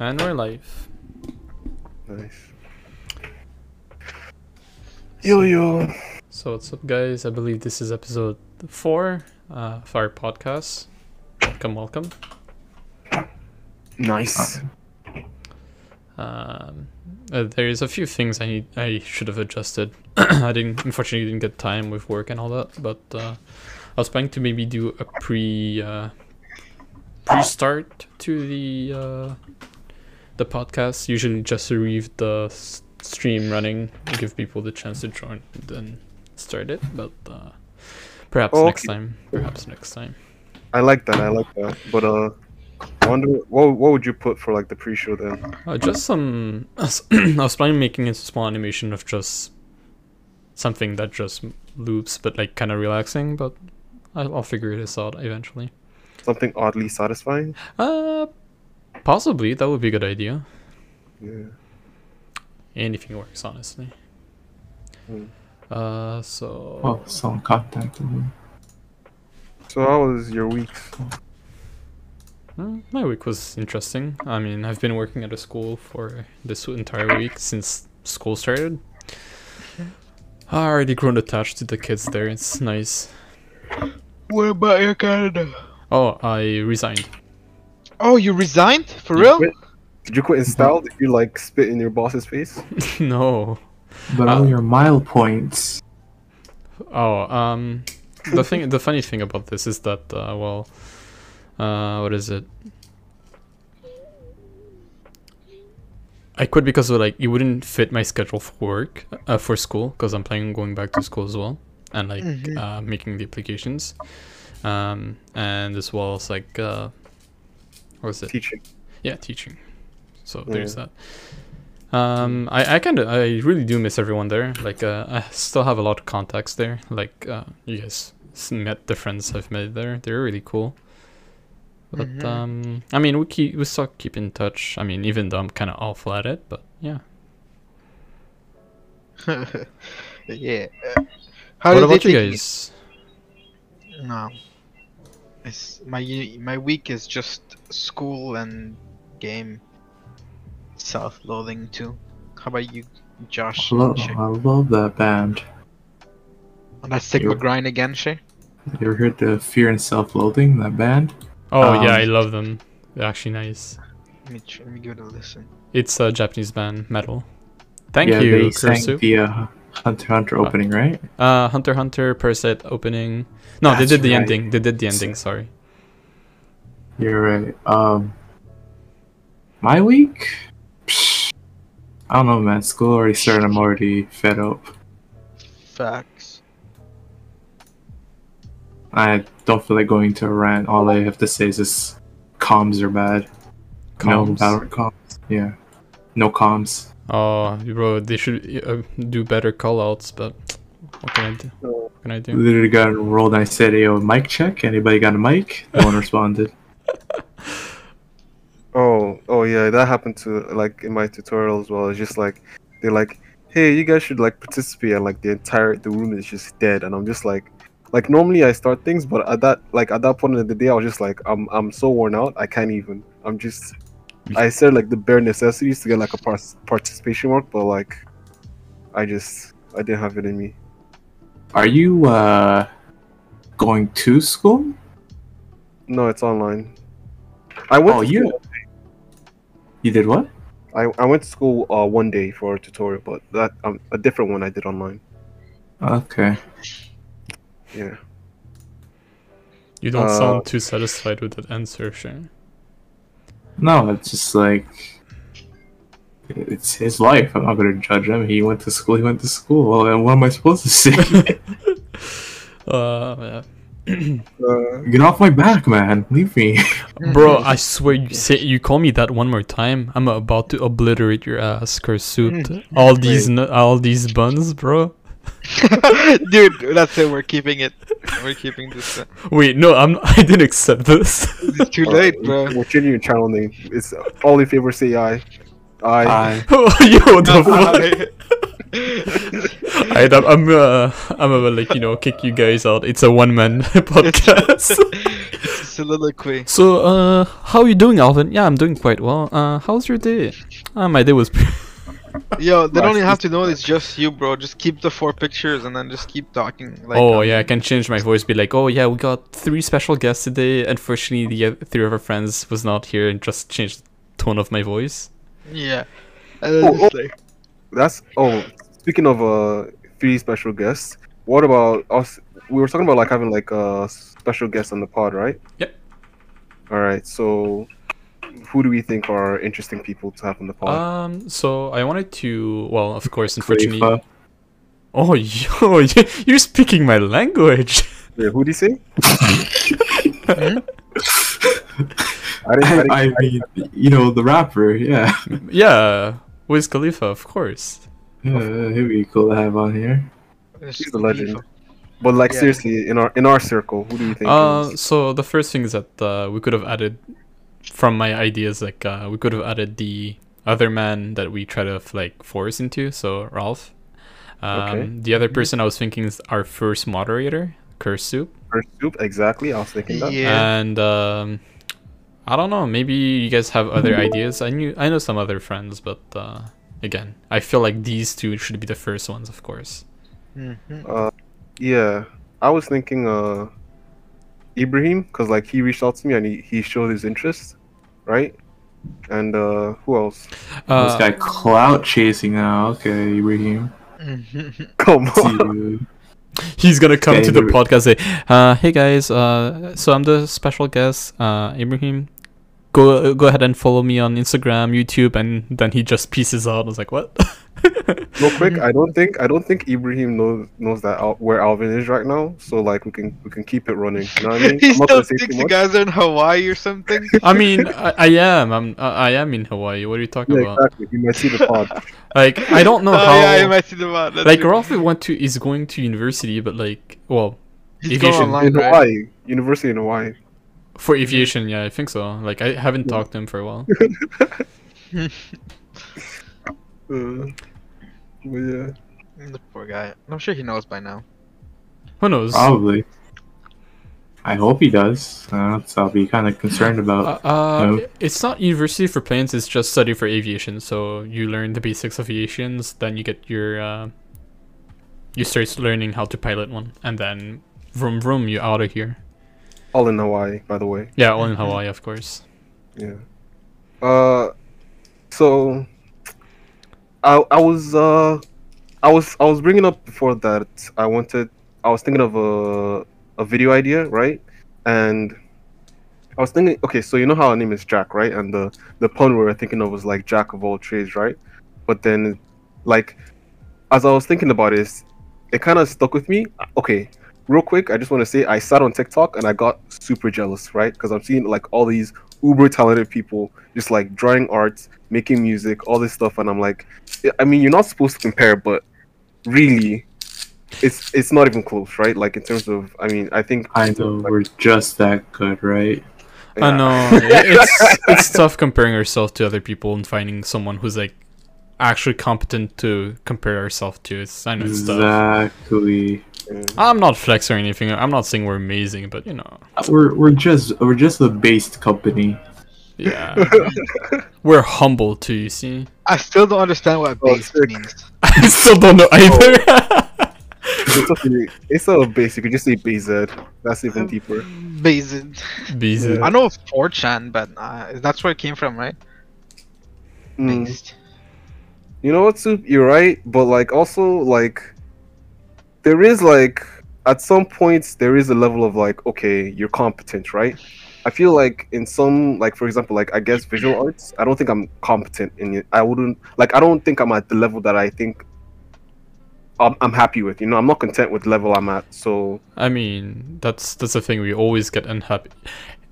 And we're live. Nice. Yo yo. So what's up, guys? I believe this is episode four uh, of our podcast. Welcome, welcome. Nice. Um, uh, there's a few things I need, I should have adjusted. I didn't, unfortunately, didn't get time with work and all that. But uh, I was planning to maybe do a pre uh, pre start to the uh, the podcast. Usually, just to leave the s- stream running, give people the chance to join, and then start it. But uh, perhaps Oh, next okay. time. Perhaps next time. I like that. I like that. But uh, I wonder what what would you put for like the pre-show then? Uh, just some. I was planning making a small animation of just something that just loops, but like kind of relaxing. But I'll, I'll figure this out eventually. Something oddly satisfying. Uh, possibly that would be a good idea. Yeah. Anything works, honestly. Hmm. Uh, so Oh, someone contacted me. So how was your week? uh, my week was interesting. I mean, I've been working at a school for this entire week since school started. I already grown attached to the kids there. It's nice. What about your Canada? Oh, I resigned. Oh, you resigned? For You real? quit? Did you quit in style? Did you like spit in your boss's face? no. But Uh, all your mile points. Oh, um, the thing, the funny thing about this is that, uh, well, uh, what is it? I quit because of like it wouldn't fit my schedule for work, uh, for school, because I'm planning on going back to school as well, and like Mhm. uh, making the applications, um, and as well as like, uh, what was it? Teaching. yeah teaching so Yeah. there's that um i i kind of i really do miss everyone there like uh i still have a lot of contacts there like uh you guys met the friends i've made there they're really cool but Mhm. um i mean we keep we still keep in touch i mean even though i'm kind of awful at it but yeah yeah. How what about you guys? No. It's my my week is just school and game. Self-loathing too. How about you, Josh? I love, I love that band. On that Sigma You- grind again, Shay? You ever heard the Fear and Self Loathing, that band? oh yeah Um, i love them they're actually nice Let me tr- let me give it a listen. it's a japanese band metal thank yeah, you they sang Kursu. the uh, Hunter x Hunter Uh, opening, right? Uh, Hunter x Hunter Parasyte opening. No, they did the right. ending. They did the ending. Sorry. You're right. Um, my week? Psh, I don't know, man. School already started. I'm already fed up. Facts. I don't feel like going to a rant. All I have to say is just comms are bad. No Comms. Valorant comms. Yeah. No comms. Oh, bro, they should uh, do better callouts, but what can I do? No. What can I do? Literally got enrolled and I said, yo, mic check. Anybody got a mic? No one responded. Oh, oh yeah, that happened to like in my tutorial as well. It's just like they're like, "Hey, you guys should like participate," and like the entire the room is just dead, and I'm just like, like normally I start things, but at that like at that point in the day, I was just like, I'm I'm so worn out, I can't even. I'm just, I said like the bare necessities to get like a par- participation mark, but like, I just I didn't have it in me. Are you uh going to school? No, it's online. I went Oh, to you- school. You did what? I, I went to school uh, one day for a tutorial, but that um, a different one I did online. Okay. Yeah. You don't Uh, sound too satisfied with that answer, Shane. No, it's just like it's his life. I'm not gonna judge him. He went to school. He went to school. And what am I supposed to say? Uh, yeah. Uh, Get off my back, man. Leave me. bro, I swear you say you call me that one more time, I'm about to obliterate your ass, Kursuit. All these nu- all these buns, bro. Dude, that's it. We're keeping it. We're keeping this. Uh, Wait, no, I'm I didn't accept this. it's too late, bro. What's your new channel name? It's all in favor say I. I. I Yo, the fuck? I, I'm, I'm, uh, I'm gonna like you know kick you guys out. It's a one man podcast. it's soliloquy. So, uh, how are you doing, Alvin? Yeah, I'm doing quite well. Uh, how's your day? Uh, my day was. Yo, they don't even have to know it's just you, bro. Just keep the four pictures and then just keep talking. Like, oh um, yeah, I can change my voice. Be like, oh yeah, we got three special guests today. Unfortunately, the three of our friends was not here, and just change the tone of my voice. Yeah. And then Oh, just like, That's oh. Speaking of uh, three special guests, what about us? We were talking about like having like a special guest on the pod, right? Yep. All right. So, who do we think are interesting people to have on the pod? Um, so I wanted to, well, of course, unfortunately. Khalifa. Oh, yo, you're speaking my language. Wait, who do you say? Hmm? I didn't. I didn't I mean, you know, the rapper, yeah. yeah, Wiz Khalifa, of course. Yeah, he'd be cool to have on here. it's He's a legend. But like Yeah. seriously, in our in our circle, who do you think? Uh, so the first thing is that uh, we could have added, from my ideas, like uh, we could have added the other man that we try to like force into. So Ralph. Um, Okay. The other person I was thinking is our first moderator, Curse Soup, First soup, exactly. I was thinking that. Yeah. and um, I don't know. Maybe you guys have other ideas. I knew I know some other friends, but uh, again, I feel like these two should be the first ones, of course. Mhm. Uh, yeah, I was thinking uh, Ibrahim, cause like he reached out to me and he, he showed his interest, right? And uh, who else? Uh, this guy clout chasing now. Okay, Raheem. Mhm. Come on. He's gonna come Okay, to the here we- podcast and say, uh, "Hey guys, uh, so I'm the special guest, uh, Ibrahim. Go go ahead and follow me on Instagram, YouTube." And then he just pieces out. I was like, "What?" Real quick, I don't think I don't think Ibrahim knows knows that Al- where Alvin is right now. So like we can we can keep it running. You know what I mean? he I'm not still thinks you guys are in Hawaii or something. I mean, I, I am. I'm. I I am in Hawaii. What are you talking Yeah, about? exactly. He might see the pod. Like, I don't know oh how. yeah, you might see the one. That's like true. Ralph went to is going to university, but like, well, He's going aviation. online, in right? Hawaii, University in Hawaii. for aviation, yeah, I think so. Like, I haven't talked to him for a while. Uh, but yeah. The poor guy. I'm sure he knows by now. Who knows? Probably. I hope he does. Uh, so I'll be kind of concerned Uh, about. uh, No. i- It's not university for planes. It's just study for aviation. So you learn the basics of aviations, then you get your, uh, you start learning how to pilot one, and then vroom vroom, you out of here. All in Hawaii, by the way. Yeah, all in Hawaii, of course. Yeah. Uh, so I I was uh I was I was bringing up before that I wanted I was thinking of a a video idea, right? And I was thinking, okay, so you know how our name is Jack, right? And the the pun we were thinking of was like Jack of all trades, right? But then, like, as I was thinking about it, it kind of stuck with me. Okay, real quick, I just want to say I sat on TikTok and I got super jealous, right? Because I'm seeing like all these uber talented people just like drawing art, making music, all this stuff, and I'm like, I mean, you're not supposed to compare, but really, it's it's not even close, right? Like in terms of, I mean, I think I know we're just that good, right? I know it's it's tough comparing ourselves to other people and finding someone who's like actually competent to compare ourselves to. It's I know it's tough. Exactly. Yeah. I'm not flex or anything. I'm not saying we're amazing, but you know, We're we're just we're just a based company. Yeah, we're humble too. You see, I still don't understand what Oh, based sick. means. I still don't know either. It's, okay. it's a base. You could just say BZ. That's even deeper. Based. Bees. Yeah. I know 4chan, but uh, that's where it came from, right? Mm. Based. You know what, Soup? You're right, but like also like there is like at some points there is a level of like okay, you're competent, right? I feel like in some like for example like I guess visual arts, I don't think I'm competent in it. I wouldn't like I don't think I'm at the level that I think I'm, I'm happy with. You know, I'm not content with the level I'm at. So I mean, that's that's the thing. We always get unhappy.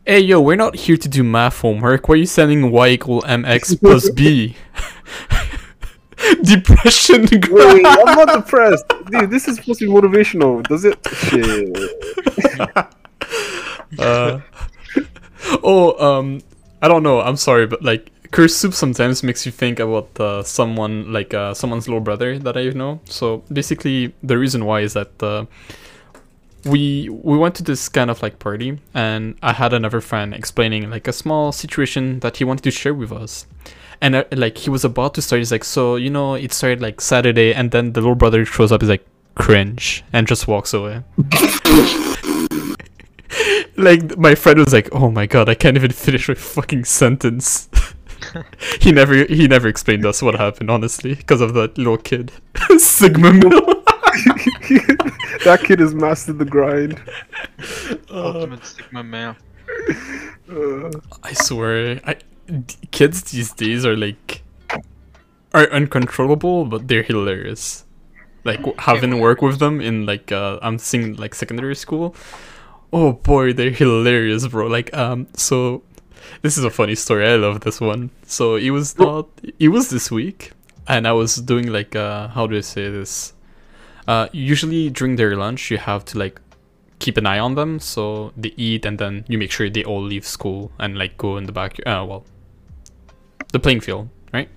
Hey yo, we're not here to do math homework. Why are you sending y equal mx plus b? Depression. wait, I'm not depressed, dude. This is supposed to be motivational. Does it? Shit. uh, oh, um, I don't know. I'm sorry, but like curse soup sometimes makes you think about uh, someone like uh, someone's little brother that I know. So basically, the reason why is that uh, we we went to this kind of like party, and I had another friend explaining like a small situation that he wanted to share with us. And uh, like he was about to start, he's like, so you know, it started like Saturday, and then the little brother shows up, he's like, cringe, and just walks away. like my friend was like, "Oh my god, I can't even finish my fucking sentence." he never he never explained us what happened, honestly, because of that little kid, Sigma Mill. that kid has mastered the grind. Ultimate Sigma male. Uh, I swear, I d- kids these days are like are uncontrollable, but they're hilarious. Like having work with them in like uh, I'm seeing like secondary school. Oh boy, they're hilarious, bro. Like um, so this is a funny story. I love this one. So it was not. It was this week, and I was doing like uh, how do I say this? Uh, usually during their lunch, you have to like keep an eye on them so they eat and then you make sure they all leave school and like go in the back uh well the playing field right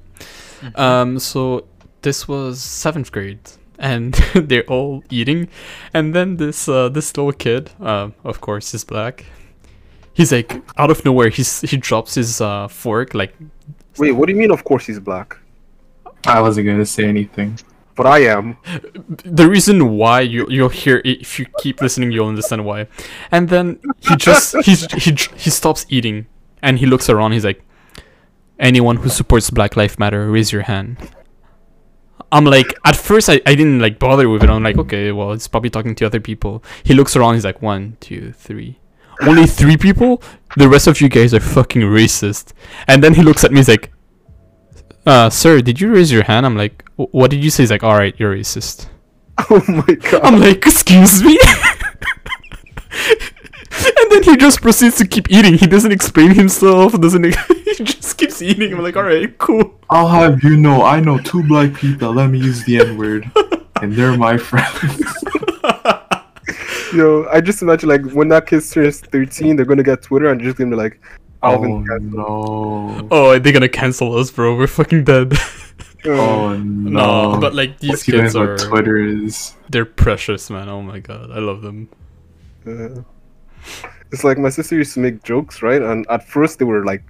um so this was seventh grade and they're all eating and then this uh this little kid uh of course is black he's like out of nowhere he's he drops his uh fork like wait, what do you mean? Of course he's black, I wasn't gonna say anything. but I am. the reason why you you'll hear it, if you keep listening you'll understand why and then he just he's he j- he stops eating and he looks around he's like anyone who supports black life matter raise your hand i'm like at first I, I didn't like bother with it. I'm like okay well it's probably talking to other people. He looks around. He's like one two three. Only three people? The rest of you guys are fucking racist. And then he looks at me he's like uh sir did you raise your hand? I'm like what did you say? He's like all right you're racist. Oh my god. I'm like, excuse me? and then he just proceeds to keep eating. He doesn't explain himself, doesn't he just keeps eating. I'm like, alright, cool. I'll have you know, I know two black people. Let me use the N word, and they're my friends. Yo, I just imagine like when that kid turns 13, they're gonna get Twitter and just gonna be like, oh Alvin. Cancel. no! Oh, they're gonna cancel us, bro. We're fucking dead. Uh, Oh no, no! but like these Let's kids are what Twitter is. they're precious, man. Oh my god. I love them. uh, it's like my sister used to make jokes, right? And at first they were like,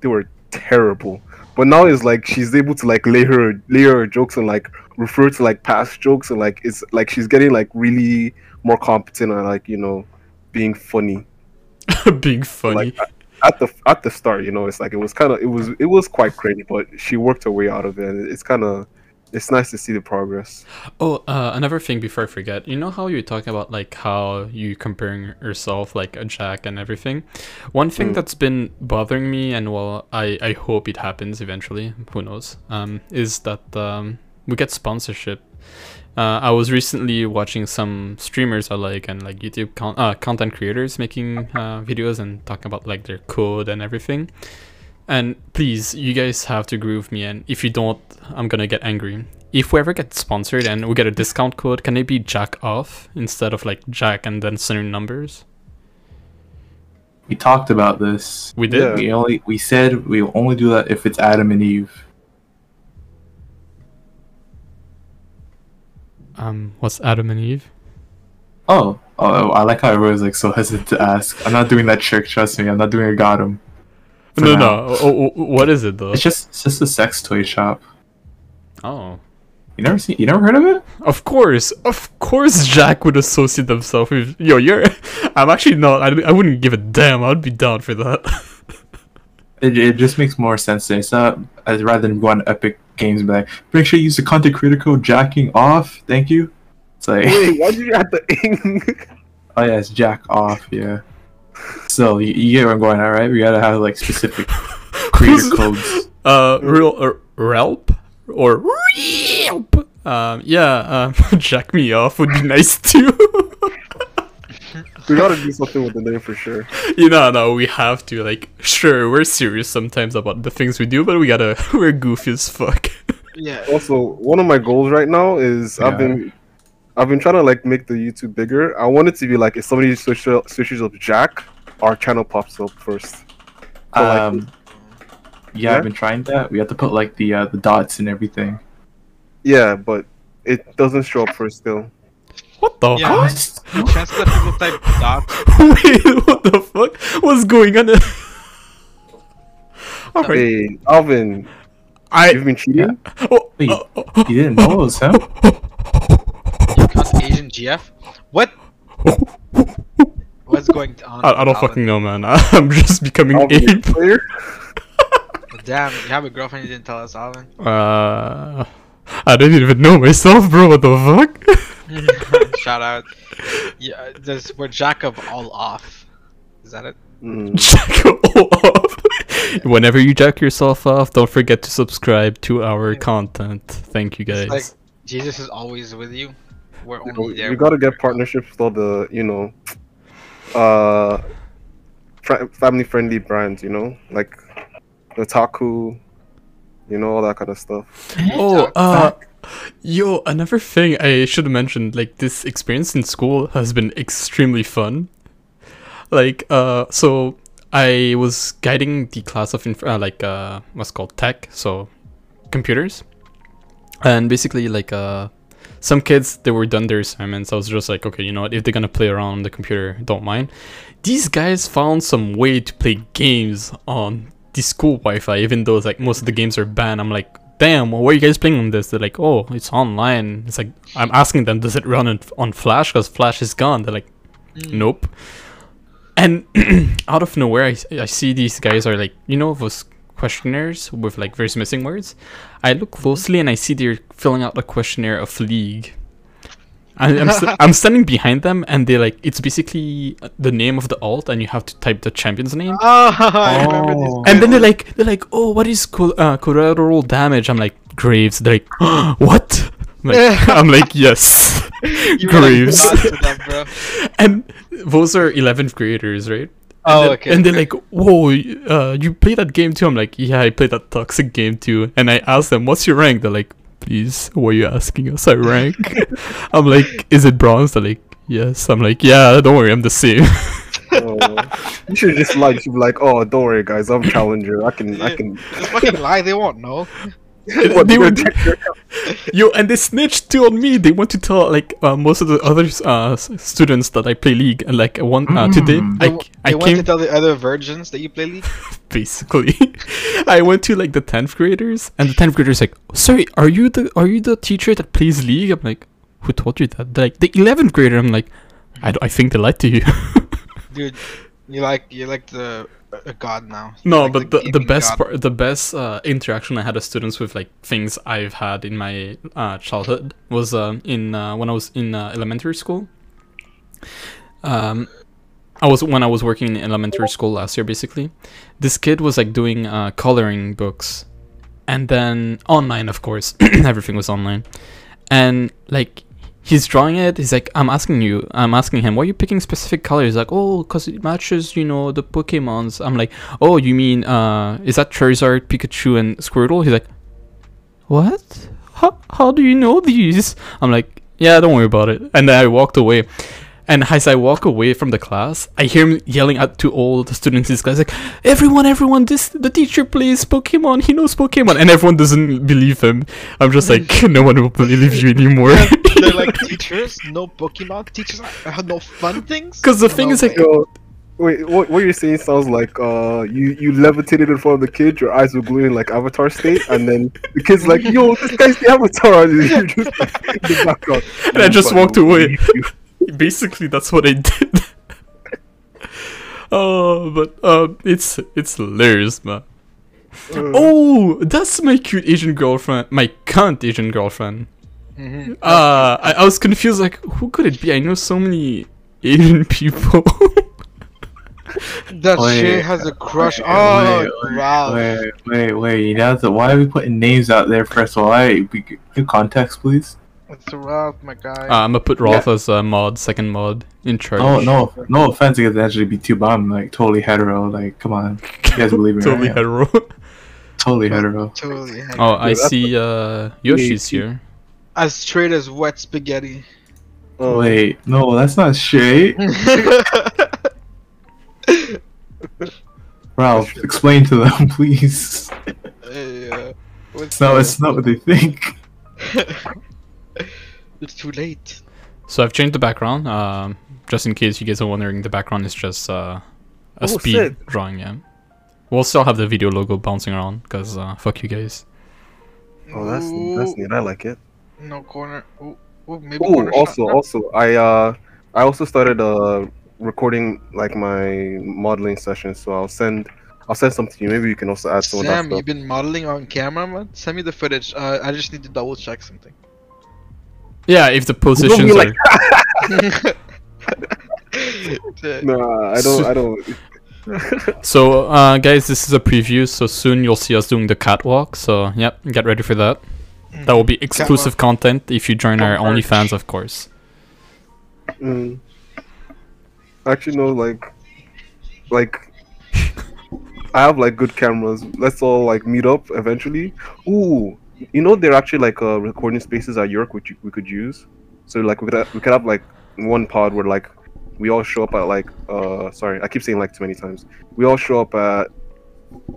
they were terrible. But now it's like she's able to like lay her lay her jokes and like refer to like past jokes and like it's like she's getting like really more competent and like you know being funny. Being funny. Like at the at the start, you know, it's like it was kind of it was it was quite crazy, but she worked her way out of it. and It's kind of it's nice to see the progress. Oh, uh, another thing before I forget. You know how you're talking about like how you comparing yourself like a Jack and everything. One thing Mm. that's been bothering me, and well, I I hope it happens eventually. Who knows? Um, is that um we get sponsorship. Uh, I was recently watching some streamers I like and like YouTube con- uh, content creators making uh, videos and talking about like their code and everything. And please, you guys have to agree with me. And if you don't, I'm gonna get angry. If we ever get sponsored and we get a discount code, can it be Jack off instead of like Jack and then certain numbers? We talked about this. We did. Yeah. We only we said we will only do that if it's Adam and Eve. Um, what's Adam and Eve? Oh, oh, I like how everyone's like so hesitant to ask. I'm not doing that trick. Trust me, I'm not doing a got him. For no, now. no. Oh, oh, oh, what is it though? It's just it's just a sex toy shop. Oh, You never seen? You never heard of it? of course, of course. Jack would associate himself with yo. You're. I'm actually not. I, I wouldn't give a damn. I'd be down for that. It, it just makes more sense. It's not as rather than go on Epic Games and be like, make sure you use the content critical code jacking off. Thank you. It's like, Wait, why did you have to? oh yeah, it's jack off. Yeah. So you, you get where I'm going all right? We gotta have like specific creator codes. Uh, real uh, Relp or Relp. Um, yeah. Um, jack me off would be nice too. we gotta do something with the name for sure. you know, no, we have to. Like, sure, we're serious sometimes about the things we do, but we gotta. We're goofy as fuck. Yeah. Also, one of my goals right now is I've been I've been trying to like make the YouTube bigger. I want it to be like if somebody searches searches up Jack, our channel pops up first. So, like, Um, yeah, Yeah? I've been trying that. We have to put like the uh, the dots and everything. yeah, but it doesn't show up first still. What the Yeah. fuck? Chances that people type dot. Wait, what the fuck? What's going on? Alright, Hey, Alvin, I. you've been cheating? Oh, Wait, oh, oh, You didn't know it was him? You cuss Asian GF. What? What's going on? I, I don't fucking know, man. I'm just becoming Alvin, ape. player? Damn, you have a girlfriend you didn't tell us, Alvin. Uh, I didn't even know myself, bro. What the fuck? Shout out. Yeah, there's we're jack of all off. Is that it? Mm. jack all off. Whenever you jack yourself off, don't forget to subscribe to our content. Thank you, guys. It's like Jesus is always with you. We're You, only there. you gotta get partnerships with all the, you know, uh, fr- family-friendly brands. You know, like Otaku, you know, all that kind of stuff. Oh, uh, yo, another thing I should have mentioned, like this experience in school has been extremely fun. Like, uh, so I was guiding the class of inf- uh, like uh, what's called tech, so computers, and basically like uh, some kids they were done their assignments. I was just like, okay, you know what? If they're gonna play around on the computer, don't mind. These guys found some way to play games on the school Wi-Fi, even though it's like most of the games are banned. I'm like, damn, why are you guys playing on this? They're like, oh, it's online. It's like I'm asking them, does it run on, on Flash? Because Flash is gone. They're like, mm. nope. And out of nowhere, I, I see these guys are like, you know, those questionnaires with like various missing words. I look closely and I see they're filling out a questionnaire of League. I, I'm, st- I'm standing behind them and they're like, it's basically the name of the alt and you have to type the champion's name. Oh, I remember Oh. this. And then they're like, they're like, oh, what is col- uh, collateral damage? I'm like, Graves. They're like, what? I'm like, I'm like, yes, You were like Graves. God to them, bro. and those are 11th graders, right? Oh, and, okay. and they're like, whoa, uh, you play that game too? I'm like, yeah, I played that toxic game too. And I asked them, what's your rank? They're like, please, what are you asking us? I rank. I'm like, is it bronze? They're like, yes. I'm like, yeah, don't worry, I'm the same. Oh, you should just like, you should be like, oh, don't worry, guys, I'm challenger. I can, I can. Just fucking lie, they won't know. What, they you were gonna check your- Yo, and they snitched too on me. They want to tell like uh, most of the other uh, students that I play League, and like one uh, today, Mm. They, I, w- I they want came to tell the other virgins that you play League. basically. I went to like the tenth graders, and the tenth graders like, sorry, are you the are you the teacher that plays League? I'm like, who told you that? They're like the eleventh grader. I'm like, I, d- I think they lied to you. Dude, you like you like the a god now. no, Like but the, the gaming best god. part, the best uh, interaction I had with students with like things I've had in my uh, childhood was um, in uh, when I was in uh, elementary school. Um, I was when I was working in elementary school last year. Basically, this kid was like doing uh, coloring books, and then online, of course, everything was online, and like he's drawing it. He's like, I'm asking you, I'm asking him, why are you picking specific colors? He's like, oh, cause it matches, you know, the Pokemons. I'm like, oh, you mean, uh, is that Charizard, Pikachu, and Squirtle? He's like, what? How, how do you know these? I'm like, yeah, don't worry about it. And then I walked away. And as I walk away from the class, I hear him yelling at to all the students in his class, like, everyone, everyone, this the teacher plays Pokemon, he knows Pokemon, and everyone doesn't believe him. I'm just like, no one will believe you anymore. They're like teachers, no Pokemon. Teachers have no fun things. Because the thing No is, like, Yo, wait, what, what you're saying sounds like uh, you you levitated in front of the kid, your eyes were gluing like Avatar state, and then the kid's like, "Yo, this guy's the Avatar," and you're just like, the background. And I just But walked away. You- basically that's what I did. oh, but uh, it's it's hilarious, man. uh, Oh, that's my cute Asian girlfriend, my cunt Asian girlfriend. Mhm. Uh, I, I was confused, like, who could it be? I know so many Asian people. That Wait, shit has a crush. wait, Oh, wait, wow. Wait, wait, wait. You know, why are we putting names out there first of all? I we, give context, please. It's Ralph, my guy. uh, I'm gonna put Ralph as a mod, second mod, in charge. Oh no, no offense against Angela B2, but I'm like totally hetero. Like, come on, you guys believe me? totally right? hetero. Totally hetero. totally. oh, I that's see. Uh, Yoshi's here. As straight as wet spaghetti. uh, Wait, no, that's not shade. Ralph, explain to them, please. Hey, uh, what's No, it's not what they think. It's too late. So I've changed the background. Um, just in case you guys are wondering, the background is just uh, a Oh, speed sick. drawing. Yeah. We'll still have the video logo bouncing around because uh, fuck you guys. Oh, that's that's neat. I like it. No corner. Ooh, ooh maybe Oh, corner also, shot. also, I uh, I also started uh recording like my modeling sessions. So I'll send, I'll send something to you. Maybe you can also add some of that Sam, you've been modeling on camera, man. Send me the footage. Uh, I just need to double check something. Yeah, if the positions like- are. Nah, I don't, I don't. So, uh, guys, this is a preview. So soon you'll see us doing the catwalk. So, yep, get ready for that. That will be exclusive content if you join our Come merch. OnlyFans, of course. Mm. Actually, no, like, like, I have like good cameras. Let's all like meet up eventually. Ooh, you know, there are actually like uh, recording spaces at York which we could use. So like we could have, we could have like one pod where like we all show up at like uh sorry I keep saying like too many times. We all show up at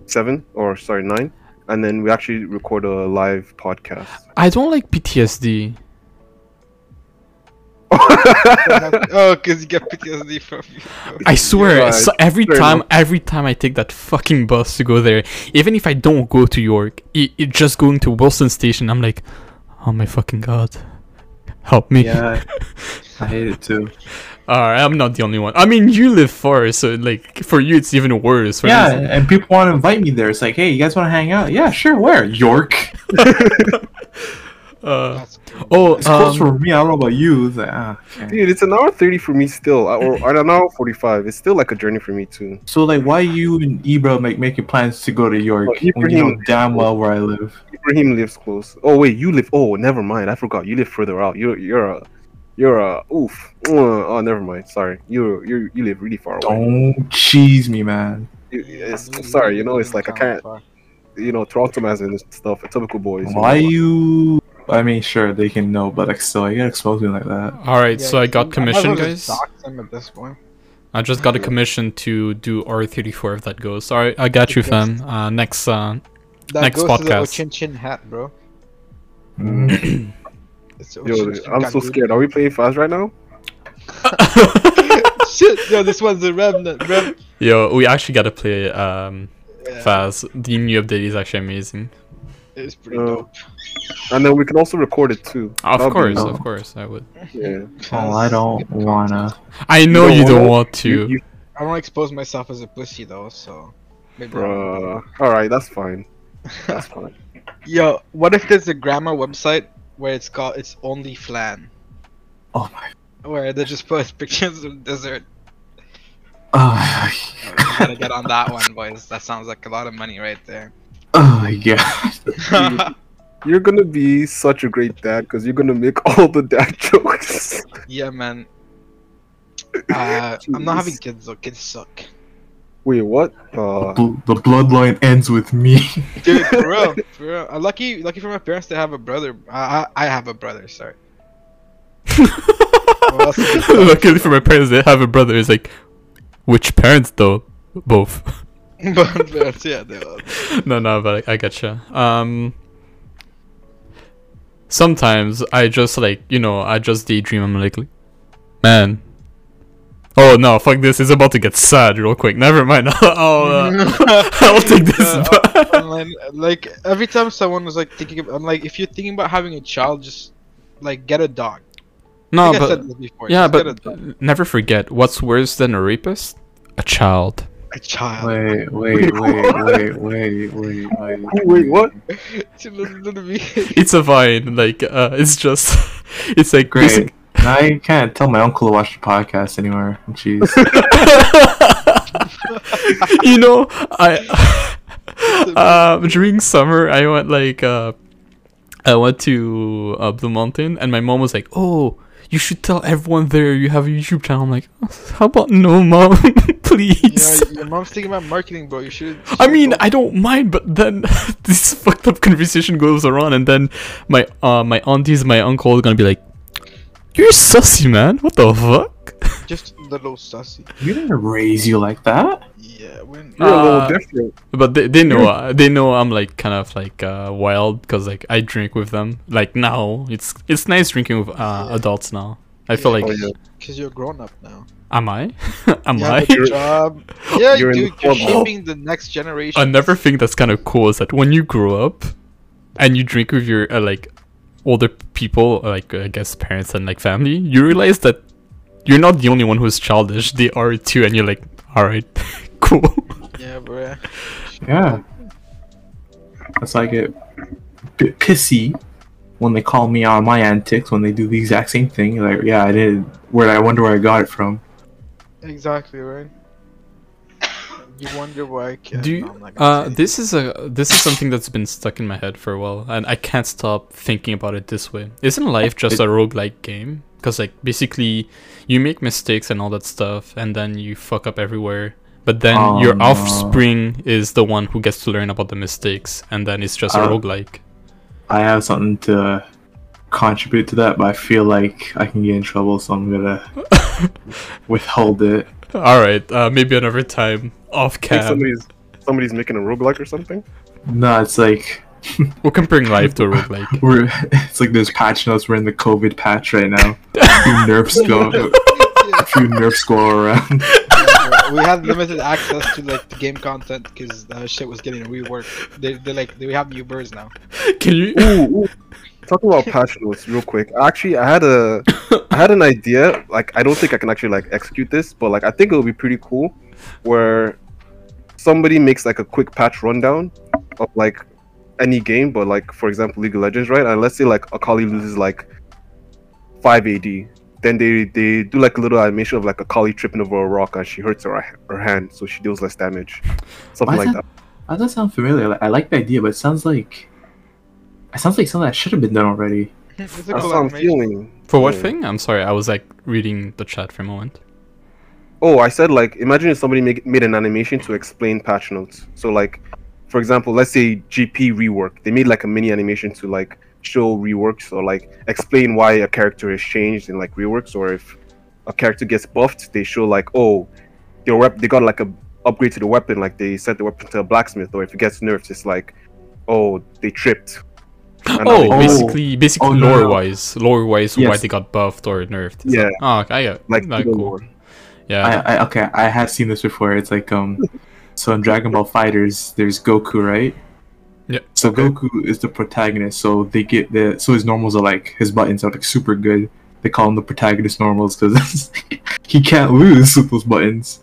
seven or sorry nine, and then we actually record a live podcast. I don't like PTSD. oh, because you get PTSD from. I swear, right. so every Fair time, enough. every time I take that fucking bus to go there, even if I don't go to York, it, it just going to Wilson Station, I'm like, oh my fucking god, help me. Yeah, I hate it too. Alright, I'm not the only one. I mean, you live far, so like for you, it's even worse. For Yeah, me, and people want to invite me there. It's like, hey, you guys want to hang out? Yeah, sure. Where? York. uh, That's oh, It's close um, for me. I don't know about you. It's like, ah, okay. Dude, it's an hour thirty for me still, uh, or, or an hour forty-five. It's still like a journey for me too. So like, why you and Ibra make making plans to go to York Oh, when you know Ibrahim- damn well where I live? Ibrahim lives close. Oh wait, you live. Oh, never mind. I forgot. You live further out. You're you're a you're a oof. Uh, Oh, never mind. Sorry. You you you live really far away. Don't cheese me, man. It's, sorry. You know, it's like I can't. You know, Toronto man and stuff. typical boys. Why you? I mean, sure they can know, but like still, you gotta expose me like that. Alright, so I got might as commission, well guys. at this point. I just got a commission to do R34 if that goes. Alright, I got you, fam. Uh, next, uh, That Next goes to the podcast. Ochin Chin hat, bro. Mm. Yo, I'm so scared. Are we playing fast right now? Shit, yo, this one's a remnant, Rev- yo, we actually gotta play um, yeah, fast. The new update is actually amazing. It's pretty Uh, dope. And then we can also record it too. Of That'll be course, of course, I would. Yeah. Oh, I don't wanna. I know don't you don't wanna? want to. You, you, I don't expose myself as a pussy though, so maybe. I bruh. All right, that's fine. That's fine. Yo, what if there's a grammar website where it's called it's only flan, Oh my. where they just post pictures of dessert. Oh, gotta get on that one, boys. That sounds like a lot of money right there. oh my god. You're gonna be such a great dad because you're gonna make all the dad jokes. yeah, man. Uh, I'm not having kids though. Kids suck. Wait, what? Uh, Bl- the bloodline ends with me. Dude, for real, for real. I'm lucky, lucky for my parents to have a brother. I, I, I have a brother. Sorry. What else? Luckily for my parents, they have a brother. It's like, which parents though? Both. but, but yeah, they are. no, no, but I, I getcha. Um, sometimes I just like you know I just daydream. I'm like, man. Oh no! Fuck this! It's about to get sad real quick. Never mind. I'll, uh, I'll take this. Uh, online, like every time someone was like thinking, of, I'm like, if you're thinking about having a child, just like get a dog. No, I think I said but this before. yeah, just but never forget what's worse than a rapist? A child. a child. Wait, wait, wait, wait, wait, wait, wait. Wait, what? Listen to me. It's a vine. Like uh, it's just, it's like Great. basic- I can't tell my uncle to watch the podcast anymore. Jeez. you know, I Uh, during summer I went like uh I went to uh, Blue Mountain and my mom was like, "Oh, you should tell everyone there you have a YouTube channel." I'm like, "How about no, mom, please?" Yeah, your mom's thinking about marketing, bro. You should. I mean, I don't mind, but then this fucked up conversation goes around, and then my uh my aunties, my uncle are gonna be like, "You're sussy, man. What the fuck?" just a little sussy. we didn't raise you like that. Yeah, when You're a Uh, little different. But they, they know uh, they know I'm like kind of like uh, wild because like I drink with them. Like now, it's it's nice drinking with uh, adults now. I feel Yeah. like Oh. Because you're grown up now. am I? am You have job. Yeah, You're in dude, the you're shaping the next generation. Another thing that's kind of cool is that when you grow up and you drink with your uh, like older people, uh, like I guess parents and like family, you realize that you're not the only one who's childish. They are too, and you're like, all right, cool. Yeah, bro. Yeah. That's why I get a bit pissy when they call me on my antics when they do the exact same thing. Like, yeah, I did. Where I wonder where I got it from. Exactly right. You wonder why I can't. Do you, I'm not gonna uh, this is a this is something that's been stuck in my head for a while, and I can't stop thinking about it this way. Isn't life just a roguelike game? Because like basically, you make mistakes and all that stuff, and then you fuck up everywhere. But then Oh, your no. offspring is the one who gets to learn about the mistakes, and then it's just a Uh, roguelike. I have something to contribute to that, but I feel like I can get in trouble, so I'm gonna withhold it. All right, uh, maybe another time off I think cam. somebody's somebody's making a roguelike or something. No, it's like We're comparing life to a roguelike. we're it's like there's patch notes. We're in the COVID patch right now. A few nerfs go, a few nerfs go around. Yeah, we had limited access to like the game content because that shit was getting reworked. They they like they have new birds now. Can you? Ooh, ooh. Talking about patch notes real quick. Actually, I had a I had an idea. Like, I don't think I can actually like execute this, but like, I think it would be pretty cool, where somebody makes like a quick patch rundown of like any game, but like for example, League of Legends, right? And let's say like Akali loses like five AD, then they they do like a little animation of like Akali tripping over a rock and she hurts her her hand, so she deals less damage, something Why like is that. How does that sound familiar? Like, I like the idea, but it sounds like it sounds like something that should have been done already. It's a That's cool what I'm feeling. For what Yeah. thing? I'm sorry, I was like reading the chat for a moment. Oh, I said like imagine if somebody make, made an animation to explain patch notes. So like, for example, let's say GP rework. They made like a mini animation to like show reworks or like explain why a character is changed in like reworks, or if a character gets buffed, they show like oh, their wep- they got like a upgrade to the weapon, like they set the weapon to a blacksmith, or if it gets nerfed, it's like oh they tripped. And Oh, they- Oh. basically, basically Oh, no, lore no. wise, lore wise, why they got buffed or nerfed. Is Yeah. that- oh, okay, I got like that cool. lore. Yeah. I, I okay, I have seen this before. It's like um, so in Dragon Ball FighterZ, there's Goku, right? Yeah. So Goku is the protagonist. So they get the so his normals are like his buttons are like super good. They call him the protagonist normals because he can't lose with those buttons.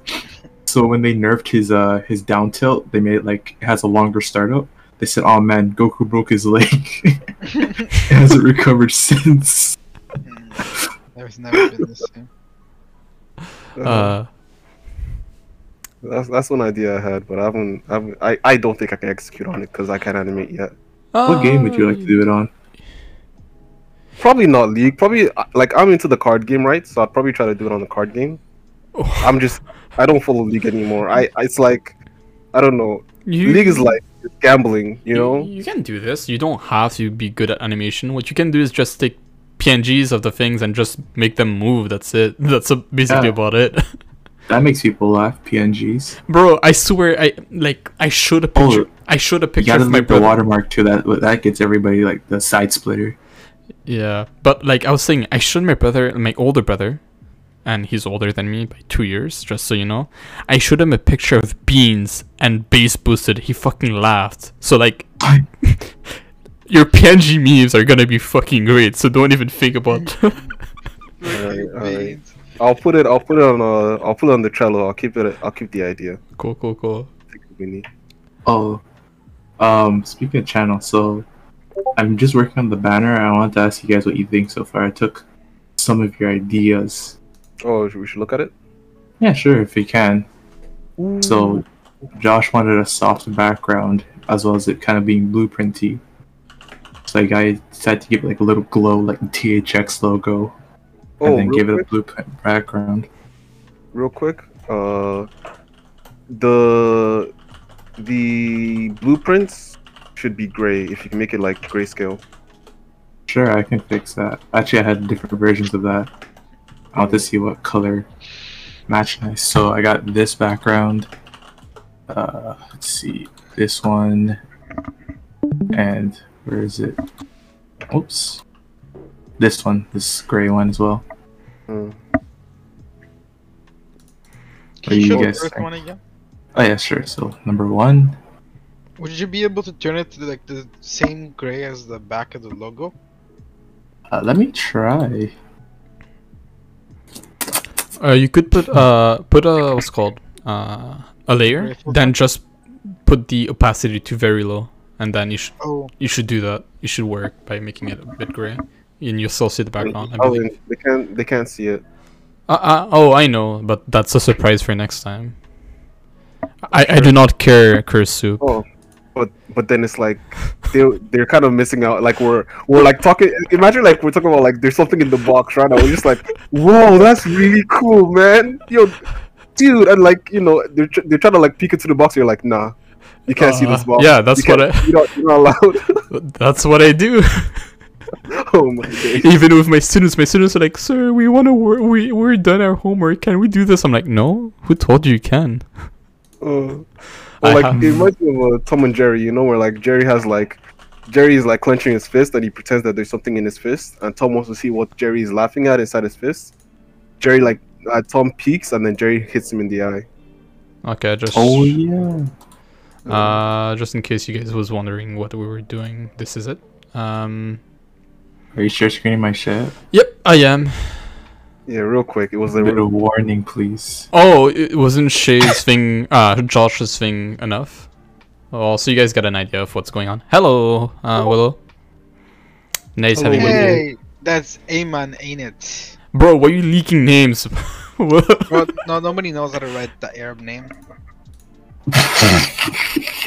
So when they nerfed his uh his down tilt, they made it like it has a longer startup. They said, "Oh man, Goku broke his leg. it hasn't recovered since." Mm. There's never been the same. uh, That's that's one idea I had, but I haven't. I haven't, I, I don't think I can execute on it because I can't animate yet. What game would you like to do it on? Probably not League. Probably uh, like I'm into the card game, right? So I'd probably try to do it on the card game. Oh, I'm just I don't follow League anymore. I it's like I don't know. you, League is like it's gambling, you know. You can do this. You don't have to be good at animation. What you can do is just take PNGs of the things and just make them move. That's it. That's a, basically Yeah. about it. That makes people laugh. PNGs. Bro, I swear, I like I showed a Oh, picture. I showed a You picture gotta of my leave the watermark too. That that gets everybody like the side splitter. Yeah, but like I was saying, I showed my brother, my older brother, and he's older than me by two years, just so you know. I showed him a picture of beans and bass boosted. He fucking laughed. So like, your PNG memes are gonna be fucking great. So don't even think about. Alright, alright. I'll put it. I'll put it on. Uh, I'll put it on the Trello. I'll keep it. I'll keep the idea. cool, cool, cool. I think we. Oh, um, speaking of channel, so I'm just working on the banner. I wanted to ask you guys what you think so far. I took some of your ideas. Oh, we should look at it. Yeah, sure, if you can. So, Josh wanted a soft background as well as it kind of being blueprinty. So, like, I decided to give it like a little glow, like the THX logo, Oh, and then give it a blueprint background. real quick. Uh, the the blueprints should be gray if you can make it like grayscale. Sure, I can fix that. Actually, I had different versions of that. I want to see what color match nice. So I got this background. Uh, let's see, this one, and where is it? Oops, this one, this gray one as well. Are Can you, show the one again? Oh yeah, sure. So number one. Would you be able to turn it to like the same gray as the back of the logo? Uh, let me try. Uh, you could put uh put a what's called uh, a layer, then just put the opacity to very low, and then you should oh. you should do that. You should work by making it a bit gray and you'll still see the background. I they can't they can't see it. Uh, uh, oh, I know, but that's a surprise for next time. I, I do not care, curse soup. Oh, but but then it's like they they're kind of missing out. Like we're we're like talking. Imagine like we're talking about like there's something in the box right now. We're just like, whoa, that's really cool, man. Yo, dude, and like you know they're they're trying to like peek into the box. You're like, nah, you can't see this Uh, box. yeah, that's You what I- You're not, you're not allowed. That's what I do. oh my days. Even with my students, my students are like, "Sir, we want to work. We we're done our homework. Can we do this?" I'm like, "No. Who told you you can?" Uh, I like have- it reminds me of uh, Tom and Jerry, you know, where like Jerry has like Jerry is like clenching his fist and he pretends that there's something in his fist, and Tom wants to see what Jerry is laughing at inside his fist. Jerry like uh, Tom peeks and then Jerry hits him in the eye. Okay, just Oh yeah. uh, just in case you guys was wondering what we were doing, this is it. Um, Are you share screening my shit? yep, I am. Yeah, real quick, it was A a bit of warning, please. Oh, it wasn't Shay's thing, uh, Josh's thing enough. Oh, so you guys got an idea of what's going on. Hello, uh, Willow. Nice Hello, having you here. hey, that's Aman, ain't it? Bro, why are you leaking names? What? Well, no, nobody knows how to write the Arab name.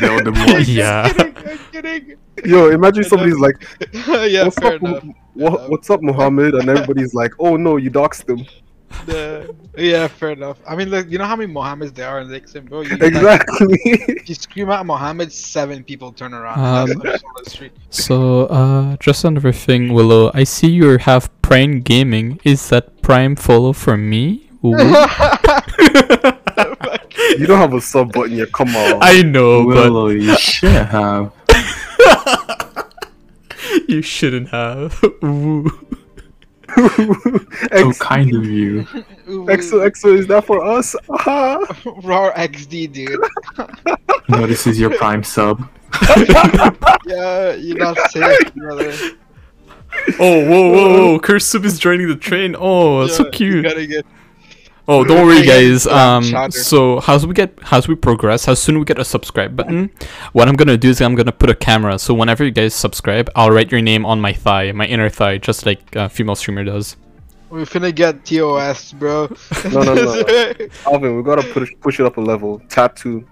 No, the more- yeah. I'm kidding. I'm kidding. yo. Imagine somebody's like, yeah, "What's fair up, enough. What, what's up, Muhammad?" And everybody's like, "Oh no, you doxed him." The- yeah, fair enough. I mean, like, you know how many Mohammeds there are in Dixon, bro? You, like, Exactly. you scream out Mohammed, seven people turn around. Um, That's on the street. So, uh, just another thing, Willow. I see you have Prime Gaming. Is that Prime follow for me? Ooh. you don't have a sub button yet. Come on. I know, Willow, you should have. you shouldn't have. Ooh. So kind of you. Ooh, EXO, EXO, is that for us? Ah. Raw XD, dude. No, this is your prime sub. Yeah, you're not safe, brother. Oh, whoa, whoa, whoa! Curse Soup is joining the train. Oh, it's so Yeah, You cute. Gotta get. Oh, don't worry, guys. Um, so as we get, as we progress, as soon we get a subscribe button, what I'm gonna do is I'm gonna put a camera. So whenever you guys subscribe, I'll write your name on my thigh, my inner thigh, just like a female streamer does. We're finna get TOS, bro. No, no, no. Alvin, we gotta push push it up a level. Tattoo.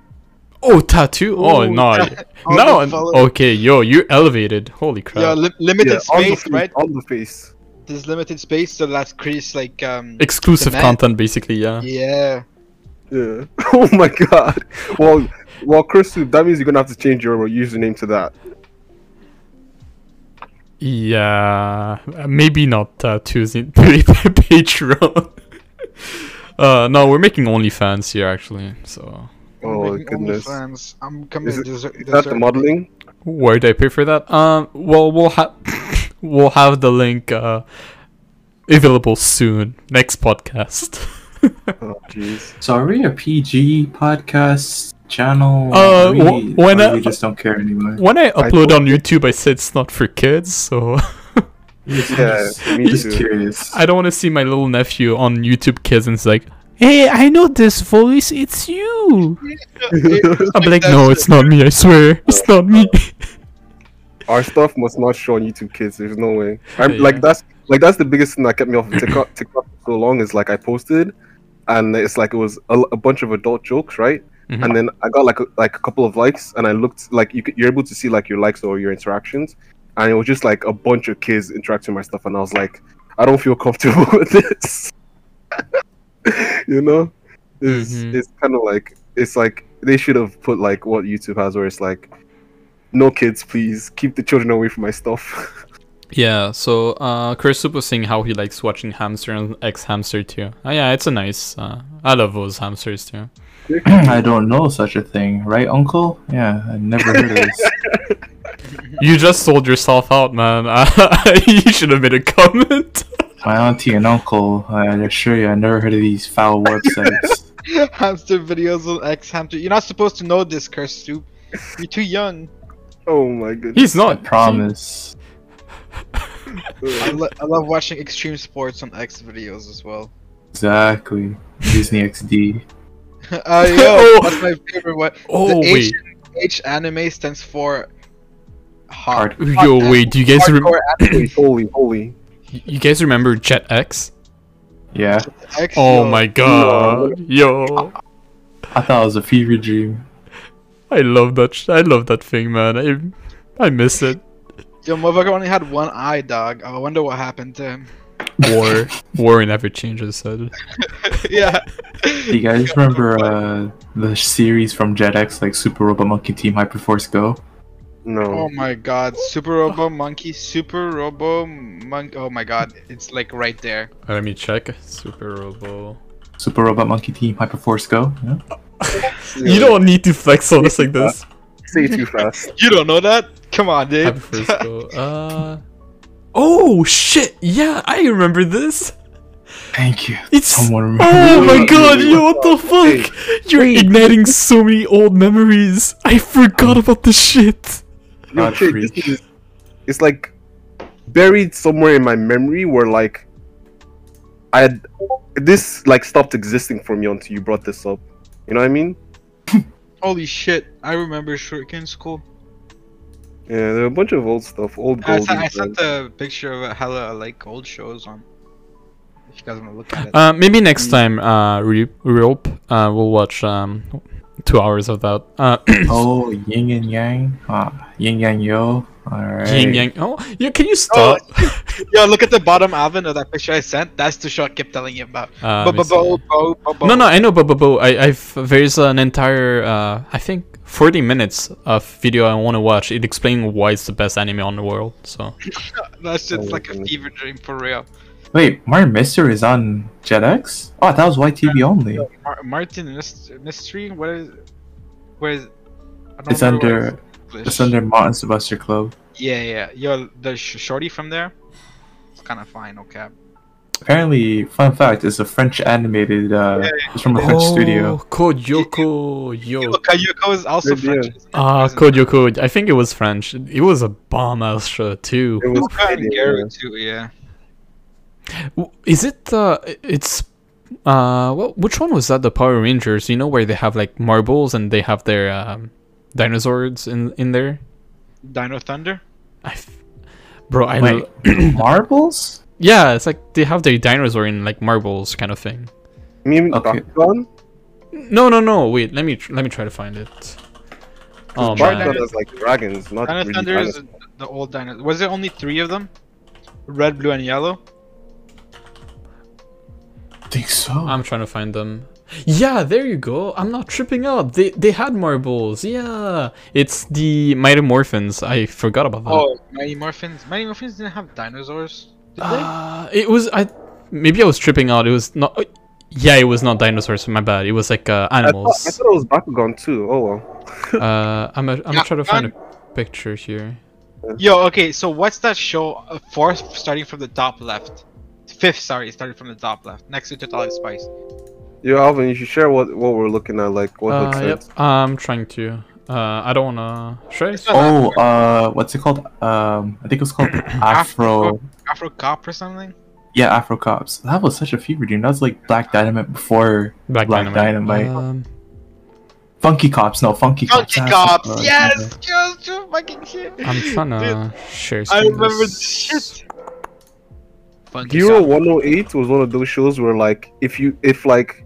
Oh, tattoo! Oh no, ta- no. Okay, yo, you're elevated. Holy crap! Yeah, li- limited Yeah, on the space, face, right? on the face. There's limited space, so that's crease like um. Exclusive the content, basically. Yeah. Yeah. Yeah. Oh my god. Well, well, Chris, that means you're gonna have to change your username to that. Yeah, maybe not tattoos in Patreon. uh, no, we're making OnlyFans here actually. So Oh Making goodness. OnlyFans. I'm coming. Is, it, dessert, is that the modeling? where do I pay for that? Um, well, we'll have we'll have the link uh available soon. Next podcast. Oh jeez. So are we a PG podcast channel? Uh, Are we, when or I- we just don't care anymore. when I upload told on YouTube, I said it's not for kids, so Just, Yeah, me just too. curious. I don't want to see my little nephew on YouTube Kids and it's like, "Hey, I know this voice. It's you." I'm like, "No, it's not me. I swear, it's not me." Our stuff must not show on YouTube Kids. There's no way. I'm Yeah. like that's like that's the biggest thing that kept me off of TikTok, TikTok so long is like I posted, and it's like it was a, a bunch of adult jokes, right? Mhm. And then I got like a, like a couple of likes, and I looked like you could, you're able to see like your likes or your interactions, and it was just like a bunch of kids interacting with my stuff, and I was like, I don't feel comfortable with this. you know, it's Mhm. it's kind of like it's like they should have put like what YouTube has, where it's like, no kids, please keep the children away from my stuff. Yeah, so uh Chris Soup was saying how he likes watching Hamster and X Hamster too. Oh, yeah, it's a nice uh I love those hamsters too. I don't know such a thing, right, Uncle? Yeah, I never heard of this. You just sold yourself out, man. you should have made a comment. My auntie and uncle, I assure you, I never heard of these foul websites. hamster videos on X Hamster. You're not supposed to know this, Curse Soup. You're too young. Oh my goodness. He's I not. promise. I, lo- I love watching extreme sports on X videos as well. Exactly. Disney XD. Uh, yo, Oh. that's my favorite one. Oh the wait, H, H anime stands for hard. Hard. yo wait. Do you guys rem- Hardcore anime. holy, holy, holy. you guys remember Jetix? Yeah. X, Oh yo. my god, yo! I thought it was a fever dream. I love that. Sh- I love that thing, man. I I miss it. Yo, motherfucker only had one eye, dog. I wonder what happened to him. War, war never changes. Said. yeah. Do you guys remember uh, the series from Jetix, like Super Robot Monkey Team Hyperforce Go? No. Oh my god, Super Robo Monkey, Super Robo Monkey. Oh my god, it's like right there. Let me check. Super Robo. Super Robot Monkey Team Hyperforce Go? Yeah. You don't need to flex on us like this. say too fast. You don't know that? Come on, dude. Happy first go. Uh. Oh shit! Yeah, I remember this. Thank you. It's. Someone Oh my god, yo, what the fuck? You're igniting so many old memories. I forgot about this shit. No, shit, this is, it's like buried somewhere in my memory where like I had this like stopped existing for me until you brought this up. You know what I mean? Holy shit, I remember Shuriken School. Yeah, there are a bunch of old stuff, old I gold. sent, I sent a picture of a hella like old shows on. If you guys want to look at it. Uh, maybe next time, uh, Re- Rope, uh, we'll watch um, two hours of that. Uh, Oh, Yin and Yang. Ah, Yin Yang Yo. Alright. Yin Yang. Oh, yeah. Can you stop? Yo, look at the bottom Alvin of that picture I sent. That's the shot I kept telling you about. Uh. Bo- bo- bo- bo- No, no, I know, but, but, but I, I've there's an entire, uh, I think, 40 minutes of video I want to watch. It explains why it's the best anime on the world. So That's Oh just my like a goodness. fever dream for real. Wait, Martin Mister is on Jetix? Oh, that was YTV only. Mar- Martin Mys- Mystery? What is. Where is. I don't It's remember what under English. it's under Martin Sylvester Club. Yeah, yeah. Yo, the sh- shorty from there? It's kind of fine, okay. Apparently, fun fact, it's a French animated. Uh, Yeah, It's from a French studio. Code Lyoko, yo. Yo, Kayuko is also Good. French. isn't it? Ah, Isn't Code Lyoko. I think it was French. It was a bomb ass show too. It was Luca and pretty, yeah. too, yeah. W- Is it? Uh, it's. Uh, well, which one was that? The Power Rangers. You know where they have like marbles and they have their um, dinosaurs in in there. Dino Thunder? I f- bro, I Wait, lo- marbles? yeah, it's like they have their dinosaur in like marbles kind of thing. You mean Okay. Bakugan? No, no, no. Wait, let me tr- let me try to find it. Oh Bakugan man, is like dragons, not Dino really Thunder is the old dino. Was there only three of them? Red, blue, and yellow? I think so. I'm trying to find them. Yeah, there you go. I'm not tripping out. They they had marbles. Yeah, it's the Mighty Morphins. I forgot about that. Oh, Mighty Morphins. Mighty Morphins didn't have dinosaurs. Did they? Uh, it was I. Maybe I was tripping out. It was not. uh, Yeah, it was not dinosaurs. My bad. It was like uh, I thought, I animals. thought it was Bakugan too. Oh well. uh, I'm. A, I'm Yeah, gonna try to find a picture here. Yo, okay, so what's that show? Uh, fourth, starting from the top left. Fifth, sorry, starting from the top left, next to Totally Spies. Yo, Alvin, you should share what what we're looking at, like what Uh, looks yep. like. I'm trying to. Uh, I don't wanna. Should I? It's not oh, uh, what's it called? Um, I think it was called Afro. Afro Cop or something? Yeah, Afro Cops. That was such a fever dream. That was like Black Dynamite before Black, Black Dynamite. Dynamite. Um, Funky Cops. No, Funky Cops. Funky that's Cops! what it. Yes! Yes! Just fucking shit! I'm trying to Dude, share. I remember this. this shit! Funky Hero 108 was one of those shows where like if you if like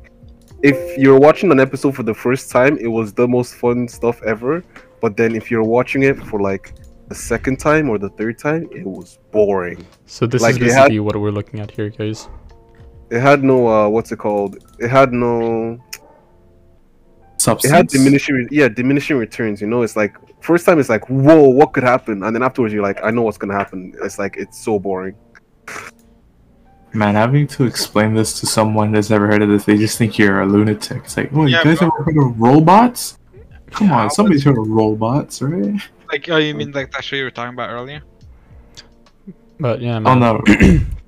if you're watching an episode for the first time, it was the most fun stuff ever. But then if you're watching it for like the second time or the third time, it was boring. So this Like, is it had- basically what we're looking at here, guys. It had no uh what's it called? It had no substance. it had diminishing yeah, diminishing returns, you know, it's like first time it's like, whoa, what could happen? And then afterwards you're like, I know what's gonna happen. It's like it's so boring. Man, having to explain this to someone that's never heard of this, they just think you're a lunatic. It's like, oh, Yeah, you guys bro. ever heard of robots? Come Yeah, on, somebody's heard of robots, right? Like, oh, you mean like that show you were talking about earlier? But yeah, Oh man. no,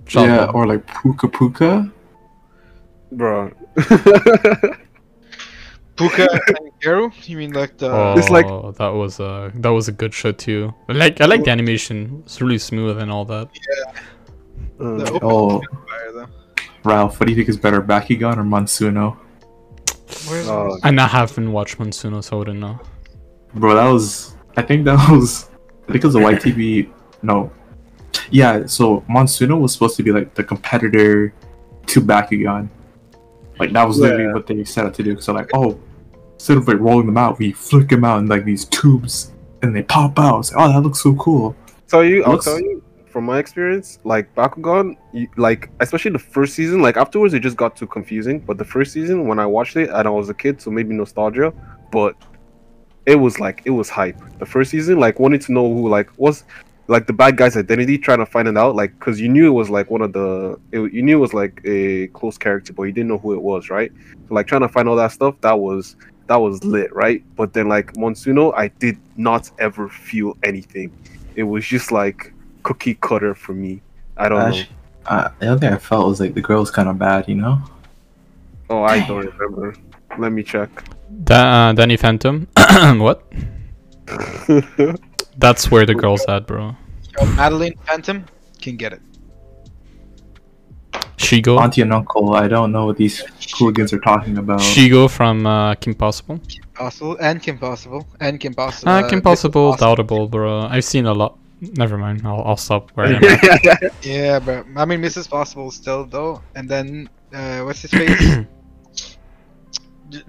Child yeah, or like Pucca Pucca. Bro. Pucca and Garu? You mean like the? Oh, It's like- that was a that was a good show too. Like I like the animation; it's really smooth and all that. Uh, the mm, open Oh, fire. Ralph, what do you think is better, Bakugan or Monsuno? Where's uh, And I haven't watched Monsuno, so I wouldn't know. Bro, that was. I think that was. I think it was a YTV. No. Yeah, so Monsuno was supposed to be like the competitor to Bakugan. Like that was literally what they set out to do. So like, oh, instead of like rolling them out, we flick them out in like these tubes, and they pop out. It's like, oh, that looks so cool. So, you, I'll tell you from my experience, like Bakugan, you, like especially the first season, like afterwards it just got too confusing. But the first season, when I watched it, and I was a kid, so maybe nostalgia, but it was like it was hype. The first season, like wanting to know who like was like the bad guy's identity, trying to find it out, like because you knew it was like one of the, it, you knew it was like a close character, but you didn't know who it was, right? So like trying to find all that stuff, that was that was lit, right? But then like Monsuno, I did not ever feel anything. It was just like cookie cutter for me. I don't know. Uh, the other thing I felt was like the girl was kind of bad, you know. Oh, I don't remember. Let me check. Da- uh, Danny Phantom. what? That's where the girl's at, bro. Yo, Madeline Phantom can get it. Shego. Auntie and uncle, I don't know what these hooligans are talking about. Shego from uh, Kim Possible. Possible and Kim Possible and Kim Possible. Uh, Kim Mrs. Possible, doubtable, bro. I've seen a lot. Never mind. I'll, I'll stop where I am. Yeah, but I mean Mrs. Possible still though, and then uh, what's his face?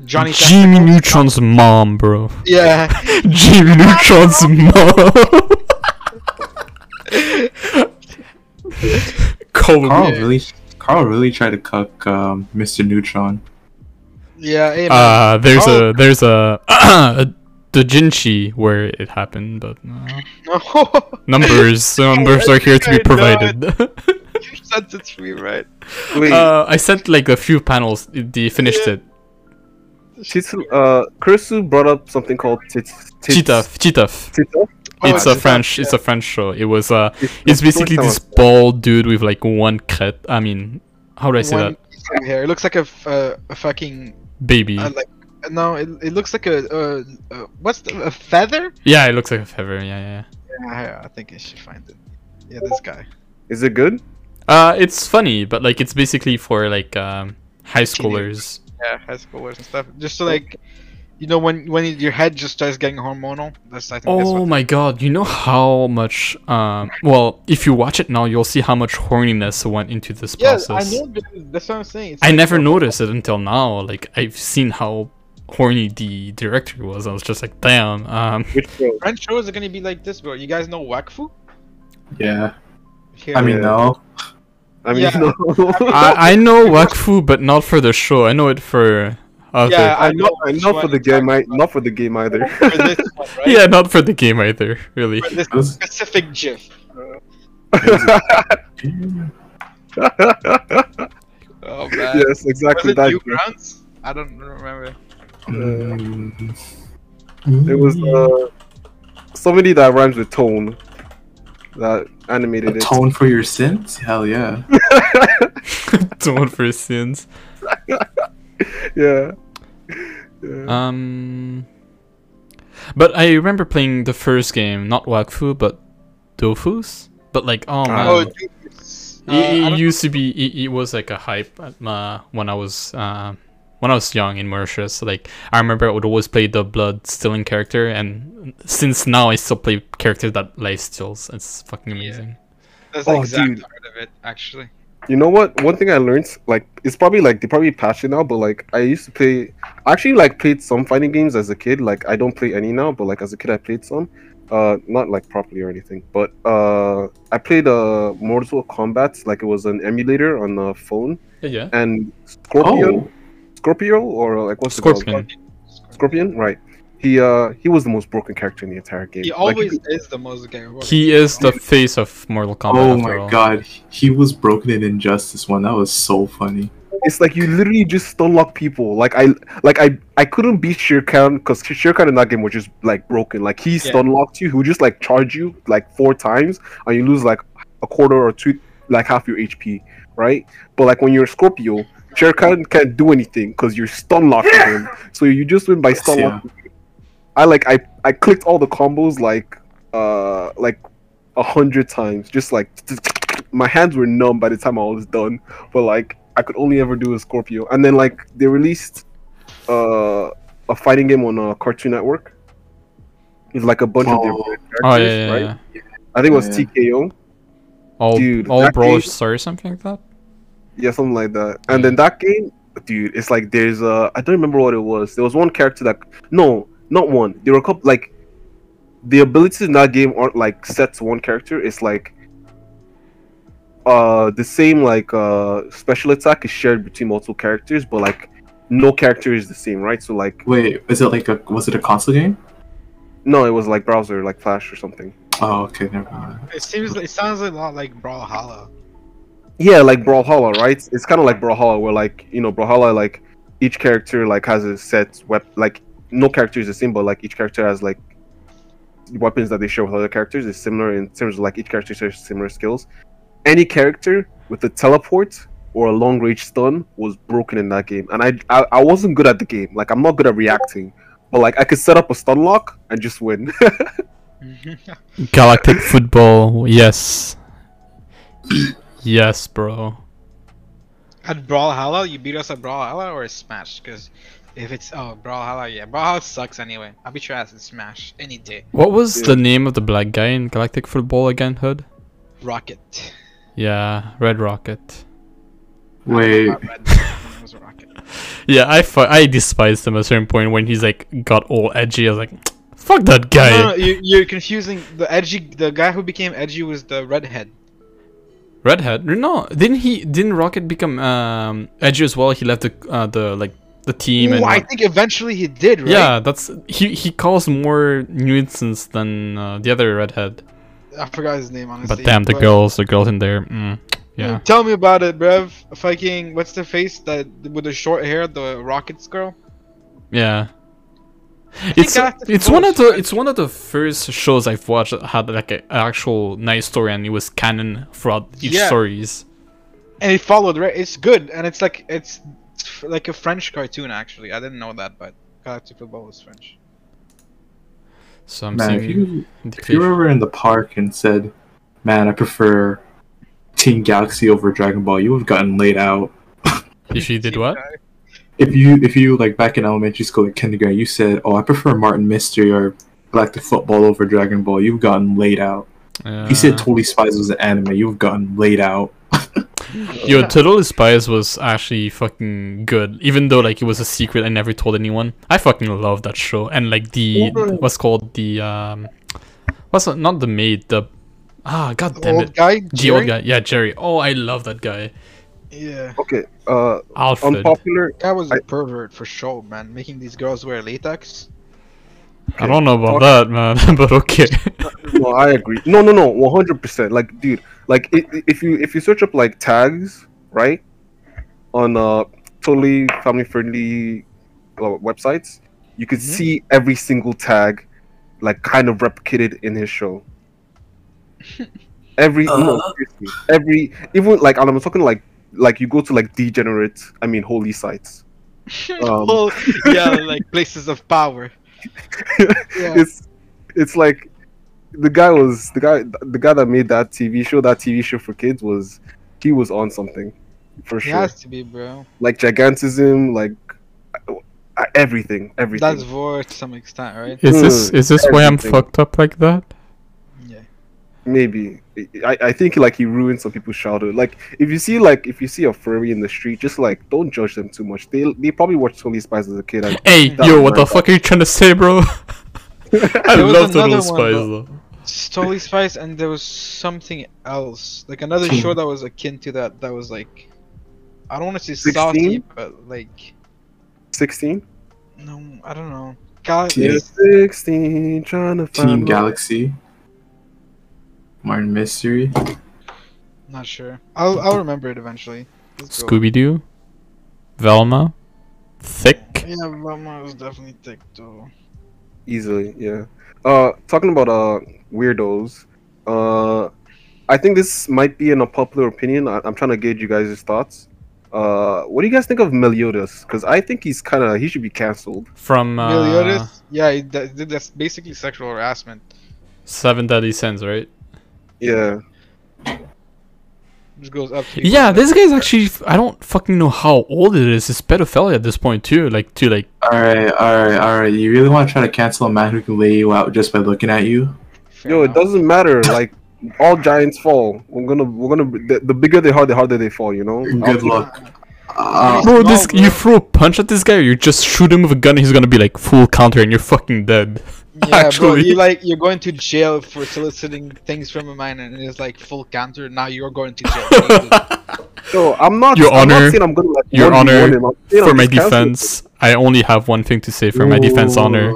Johnny. Jimmy Tentacle. Neutron's mom, bro. Yeah. Jimmy Neutron's mom. Kobe. Carl really, Carl really tried to cuck um, Mr. Neutron. Yeah. Hey. Uh, there's Oh. a there's a, a Dojinshi where it happened, but uh, numbers numbers are here to be provided. you sent it to me, right? Wait, uh, I sent like a few panels. They finished it. Chitsu, uh, Kurisu brought up something called Tits. tits Titeuf, Titeuf. Tita? It's Oh, a it's French. It's a French show. It was uh, It's, it's basically this bald dude with like one cut. I mean, how do I say One that? piece hair. It looks like a, f- uh, a fucking Baby. uh, like. No, it, it looks like a uh, uh, what's the, a feather? yeah, it looks like a feather. Yeah, yeah. yeah. Yeah, I, I think I should find it. Yeah, this guy. Is it good? Uh, it's funny, but like it's basically for like um high schoolers. Yeah, high schoolers and stuff. Just so like, you know, when when your head just starts getting hormonal. That's I think Oh what. my god, you know how much um well, if you watch it now, you'll see how much horniness went into this Yeah, process. I know. but That's what I'm saying. It's I like- never noticed it until now. Like I've seen how horny the director was. I was just like, damn. Um, Which show? French shows are gonna be like this, bro. You guys know Wakfu? Yeah, Here, I mean, no. I mean, Yeah. no. I I know Wakfu, but not for the show. I know it for other. Yeah, I I know, know I which not for the game, talking I, not for the game either. for one, right? Yeah, not for the game either. Really. For this specific GIF. Oh man. yes, Was exactly it that. Newgrounds? I don't remember. Mm. It was uh, somebody that rhymes with tone that animated it. Tone for your sins? Hell yeah. Don't for sins. Yeah. yeah. Um, but I remember playing the first game, not Wakfu, but Dofus. But like, oh man, Oh, it, dude, uh, it I don't- used to be. It, it was like a hype at my, when I was uh, when I was young in Mauritius. Like I remember I would always play the blood stealing character, and since now I still play characters that life steals. It's fucking Yeah. amazing. That's the Oh, exact dude. part of it, actually. You know what? One thing I learned, like, it's probably like they probably patched it now, but like I used to play. I actually like played some fighting games as a kid. Like I don't play any now, but like as a kid I played some. Uh, not like properly or anything, but uh, I played uh Mortal Kombat. Like it was an emulator on the phone, Yeah, yeah. and Scorpion, Oh, Scorpio, or like what's it called? Scorpion. Scorpion, right? He uh he was the most broken character in the entire game. He Like, always is the most gay. He is the face of Mortal Kombat. oh after my all. god. He was broken in Injustice one. That was so funny. it's like you literally just stun lock people. Like I like I I couldn't beat Shao Kahn because Shao Kahn in that game was just like broken. Like he stun locked you, he would just like charge you like four times and you lose like a quarter or two like half your HP, right? But like when you're Scorpio, Shao Kahn can't do anything because you're stun locking him. So you just win by stun Yeah. I like I I clicked all the combos like uh like a hundred times. Just like my hands were numb by the time I was done. But like I could only ever do a Scorpio. And then like they released uh a fighting game on uh, Cartoon Network. It's like a bunch of Oh. different characters, Oh yeah, yeah, right? yeah. I think it was Yeah. TKO. All Dude, all that brawl game- story something like that. Yeah, something like that. And then that game, dude, it's like there's a I don't remember what it was. There was one character that no, not one. There were a couple like the abilities in that game aren't like set to one character. It's like uh the same like uh special attack is shared between multiple characters, but like no character is the same, right? So like Wait, is it like a was it a console game? no, it was like browser, like Flash or something. Oh, okay, never mind. It seems. It sounds a lot like Brawlhalla. Yeah, like Brawlhalla, right? It's kind of like Brawlhalla, where like you know Brawlhalla, like each character like has a set wep like no character is the same, but like each character has like weapons that they share with other characters is similar in terms of like each character shares similar skills. Any character with a teleport or a long range stun was broken in that game, and I, I I wasn't good at the game. Like I'm not good at reacting, but like I could set up a stun lock and just win. Galactik football, yes. yes, bro. At Brawlhalla, you beat us at Brawlhalla or Smash? Because if it's oh Brawlhalla, yeah, Brawlhalla sucks anyway. I'll beat your ass in Smash any day. What was Yeah. the name of the black guy in Galactik football again, Hood? Rocket. Yeah, Red Rocket. Wait, Not Red, Rocket. Yeah, I fu- I despised him at a certain point when he's like got all edgy. I was like, fuck that guy. No, no, you, you're confusing the edgy. The guy who became edgy was the redhead. Redhead? No, didn't he? Didn't Rocket become um edgy as well? He left the uh, the like the team and Ooh, I think eventually he did, right? yeah, that's he he caused more nuisance than uh, the other redhead. I forgot his name honestly. But damn, the girls, the girls in there. Mm, yeah. Tell me about it, Brev. Fucking, what's the face that with the short hair, the Rockets girl? Yeah. Think It's Galactik it's one of the it's one of the first shows I've watched that had like an actual nice story and it was canon throughout each Yeah. stories. And it followed, right? It's good, and it's like it's like a French cartoon actually. I didn't know that, but Galactik Football was French. So I'm man, if you if you were ever in the park and said, "Man, I prefer Team Galaxy over Dragon Ball," you would have gotten laid out. if you did what? If you if you like back in elementary school or kindergarten, you said, "Oh, I prefer Martin Mystery or Galactik Football over Dragon Ball," you've gotten laid out. Uh, He said Totally Spies was an anime, you've gotten laid out. Yo, Totally Spies was actually fucking good, even though like it was a secret I never told anyone. I fucking love that show, and like the Over- what's called the um, what's not the maid, the ah, god The damn old it, guy, the Jerry? old guy, yeah, Jerry. Oh, I love that guy, Yeah, okay, uh, Alfred. unpopular. that was a I- pervert for sure, man. Making these girls wear latex. I don't know about that, man, but okay. no, I agree. No, no, no, one hundred percent. Like, dude, like i i- if you if you search up like tags, right, on uh totally family friendly uh, websites, you could Mhm. see every single tag, like kind of replicated in his show. Every no, every even like and I'm talking like like you go to like degenerate, I mean holy sites. Um, well, yeah, like places of power. Yeah. it's it's like the guy was the guy the guy that made that TV show that TV show for kids was he was on something for He sure has to be, bro. like gigantism like uh, everything everything That's Vor to some extent, right? Is this Hmm, is this why I'm fucked up like that? Yeah. maybe I, I think like he ruined some people's childhood like if you see like if you see a furry in the street just like don't judge them too much they they probably watched Totally Spies as a kid and Hey, yo, what the fuck are you trying to say, bro? I There was love Total another Spies though. though. Totally Spies, and there was something else, like another show that was akin to that. That was like, I don't want to say 16? saucy, but like, 16 no, I don't know. Gal- Yeah. 16 trying to find Team love. Galaxy, Martin Mystery. Not sure. I'll I'll remember it eventually. Let's. Scooby Doo, Velma, Thick. Yeah, Velma was definitely thick though. easily yeah uh talking about uh weirdos uh i think this might be an unpopular opinion I- i'm trying to gauge you guys' thoughts Uh, what do you guys think of Meliodas? Because I think he's kind of he should be canceled. From uh, Meliodas? Yeah, he- that, that's basically sexual harassment. Seven Deadly Sins, right? Yeah. Just goes up. to Yeah, this guy's actually. I don't fucking know how old it is. It's pedophilia at this point too. Like to like. Alright, alright, alright. You really want to try to cancel a man who can lay you out just by looking at you? Fair Yo, it doesn't matter. Like all giants fall. We're gonna we're gonna the, the bigger they are, the harder they fall. You know. Good I'll- luck. Uh, Bro, No, this bro. you throw a punch at this guy, or you just shoot him with a gun. He's gonna be like full counter, and you're fucking dead. Yeah, bro, you like you're going to jail for soliciting things from a minor, and it's like full counter. Now you're going to jail. Yo, I'm not. Your I'm Honor, not I'm gonna like Your Honor, him. I'm saying for my just canceling defense, I only have one thing to say for my defense honor.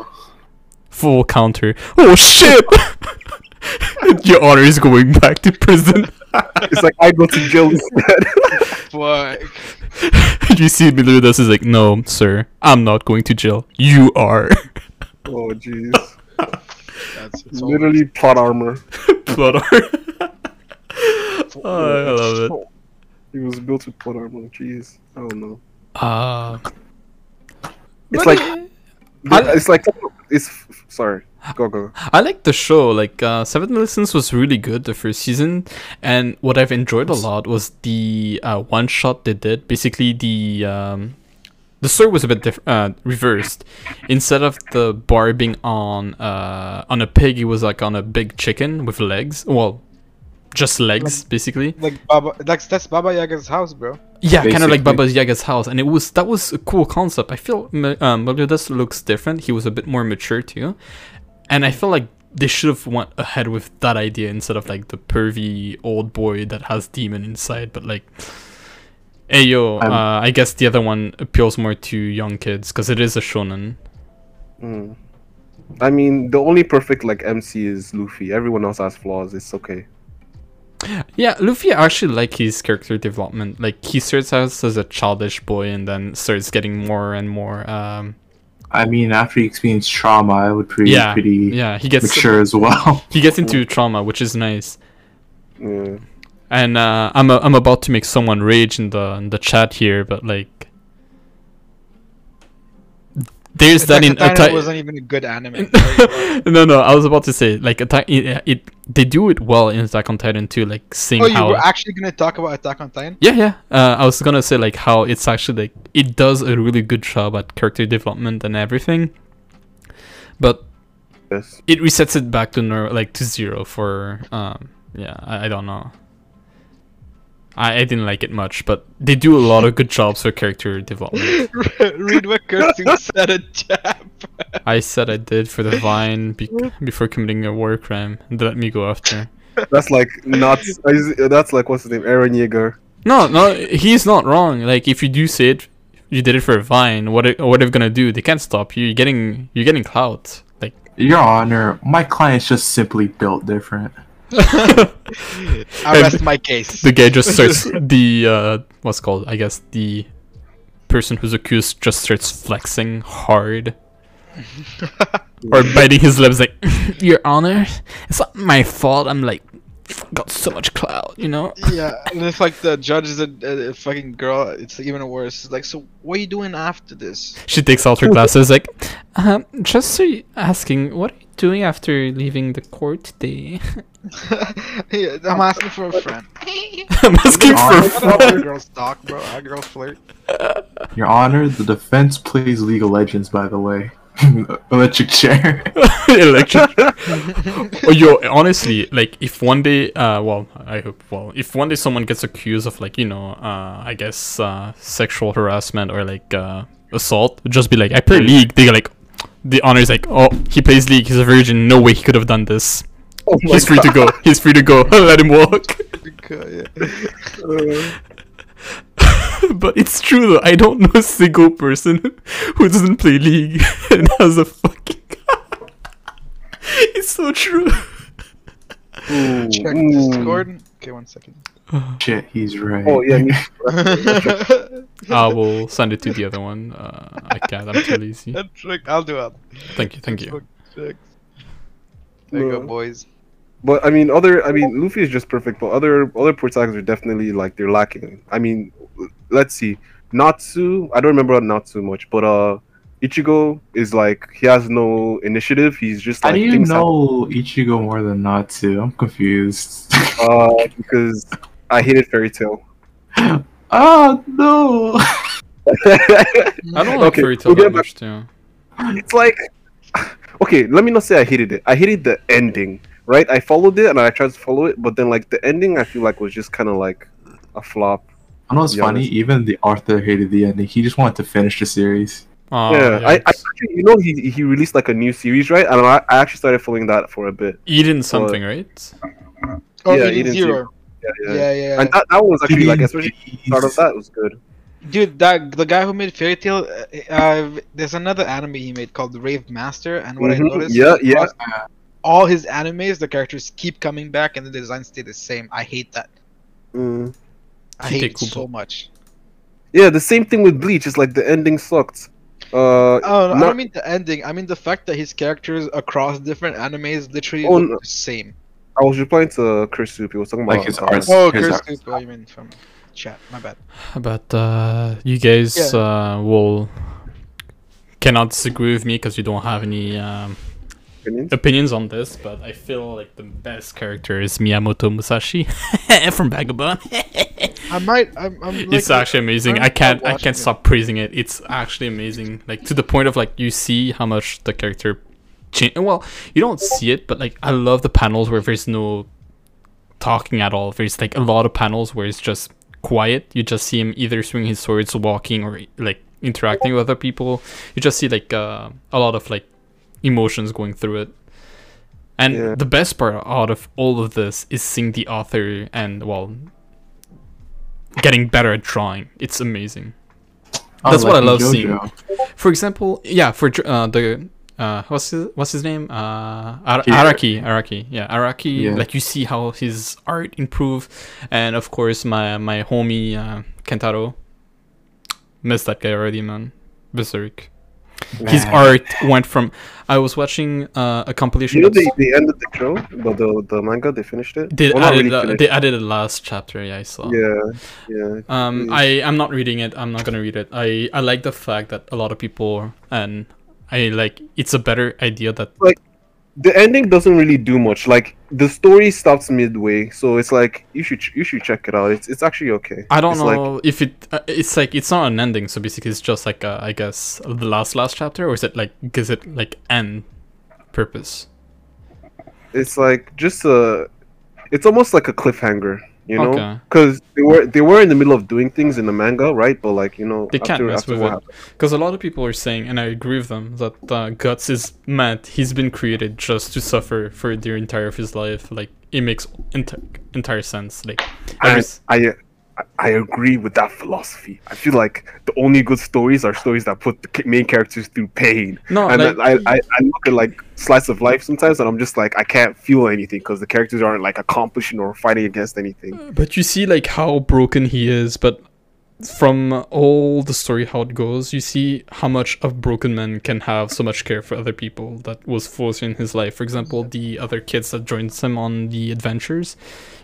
Full counter. Oh shit! Your honor is going back to prison. It's like I go to jail instead. Fuck. you see Meliodas is like, no, sir, I'm not going to jail. You are. Oh jeez. That's it's over. Literally plot armor. plot armor. oh, I love it. He was built with plot armor. Jeez. I don't know. Uh, It's like I- it's like it's sorry. Go go. I like the show. Like uh, Seven Millicents was really good the first season, and what I've enjoyed a lot was the uh, one shot they did. Basically, the um, the story was a bit diff- uh, reversed. Instead of the bar being on uh, on a pig, it was like on a big chicken with legs. Well, just legs, basically. Like Baba, that's that's Baba Yaga's house, bro. Yeah, kind of like Baba Yaga's house, and it was that was a cool concept. I feel Me- um, Meliodas looks different. He was a bit more mature too, and I feel like they should have went ahead with that idea instead of like the pervy old boy that has demon inside. But like, hey yo, I'm- uh, I guess the other one appeals more to young kids because it is a shonen. Mm. I mean, the only perfect like MC is Luffy. Everyone else has flaws. It's okay. Yeah, Luffy I actually like his character development. Like he starts out as a childish boy and then starts getting more and more. Um, I mean, after he experienced trauma, I would pretty yeah, pretty yeah, he gets mature as well. he gets into trauma, which is nice. Yeah. And uh, I'm a, I'm about to make someone rage in the in the chat here, but like, there's that in Attack on Titan Attack. wasn't even a good anime. no, no, I was about to say like attack. It, it they do it well in Attack on Titan too, like seeing oh, you how. were actually gonna talk about Attack on Titan? yeah, yeah. Uh, I was gonna say like how it's actually like it does a really good job at character development and everything, but Yes. it resets it back to nor- like to zero for um yeah I, I don't know I, I didn't like it much but they do a lot of good jobs for character development Read what Kurtzu said in chat. i said i did for the vine be- before committing a war crime and let me go after That's like not. That's like what's his name? Eren Yeager. no no he's not wrong like if you do say it you did it for a vine what are, what are they gonna do they can't stop you you're getting you're getting clout like Your Honor, my client's just simply built different. I rest my case. the guy just starts the uh what's called i guess the person who's accused just starts flexing hard or biting his lips like your honor it's not my fault i'm like got so much clout you know yeah, and if like the judge is a, a, a fucking girl, it's even worse. It's like, so what are you doing after this? she takes out her glasses like um just so you asking what are you doing after leaving the court today Yeah, I'm asking for a friend. i'm asking for a Honor. How friend girls talk, bro. How girls flirt. Your Honor, the defense plays League of Legends, by the way. Electric chair. electric oh, yo honestly like if one day uh well i hope well if one day someone gets accused of like you know uh i guess uh sexual harassment or like uh assault just be like i play league they're like the honor is like oh he plays league he's a virgin no way he could have done this Oh he's free to go he's free to go let him walk Okay, Uh, but it's true though i don't know a single person who doesn't play league and has a fucking it's so true ooh, Check ooh. Discord. Okay, one second. Shit, he's right. Oh yeah. Me- I will send it to the other one. Uh, I can't. I'm too lazy. That's like, I'll do it. Thank you. Thank you. Checks. There you go, boys. But I mean, other I mean, Luffy is just perfect, but other other protagonists are definitely like they're lacking. I mean, let's see, Natsu. I don't remember Natsu much, but uh, Ichigo is like he has no initiative. He's just How do you things know Ichigo more than Natsu? I'm confused. uh, because I hated Fairy Tail. oh no! I don't like Okay, Fairy Tail we'll get that much too. it's like okay let me not say i hated it i hated the ending right i followed it and i tried to follow it but then like the ending i feel like was just kind of like a flop I know it's funny. honest. Even the author hated the ending. He just wanted to finish the series. Oh, yeah I, I actually you know he, he released like a new series right and I, I actually started following that for a bit Eden something, right? Oh, Yeah, Eden Eden Zero. yeah yeah, Yeah, yeah. and that, that one was actually like Please. especially the start of that was good Dude, that the guy who made Fairy Tail, uh, uh, there's another anime he made called Rave Master, and what Mhm, I noticed, yeah, yeah. across all his animes, the characters keep coming back, and the designs stay the same. I hate that. mm. I hate it so much. yeah the same thing with bleach it's like the ending sucked uh Oh, no, I don't mean the ending. I mean the fact that his characters across different animes literally Oh, look no. the same. I was replying to chris soup he was talking Like about his uh, arts. Oh, Here's Chris our- Coop, what you mean from chat? My bad. But uh, you guys Yeah. uh, will cannot disagree with me because you don't have any um, opinions. opinions on this. But I feel like the best character is Miyamoto Musashi from Vagabond. I might. I'm. I'm like, it's actually amazing. I'm I can't. I can't it. stop praising it. It's actually amazing. Like to the point of like you see how much the character change. Well, you don't see it, but like I love the panels where there's no talking at all. There's like a lot of panels where it's just quiet. You just see him either swinging his swords, walking, or like interacting with other people. You just see like uh, a lot of like emotions going through it. And Yeah. the best part out of all of this is seeing the author and well getting better at drawing. It's amazing. Oh, That's what I love JoJo. seeing. For example, yeah, for uh, the uh, what's his what's his name? Uh, Ar- Araki. Araki. Yeah, Araki. Yeah. Like you see how his art improved, and of course my my homie uh, Kentaro. Missed that guy already, man. Berserk. His art went from. I was watching uh, a compilation. you know of they, they ended the show the, the the manga they finished it they Well, not added really finished. they added the last chapter. Yeah, I saw. yeah yeah Um, Mm. I I'm not reading it. I'm not gonna read it. I I like the fact that a lot of people and I like it's a better idea that like the ending doesn't really do much. Like the story stops midway, so it's like you should you should check it out. It's it's actually okay. I don't It's like- know if it uh, it's like it's not an ending. So basically, it's just like uh, I guess the last last chapter, or is it like is it like end purpose? it's like just a, it's almost like a cliffhanger, you know, because they were they were in the middle of doing things in the manga, right? But like you know, They can't mess after with it because a lot of people are saying, and I agree with them, that uh, Guts is mad. He's been created just to suffer for the entire of his life. Like it makes ent- entire sense. Like I, I I agree with that philosophy. I feel like the only good stories are stories that put the main characters through pain. no, and like, I, I, I look at like slice of life sometimes, and I'm just like I can't feel anything because the characters aren't like accomplishing or fighting against anything. But you see like how broken he is, but from all the story how it goes, you see how much a broken man can have so much care for other people that was forced in his life. For example, the other kids that joins him on the adventures,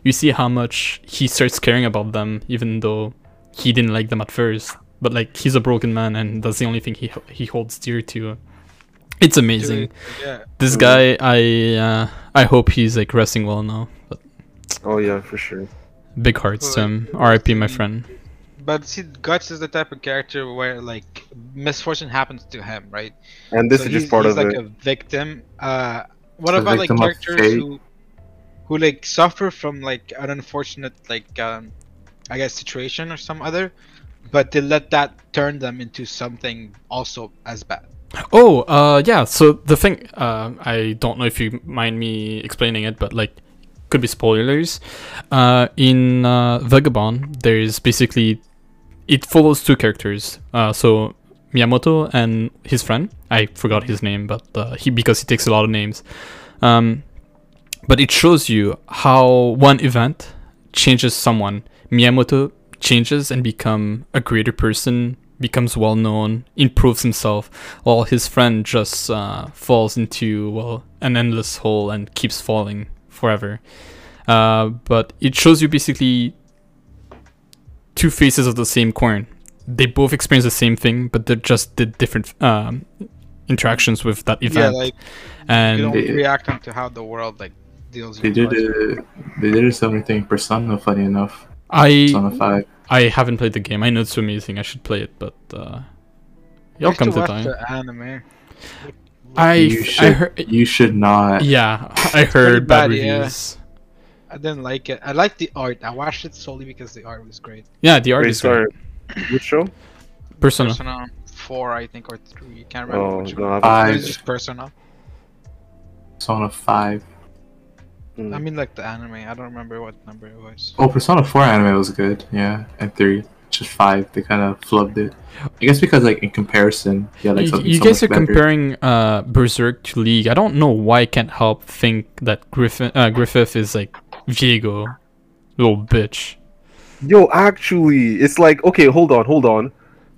you see how much he starts caring about them, even though he didn't like them at first. But like he's a broken man, and that's the only thing he he holds dear to. It's amazing. Dude, yeah. This Mm. guy, I uh, I hope he's like resting well now. But Oh yeah, for sure. big hearts to him. R.I.P. My friend. But see, Guts is the type of character where like misfortune happens to him, right? And this So is just he's- part he's of like it. a victim. Uh, what A about like victim of characters who, who like suffer from like an unfortunate like um, I guess situation or some other, but they let that turn them into something also as bad. Oh, uh, yeah. So the thing, uh, I don't know if you mind me explaining it, but like, could be spoilers. Uh, in uh, Vagabond, there's basically it follows two characters. Uh, so Miyamoto and his friend. I forgot his name, but uh, he because he takes a lot of names. Um, but it shows you how one event changes someone. Miyamoto changes and become a greater person, becomes well known, improves himself, while his friend just uh, falls into well an endless hole and keeps falling forever. Uh, but it shows you basically two faces of the same coin. They both experience the same thing, but they're just did different um, interactions with that Yeah, event. like you and don't They- react onto how the world like deals They with did us. it. They did a similar thing Persona. Funny enough, I Persona Five. I haven't played the game. I know it's amazing. I should play it, but uh, I it'll come to to watch time. the anime. I You I heard. You should not. Yeah, I heard bad, bad, yeah. Reviews. I didn't like it. I liked the art. I watched it solely because the art was great. Yeah, the art Wait, is great. sorry. Which show? Persona. Persona 4, I think, or 3. Can't remember Oh, which no, one. I've- It Five. was just Persona. Persona Five. Hmm. I mean, like the anime. I don't remember what number it was. Oh, Persona 4 anime was good, yeah, and 3. Just 5, they kind of flubbed it. I guess because, like, in comparison, yeah, like, you, something you so guys are better. comparing uh, Berserk to League. I don't know why I can't help think that Griffin uh, Griffith is like Viego, little bitch. Yo, actually, it's like okay, hold on, hold on.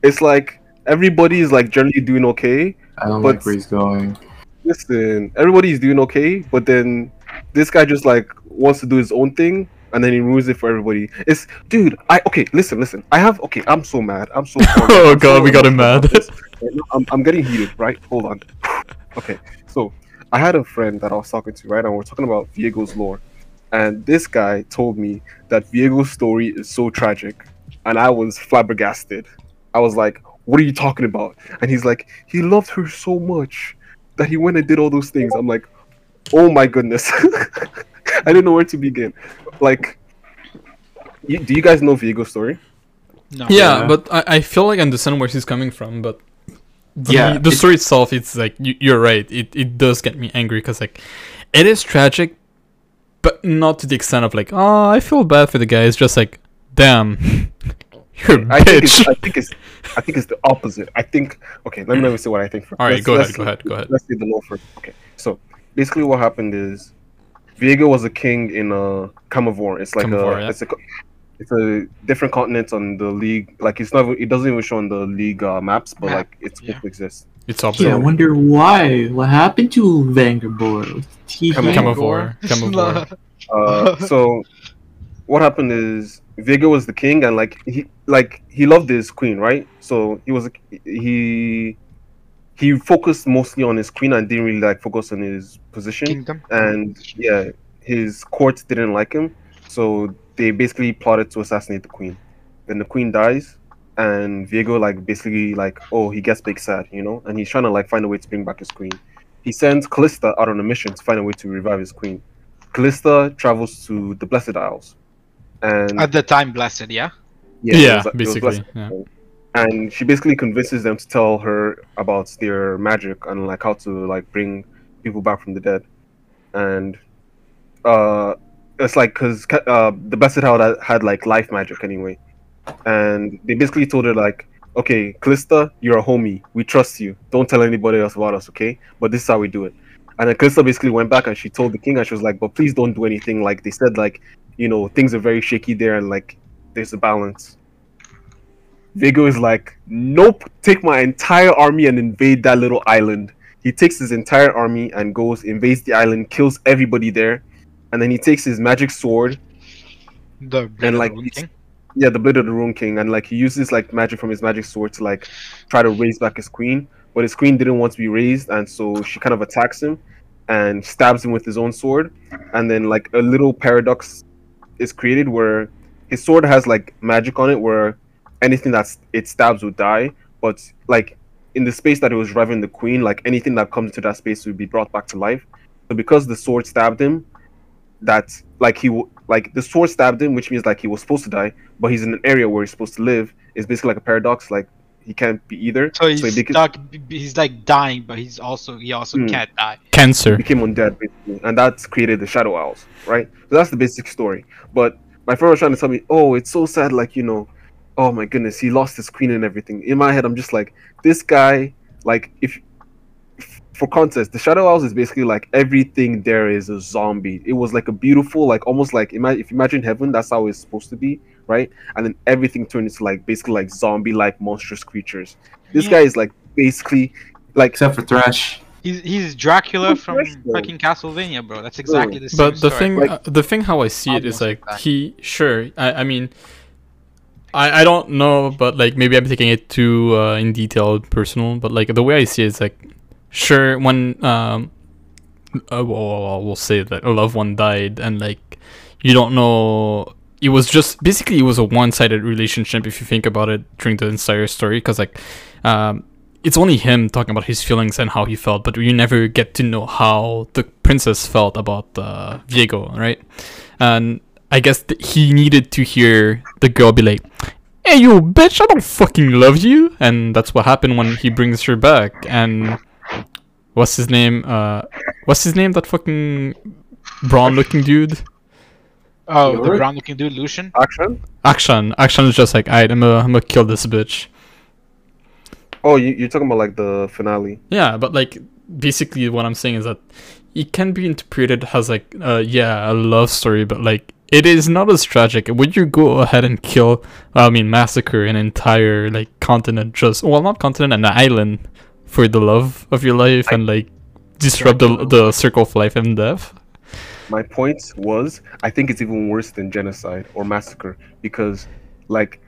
It's like everybody is like generally doing okay. I don't but- like where he's going. Listen, everybody's doing okay, but then this guy just like wants to do his own thing, and then he ruins it for everybody. It's dude. I okay. Listen, listen. I have okay. I'm so mad. I'm so. Oh, I'm God, so we got him mad. about this. Right now, I'm, I'm getting heated. Right, hold on. Okay, so I had a friend that I was talking to, right, and we're talking about Viego's lore, and this guy told me that Viego's story is so tragic, and I was flabbergasted. I was like, "What are you talking about?" And he's like, "He loved her so much that he went and did all those things." I'm like, "Oh my goodness!" I didn't know where to begin. Like, you, do you guys know Viego's story? No. Yeah, Yeah. but I, I feel like I understand where he's coming from, but the, Yeah, the it- story itself, it's like you, you're right. It it does get me angry because like it is tragic, but not to the extent of like oh I feel bad for the guy. It's just like damn, you're a I think bitch. it's, I think it's I think it's the opposite. I think okay, let me let me say what I think first. All right, Let's- go let's ahead, go ahead, go ahead. Let's see the law first. Okay, so basically what happened is Viego was a king in uh Camavor. It's like Camavor, a yeah. it's a it's a different continent on the league. Like it's not it doesn't even show on the league uh, maps, but Map, like it's yeah. supposed to exist. Yeah, I wonder why. What happened to Vanguard? He Come- come Camavor, Camavor. Uh, so what happened is Viego was the king, and like he like he loved his queen, right? So he was he he focused mostly on his queen and didn't really like focus on his position. Kingdom. And yeah, his court didn't like him, so they basically plotted to assassinate the queen. Then the queen dies, and Viego like basically like oh he gets big sad, you know, and he's trying to like find a way to bring back his queen. He sends Kalista out on a mission to find a way to revive his queen. Kalista travels to the Blessed Isles, and At the time, blessed. Yeah. Yeah, it was- basically. Yeah. and she basically convinces them to tell her about their magic and like how to like bring people back from the dead and uh it's like because uh the blessed house had, had like life magic anyway and they basically told her like okay Kalista, you're a homie. We trust you. Don't tell anybody else about us okay? But this is how we do it. And then Kalista basically went back and she told the king and she was like but please don't do anything. Like they said like you know things are very shaky there and like there's a balance. Viego is like, nope, take my entire army and invade that little island. He takes his entire army and goes, invades the island, kills everybody there, and then he takes his magic sword, The of like, yeah, the blade of the Ruined King, and like he uses like magic from his magic sword to like try to raise back his queen, but his queen didn't want to be raised, and so she kind of attacks him and stabs him with his own sword, and then like a little paradox is created where his sword has like magic on it, where anything that it stabs would die, but like in the space that it was reviving the queen, like anything that comes into that space would be brought back to life. So because the sword stabbed him, that like he like the sword stabbed him, which means like he was supposed to die, but he's in an area where he's supposed to live. It's basically like a paradox, like he can't be either. So he's he became, stuck. He's like dying, but he's also he also Hmm. can't die. Cancer. became undead basically, and that's created the Shadow Isles, right? So that's the basic story. But my friend was trying to tell me, oh, it's so sad, like you know, oh my goodness, he lost his queen and everything. In my head, I'm just like, this guy, like if for context, the Shadow Isles is basically like everything there is a zombie. It was like a beautiful, like almost like ima- if you imagine heaven, that's how it's supposed to be, right? And then everything turned into like basically like zombie-like monstrous creatures. This Yeah. guy is like basically like Except for Thresh. He's he's Dracula Who's from Dracula? fucking Castlevania, bro. That's exactly the same But the story. thing, Like- uh, the thing, how I see it is Almost like he sure. I, I mean, I I don't know, but like maybe I'm taking it too uh, in detail, personal. But like the way I see it is like, sure, when um, uh, well, we'll say that a loved one died, and like you don't know. It was just basically it was a one-sided relationship if you think about it during the entire story, because like, um, it's only him talking about his feelings and how he felt, but you never get to know how the princess felt about uh, Viego, right? And I guess th- he needed to hear the girl be like, "Hey, you bitch! I don't fucking love you," and that's what happened when he brings her back. And what's his name? Uh, what's his name? That fucking brown-looking dude. oh, the brown looking dude, Lucian. Action. Action. Action is just like, alright, I'm gonna, I'm gonna kill this bitch. Oh, you, you're talking about like the finale. Yeah, but like basically what I'm saying is that it can be interpreted as like uh yeah, a love story, but like it is not as tragic. Would you go ahead and kill I mean massacre an entire like continent just well not continent an island for the love of your life and like disrupt the the circle of life and death? My point was, I think it's even worse than genocide or massacre because, like,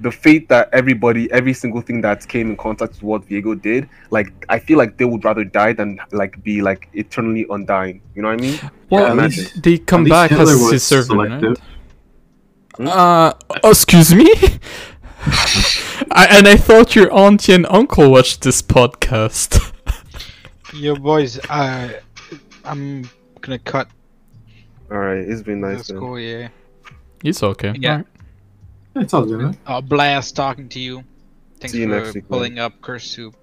the fate that everybody, every single thing that came in contact with what Viego did, like, I feel like they would rather die than like be like eternally undying. You know what I mean? Well, at least- they come at back Hitler as his servant, right? Uh, excuse me? I, and I thought your auntie and uncle watched this podcast. Yo, boys. Uh, I'm gonna cut. All right, it's been nice. That's man. cool. Yeah. it's okay. Yeah. Alright. It's all good. man. Uh, blast talking to you. Thanks See you for next week, man. pulling up Curse Soup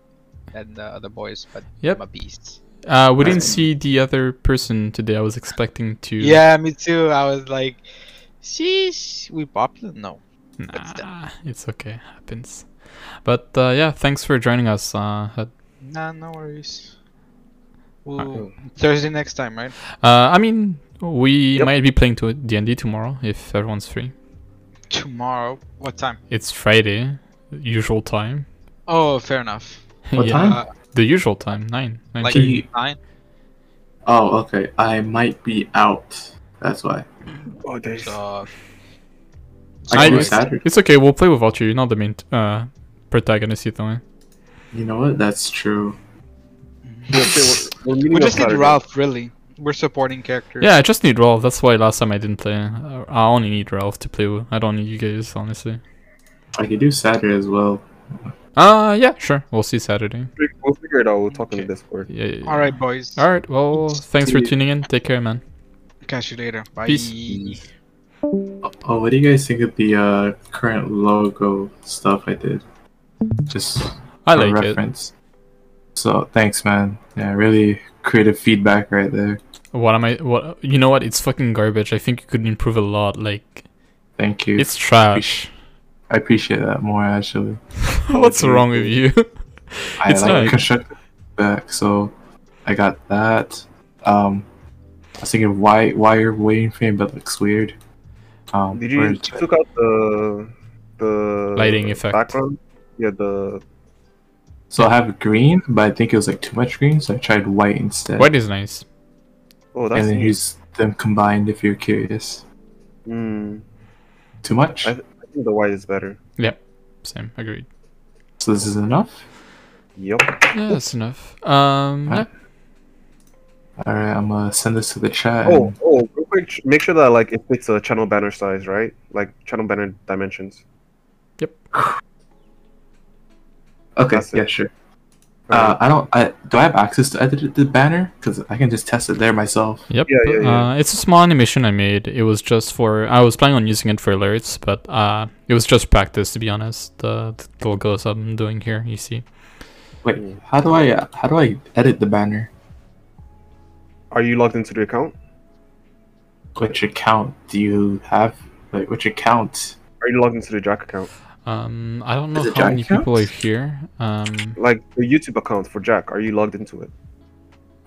and the other boys, but Yep. I'm a beast. Uh, we didn't see the other person today. I was expecting to. Yeah, me too. I was like, sheesh, we popular? No. That's Nah, it's okay. Happens. But uh, yeah, thanks for joining us. Uh, at- Nah, no worries. We'll, Thursday next time, right? uh, I mean, we Yep. might be playing to D&D tomorrow if everyone's free. Tomorrow. What time? It's Friday, usual time. Oh, fair enough. What yeah, time? Uh, the usual time, nine. nine like thirty. nine. Oh, okay. I might be out. That's why. Oh, days. So, I I- can do Saturday. It's okay. We'll play without you. You're not the main uh, protagonist, either way. You know what? That's true. Yeah, okay, we're, we're we just need Ralph, really. We're supporting characters. Yeah, I just need Ralph. That's why last time I didn't play. Uh, I only need Ralph to play with. I don't need you guys, honestly. I could do Saturday as well. Uh, yeah, sure. We'll see Saturday. We'll figure it out. We'll talk in Okay. the Discord. Yeah. yeah, yeah. All right, boys. All right. Well, thanks for See you. tuning in. Take care, man. Catch you later. Bye. Peace. Oh, what do you guys think of the uh, current logo stuff I did? Just I like it. reference. So thanks, man. Yeah, really creative feedback right there. What am I? What? You know what? It's fucking garbage. I think you could improve a lot. Like, Thank you. it's trash. I appreciate that more actually. What's wrong with you? I It's like not- constructive feedback, so I got that. Um, I was thinking why why you're waiting for him, but looks weird. Um, Did you, where you took out the the Lighting effect. background? Yeah, the so I have green, but I think it was like too much green, so I tried white instead. White is nice. oh that's and then neat. use them combined if you're curious. Hmm, Too much? I- I think the white is better. Yep. Same. Agreed. So this is enough? Yep. Yeah, that's enough. Um. Yeah. Alright. Alright, I'm gonna send this to the chat. Oh, and- oh, real quick, make sure that like it fits a channel banner size, right? Like channel banner dimensions. Yep. okay, that's it. yeah, sure. Uh, I don't. I do. I have access to edit the banner because I can just test it there myself. Yep. Yeah, yeah, yeah. Uh, it's a small animation I made. It was just for. I was planning on using it for alerts, but uh, it was just practice to be honest. The, the logos I'm doing here, you see. Wait, how do I? Uh, how do I edit the banner? Are you logged into the account? Which account do you have? Like, which account? Are you logged into the Jack account? Um, I don't know Is it how many giant people are here. Um, Like the YouTube account for Jack. Are you logged into it?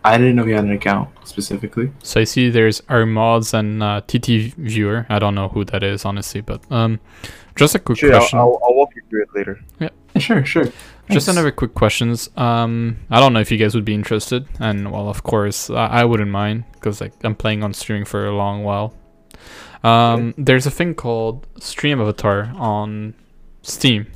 I didn't know he had an account specifically. So I see there's our mods and uh, TT viewer. I don't know who that is honestly, but um, just a quick Sure, I'll, question. I'll, I'll walk you through it later. Yeah, sure, sure. Just another quick questions. Um, I don't know if you guys would be interested, and well, of course, I, I wouldn't mind because like I'm playing on streaming for a long while. Um, there's a thing called Stream Avatar on Steam,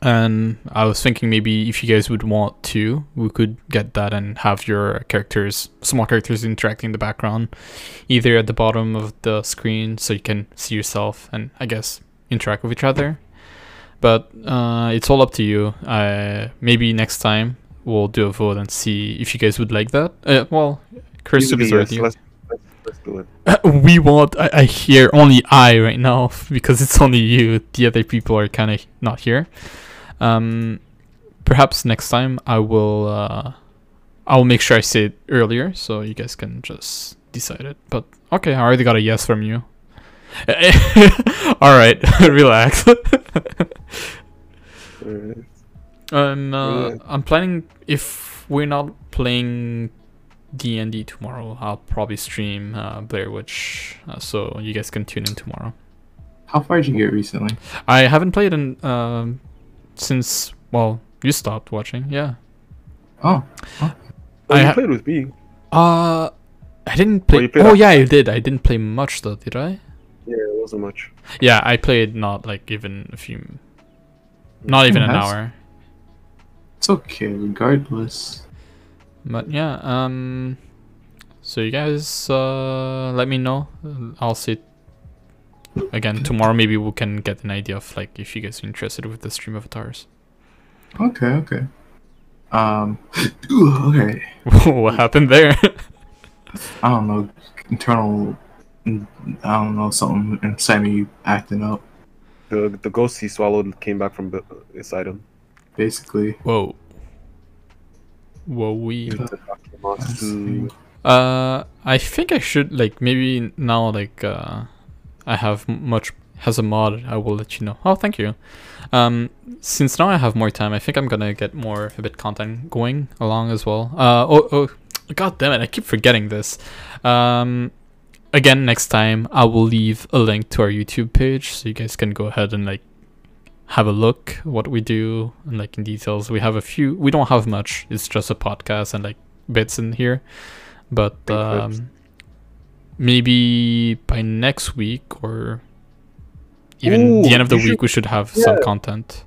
and I was thinking maybe if you guys would want to, we could get that and have your characters, small characters, interacting in the background, either at the bottom of the screen so you can see yourself and I guess interact with each other but uh, it's all up to you. Uh, maybe next time we'll do a vote and see if you guys would like that. Uh, well, Chris is yes, let's, let's, let's do it. we want. I, I hear only I right now because it's only you. The other people are kind of not here. Um, perhaps next time I will. Uh, I'll make sure I say it earlier so you guys can just decide it. But okay, I already got a yes from you. All right, relax. Alright. And uh, Yeah. I'm planning if we're not playing D and D tomorrow, I'll probably stream uh, Blair Witch, uh, so you guys can tune in tomorrow. How far did you get recently? I haven't played in um, since well you stopped watching, yeah. Oh, Oh, I you ha- played with me. Uh, I didn't play. you played Oh yeah, I did. I didn't play much though, did I? Yeah, it wasn't much. Yeah, I played not like even a few, not even an Nice. hour. it's okay. Regardless, But yeah, um, so you guys uh, let me know. I'll see again tomorrow. Maybe we can get an idea of like if you guys are interested with the stream of avatars. okay, okay. Um, ooh, okay. what happened there? I don't know. Internal, I don't know something inside me acting up. The the ghost he swallowed came back from inside him. Basically, Whoa. Whoa, we. Uh, I think I should like maybe now like uh, I have much has a mod. I will let you know. Oh, thank you. Um, since now I have more time, I think I'm gonna get more a bit content going along as well. Uh, oh, oh, god damn it! I keep forgetting this. Um, again, next time I will leave a link to our YouTube page so you guys can go ahead and like have a look what we do and like in details. We have a few. We don't have much. It's just a podcast and like bits in here, but um, maybe by next week or even the end of the week should- we should have some content.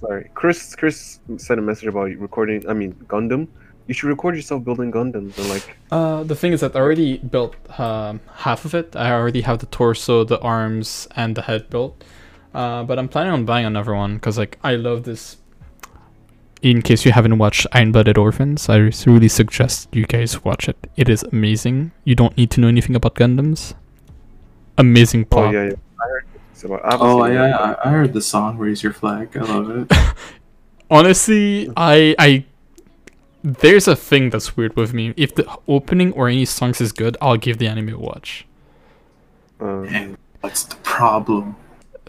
Sorry, Chris. Chris sent a message about recording. I mean, Gundam. You should record yourself building Gundams and like. Uh, the thing is that I already built um, half of it. I already have the torso, the arms, and the head built. Uh, but I'm planning on buying another one because like I love this. In case you haven't watched Iron Blooded Orphans, I really suggest you guys watch it. It is amazing. You don't need to know anything about Gundams. Amazing Oh plot. yeah, yeah. I heard it's about. I haven't oh yeah. I, I heard the song "Raise Your Flag." I love it. Honestly, I I there's a thing that's weird with me. If the opening or any songs is good, I'll give the anime a watch. Um, and what's the problem?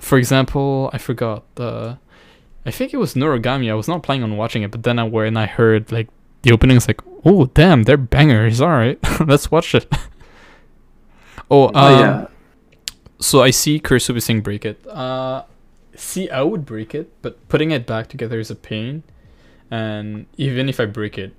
for example, I forgot the. I think it was Noragami. I was not planning on watching it, but then I when I heard like the opening, it's like, oh damn, they're bangers. All right, let's watch it. oh, oh um, yeah, So I see Kursubi saying break it. Uh, see, I would break it, but putting it back together is a pain. And even if I break it,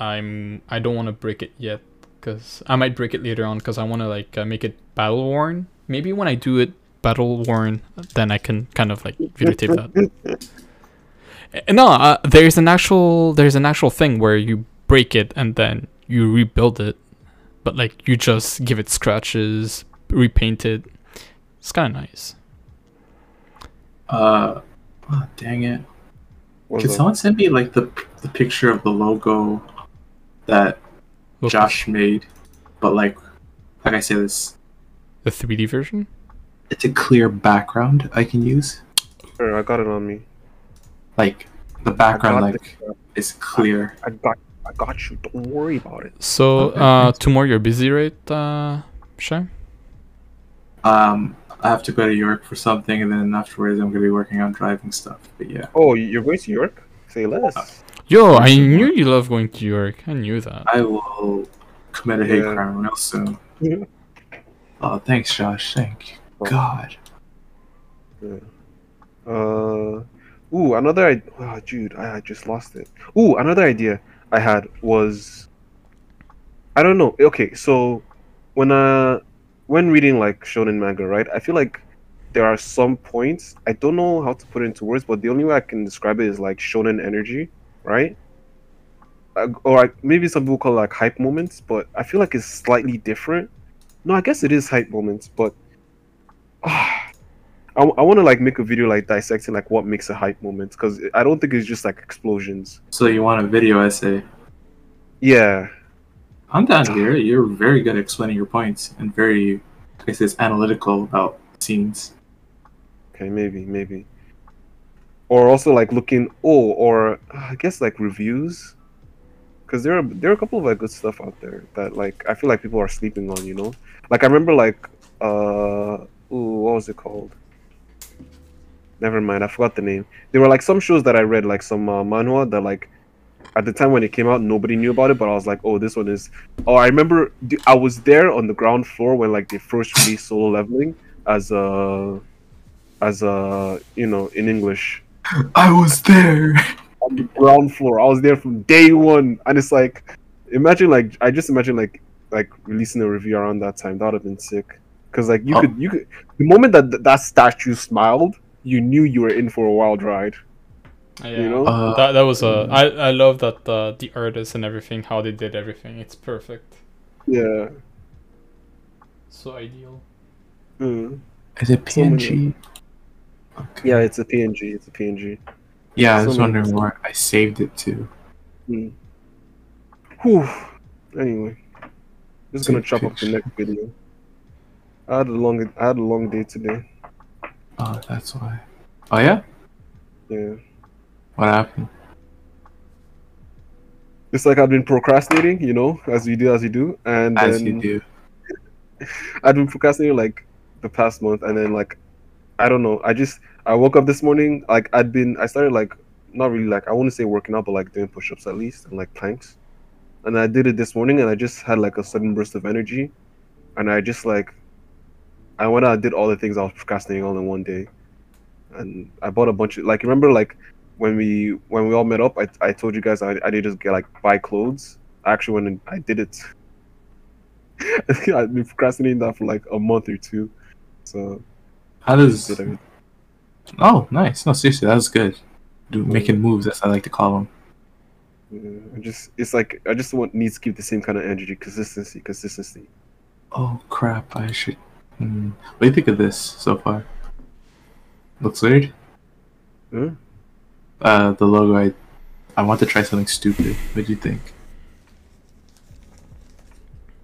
I'm I don't want to break it yet because I might break it later on because I want to like uh, make it battle worn. Maybe when I do it battle worn, then I can kind of like videotape that. No, uh, there's an actual there's an actual thing where you break it and then you rebuild it, but like you just give it scratches, repaint it. It's kind of nice. uh, oh, dang it! What's Can up? someone send me like the the picture of the logo that Look, Josh made? But like, like I say this the 3D version. it's a clear background I can use. Sure, I got it on me. Like the background, got like is clear. I got. I got you. Don't worry about it. So Okay, uh, thanks. tomorrow you're busy, right, uh, Shay? Um, I have to go to York for something, and then afterwards I'm gonna be working on driving stuff. But yeah, Oh, you're going to York? Say less. Yo, I knew you love going to York. I knew that. I will commit a hate Yeah. crime real soon. Yeah. Oh, thanks, Josh. Thank you. Oh. God. Uh, ooh, another. idea. Oh, dude, I, I just lost it. Ooh, another idea I had was, I don't know. Okay, so when uh, when reading like shonen manga, right? I feel like there are some points I don't know how to put it into words, but the only way I can describe it is like shonen energy, right? Uh, or like, maybe some people call it like hype moments, but I feel like it's slightly different. No, I guess it is hype moments, but. I, I want to like make a video like dissecting like what makes a hype moment because I don't think it's just like explosions. So you want a video essay? Yeah, I'm down here. You're very good at explaining your points and very, I guess, analytical about scenes. okay, maybe, maybe. Or also like looking, oh, or uh, I guess like reviews, because there are there are a couple of like good stuff out there that like I feel like people are sleeping on. You know, like I remember like uh, ooh, what was it called? Never mind, I forgot the name. There were like some shows that I read, like some uh, manhwa that like at the time when it came out, nobody knew about it, but I was like, oh, this one is. Oh, I remember I was there on the ground floor when like they first released Solo Leveling as a, as a you know in English I was there. on the ground floor. I was there from day one, and it's like, imagine like I just imagine like like releasing a review around that time. That would have been sick. Cause like you Oh. could you could the moment that th- that statue smiled, you knew you were in for a wild ride. Yeah. know? Uh, that that was a. I I love that uh, the artists and everything, how they did everything. It's perfect. Yeah. So ideal. Mm. Is it So PNG? Okay. Yeah, it's a PNG. It's a PNG. Yeah, I was many- wondering where I saved it to. Mm. Whew. Anyway, just gonna chop up the next video. I had a long I had a long day today. Oh, that's why. Oh yeah. Yeah. What happened? It's like I've been procrastinating, you know, as you do, as you do, and As then you do. I've been procrastinating like the past month, and then like I don't know. I just I woke up this morning like I'd been I started like not really like I want to say working out, but like doing push-ups at least and like planks, and I did it this morning, and I just had like a sudden burst of energy, and I just like I went out and did all the things I was procrastinating all in one day, and I bought a bunch of like remember like when we when we all met up, I I told you guys I I did just get like buy clothes. I actually went and I did it. I've been procrastinating that for like a month or two. So How does? Oh, nice. No, seriously, that was good. Do making moves, as I like to call them. Yeah, I just it's like I just want needs to keep the same kind of energy, consistency, consistency. Oh crap! I should. Hmm. What do you think of this so far? Looks weird. Huh? Uh, the logo. I, I want to try something stupid. What do you think?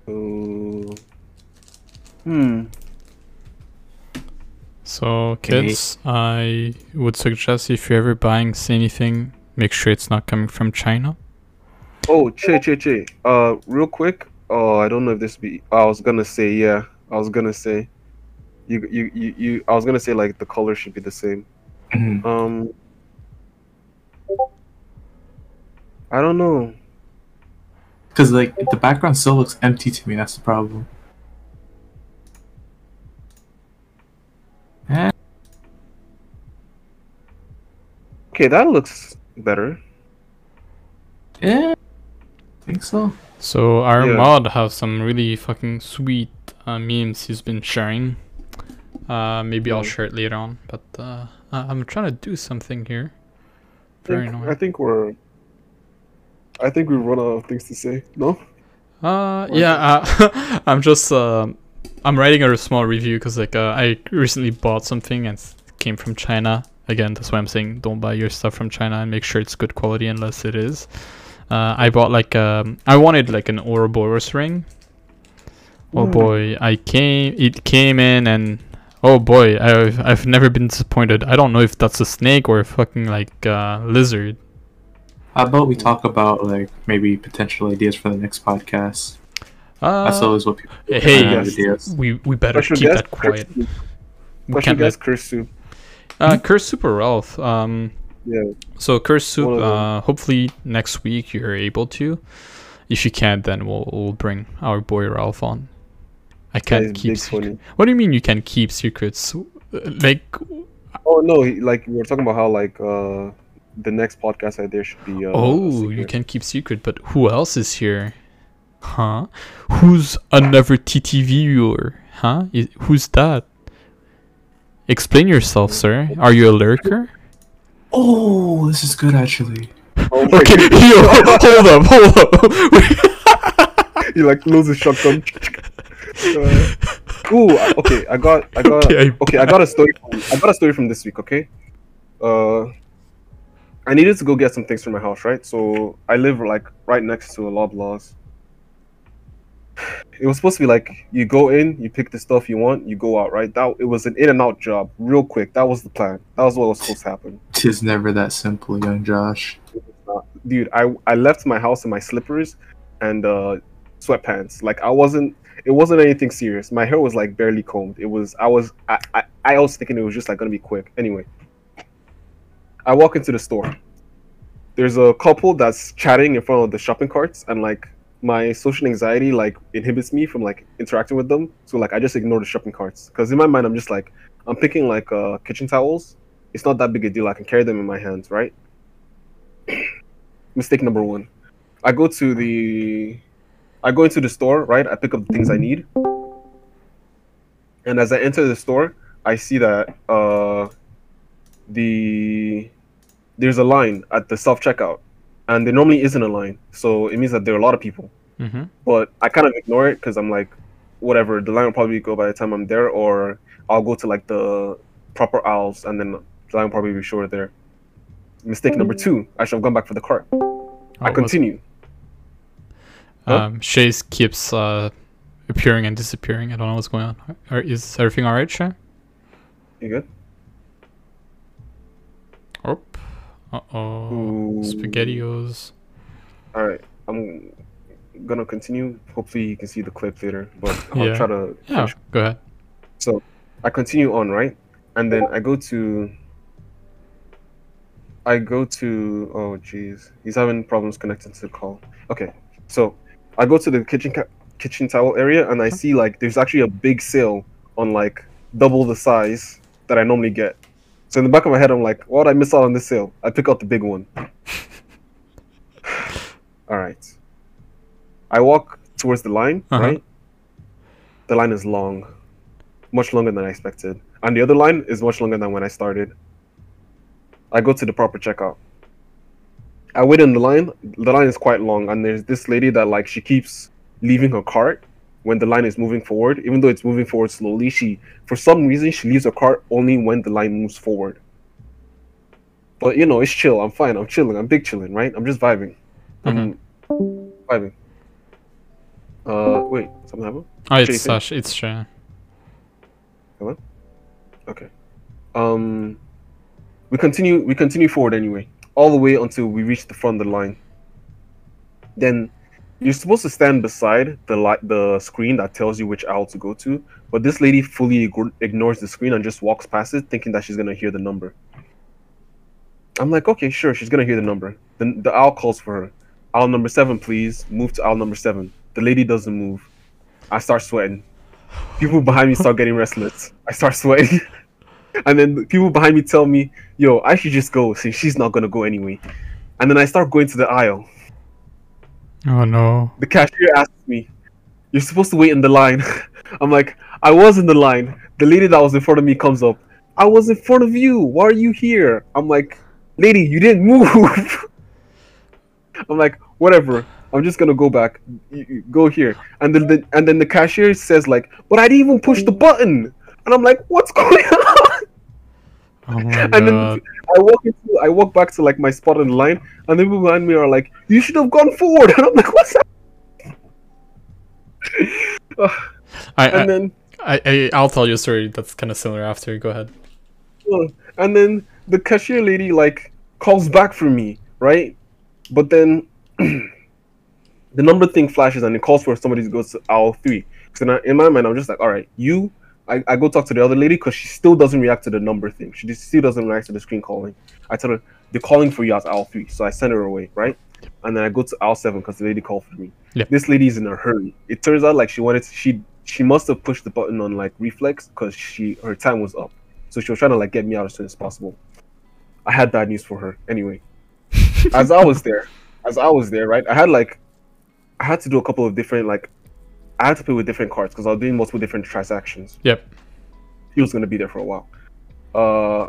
So Hmm. So kids, I would suggest if you're ever buying anything, make sure it's not coming from China. oh che che che. Uh, real quick. Oh, I don't know if this be. I was gonna say yeah. I was gonna say. You you you, you I was gonna say like the color should be the same. Mhm. Um. I don't know. Because like the background still looks empty to me. That's the problem. Eh, Okay, that looks better. yeah. Think so. So our Yeah. mod has some really fucking sweet uh, memes he's been sharing. Uh, maybe I'll share it later on, but uh, I- I'm trying to do something here. Think, I think we're. I think we've run out of things to say. No. Uh, yeah, uh, I'm just uh, I'm writing a small review because like uh, I recently bought something and it came from China. Again, that's why I'm saying don't buy your stuff from China and make sure it's good quality unless it is. Uh, I bought like um, I wanted like an Ouroboros ring. Oh Ooh. boy, I came. It came in and oh boy, I've I've never been disappointed. I don't know if that's a snake or a fucking like uh, lizard. How about we talk about like maybe potential ideas for the next podcast? That's Uh, always what people. hey, have yes. ideas. we we better Special keep that quiet. Curse Soup. We can't let guest, Curse Soup. Uh, Curse Super Ralph. Um, Yeah. So curse soup. One of them. Uh, hopefully next week you're able to. If you can't, then we'll, we'll bring our boy Ralph on. I can't keep. big secret- What do you mean you can keep secrets? Like, Oh no, like we were talking about how like uh the next podcast idea should be. Uh, a oh, you can keep secret, but who else is here? Huh? Who's another TTV viewer? Huh? I- Who's that? Explain yourself, sir. Are you a lurker? Oh, this is good actually. Oh Okay, yo, hold up, hold up. he like loses shotgun. Uh, ooh, okay. I got, I got, Okay, okay. I- I got a story. From, I got a story from this week. Okay. Uh, I needed to go get some things from my house, right? So I live like right next to a Loblaws. It was supposed to be like you go in, you pick the stuff you want, you go out, right? That it was an in and out job, real quick. That was the plan. That was what was supposed to happen. Tis never that simple, young Josh. Dude, I I left my house in my slippers and uh, sweatpants. Like I wasn't. It wasn't anything serious. My hair was like barely combed. It was. I was. I. I, I was thinking it was just like gonna be quick. Anyway, I walk into the store. There's a couple that's chatting in front of the shopping carts, and like my social anxiety like inhibits me from like interacting with them. So like I just ignore the shopping carts because in my mind I'm just like I'm picking like uh, kitchen towels. It's not that big a deal. I can carry them in my hands, right? mistake number one i go to the i go into the store right? I pick up the things i need. And as i enter the store i see that uh the there's a line at the self checkout and there normally isn't a line. So it means that there are a lot of people. Mm-hmm. but i kind of ignore it because i'm like whatever the line will probably go by the time i'm there or i'll go to like the proper aisles and then the line will probably be shorter there. Mistake number two i should have gone back for the cart. I continue. Huh? Um, Shays keeps uh, appearing and disappearing. I don't know what's going on. Are, is everything alright, Shay? You good? Oh. Uh oh. Ooh. Spaghettios. All right. I'm gonna continue. Hopefully, you can see the clip later, but I'll Yeah. try to. Yeah, finish. go ahead. So, I continue on, right? And then I go to. I go to. Oh, jeez. He's having problems connecting to the call. Okay. So I go to the kitchen ca- kitchen towel area, and I see like there's actually a big sale on like double the size that I normally get. So in the back of my head, I'm like, why would I miss out on this sale? I pick out the big one. All right. I walk towards the line, Uh-huh. right? The line is long, much longer than I expected. And the other line is much longer than when I started. I go to the proper checkout. I wait in the line. The line is quite long, and there's this lady that like she keeps leaving her cart when the line is moving forward, even though it's moving forward slowly. She, for some reason, she leaves her cart only when the line moves forward. But you know, it's chill. I'm fine. I'm chilling. I'm big chilling, right? I'm just vibing. I'm vibing. Uh, wait, something happened. Oh, it's Jason? uh, Sh- it's Shay. Okay. Um, we continue. We continue forward anyway, all the way until we reach the front of the line. Then you're supposed to stand beside the li- the screen that tells you which aisle to go to, but this lady fully ignores the screen and just walks past it, thinking that she's gonna hear the number. I'm like, okay, sure, she's gonna hear the number. Then the aisle calls for her. Aisle number seven, please. Move to aisle number seven. The lady doesn't move. I start sweating. People behind me start getting restless. I start sweating. and then people behind me tell me, yo, I should just go since she's not gonna go anyway. And then I start going to the aisle. Oh no. The cashier asks me, You're supposed to wait in the line. I'm like, I was in the line. The lady that was in front of me comes up. I was in front of you. Why are you here? I'm like, Lady, you didn't move. I'm like, whatever. I'm just gonna go back. Go here. And then the, and then the cashier says like, but I didn't even push the button. And I'm like, what's going on? Oh And then. I walk into, I walk back to like my spot in line, and the people behind me are like, "You should have gone forward." And I'm like, "What's that?" I, and I, then, I, I, I'll tell you a story that's kind of similar after. Go ahead. and then the cashier lady like calls back for me, right? But then the number thing flashes and it calls for somebody to go to aisle three. So now in my mind, I'm just like, "All right, you I, I go talk to the other lady because she still doesn't react to the number thing. She just still doesn't react to the screen calling. I tell her they're calling for you at aisle three, so I send her away, right? And then I go to aisle seven because the lady called for me. Yep. This is in a hurry. It turns out like she wanted to, she she must have pushed the button on like reflex because she her time was up, so she was trying to like get me out as soon as possible. I had bad news for her anyway. as I was there, as I was there, right? I had like I had to do a couple of different like I had to play with different cards because I was doing multiple different transactions. Yep. He was gonna be there for a while. Uh,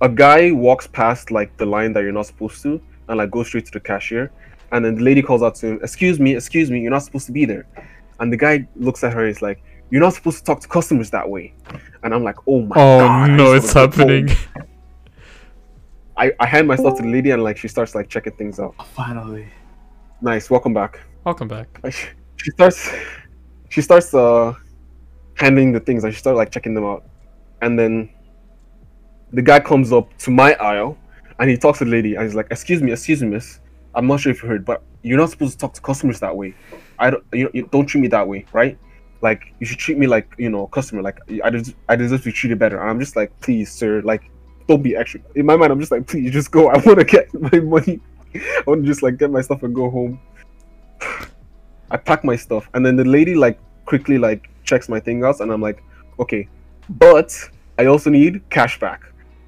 a guy walks past like the line that you're not supposed to, and like goes straight to the cashier, and then the lady calls out to him, "Excuse me, excuse me, you're not supposed to be there." And the guy looks at her and is like, "You're not supposed to talk to customers that way." And I'm like, "Oh my Oh god!" I no, it's wanna go home. happening. I I hand my stuff to the lady and like she starts like checking things out. Finally. Nice, welcome back. Welcome back. She starts she starts uh handling the things and she starts like checking them out. And then the guy comes up to my aisle and he talks to the lady and he's like excuse me excuse me miss. I'm not sure if you heard but you're not supposed to talk to customers that way. I don't you, you don't treat me that way right? Like you should treat me like you know customer. Like i deserve, I deserve to be treated better. And i'm just like please sir like don't be extra. In my mind i'm just like please just go. I want to get my money. I want to just like get my stuff and go home I pack my stuff, and then the lady like quickly like checks my thing out, and I'm like, okay, but I also need cash back.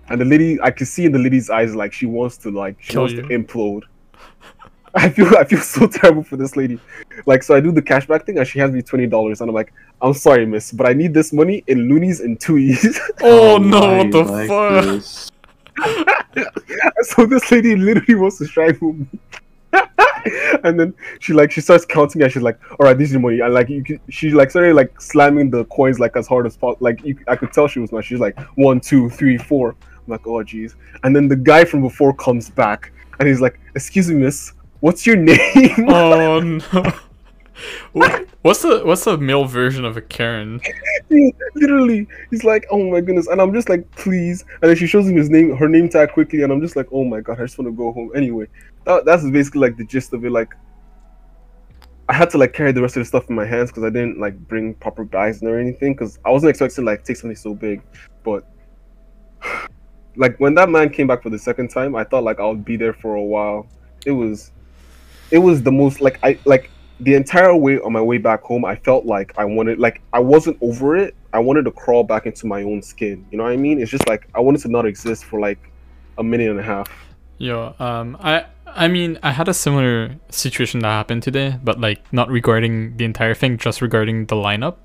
And the lady, I can see in the lady's eyes like she wants to like she Kill wants you. to implode. I feel I feel so terrible for this lady. Like so, I do the cashback thing, and she hands me twenty dollars, and I'm like, I'm sorry, miss, but I need this money in loonies and toonies. Oh no, why what the like fuck? this? so this lady literally wants to strangle me. and then she like she starts counting and she's like, "All right, this is your money." And like you, could, she like started like slamming the coins like as hard as possible. Like you, I could tell she was mad. She's like one, two, three, four. I'm like, "Oh jeez." And then the guy from before comes back and he's like, "Excuse me, miss, what's your name?" Oh no. What- What's the what's the male version of a Karen? Literally he's like oh my goodness and i'm just like please and then she shows him his name her name tag quickly and i'm just like oh my god i just want to go home anyway that, that's basically like the gist of it like i had to like carry the rest of the stuff in my hands because i didn't like bring proper bags or anything because i wasn't expecting like take something so big but like when that man came back for the second time i thought like i would be there for a while it was it was the most like i like the entire way on my way back home, I felt like I wanted, like, I wasn't over it. I wanted to crawl back into my own skin. You know what I mean? It's just like I wanted to not exist for like a minute and a half. Yo, um, I I mean, I had a similar situation that happened today, but like not regarding the entire thing, just regarding the lineup.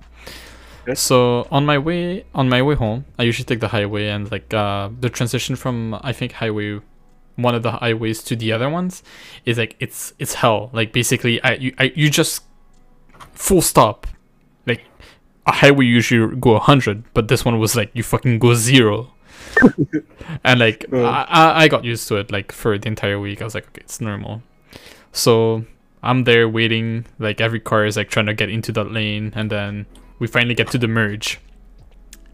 Okay. So on my way on my way home, I usually take the highway, and like uh, the transition from I think highway, one of the highways to the other ones, is like it's it's hell. Like basically, I you I, you just full stop, like a highway usually go hundred, but this one was like you fucking go zero. and like. Oh. I, I I got used to it like for the entire week. I was like, okay, it's normal. So I'm there waiting. Like every car is like trying to get into that lane, and then we finally get to the merge.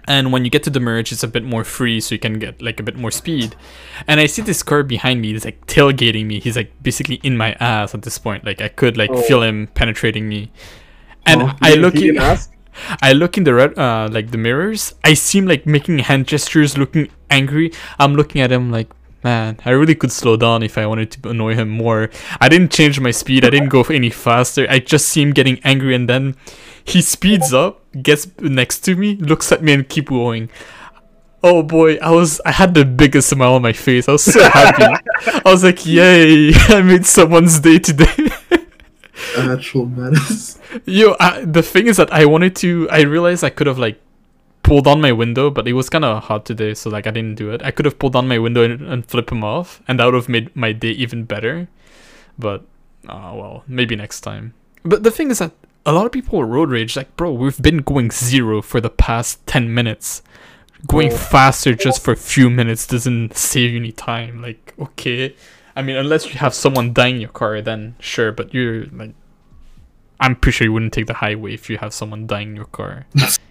And when you get to the merge, it's a bit more free, so you can get like a bit more speed. And I see this car behind me. He's like tailgating me. He's like basically in my ass at this point. Like I could like Oh. feel him penetrating me. And Oh, I look in. I look in the red, uh, like the mirrors. I seem like making hand gestures, looking angry. I'm looking at him like, man, I really could slow down if I wanted to annoy him more. I didn't change my speed. I didn't go any faster. I just see him getting angry, and then he speeds up, gets next to me, looks at me, and keep going. Oh boy, I was I had the biggest smile on my face. I was so happy. I was like, yay! I made someone's day today. Actual menace. Yo, I, the thing is that I wanted to. I realized I could have like pulled on my window, but it was kind of hot today, so like I didn't do it. I could have pulled on my window and, and flip him off, and that would have made my day even better. But, uh, well, maybe next time. But the thing is that a lot of people were road rage. Like, bro, we've been going zero for the past ten minutes. Going faster just for a few minutes doesn't save you any time. Like, okay. I mean, unless you have someone dying in your car, then sure. But you're like, I'm pretty sure you wouldn't take the highway if you have someone dying in your car.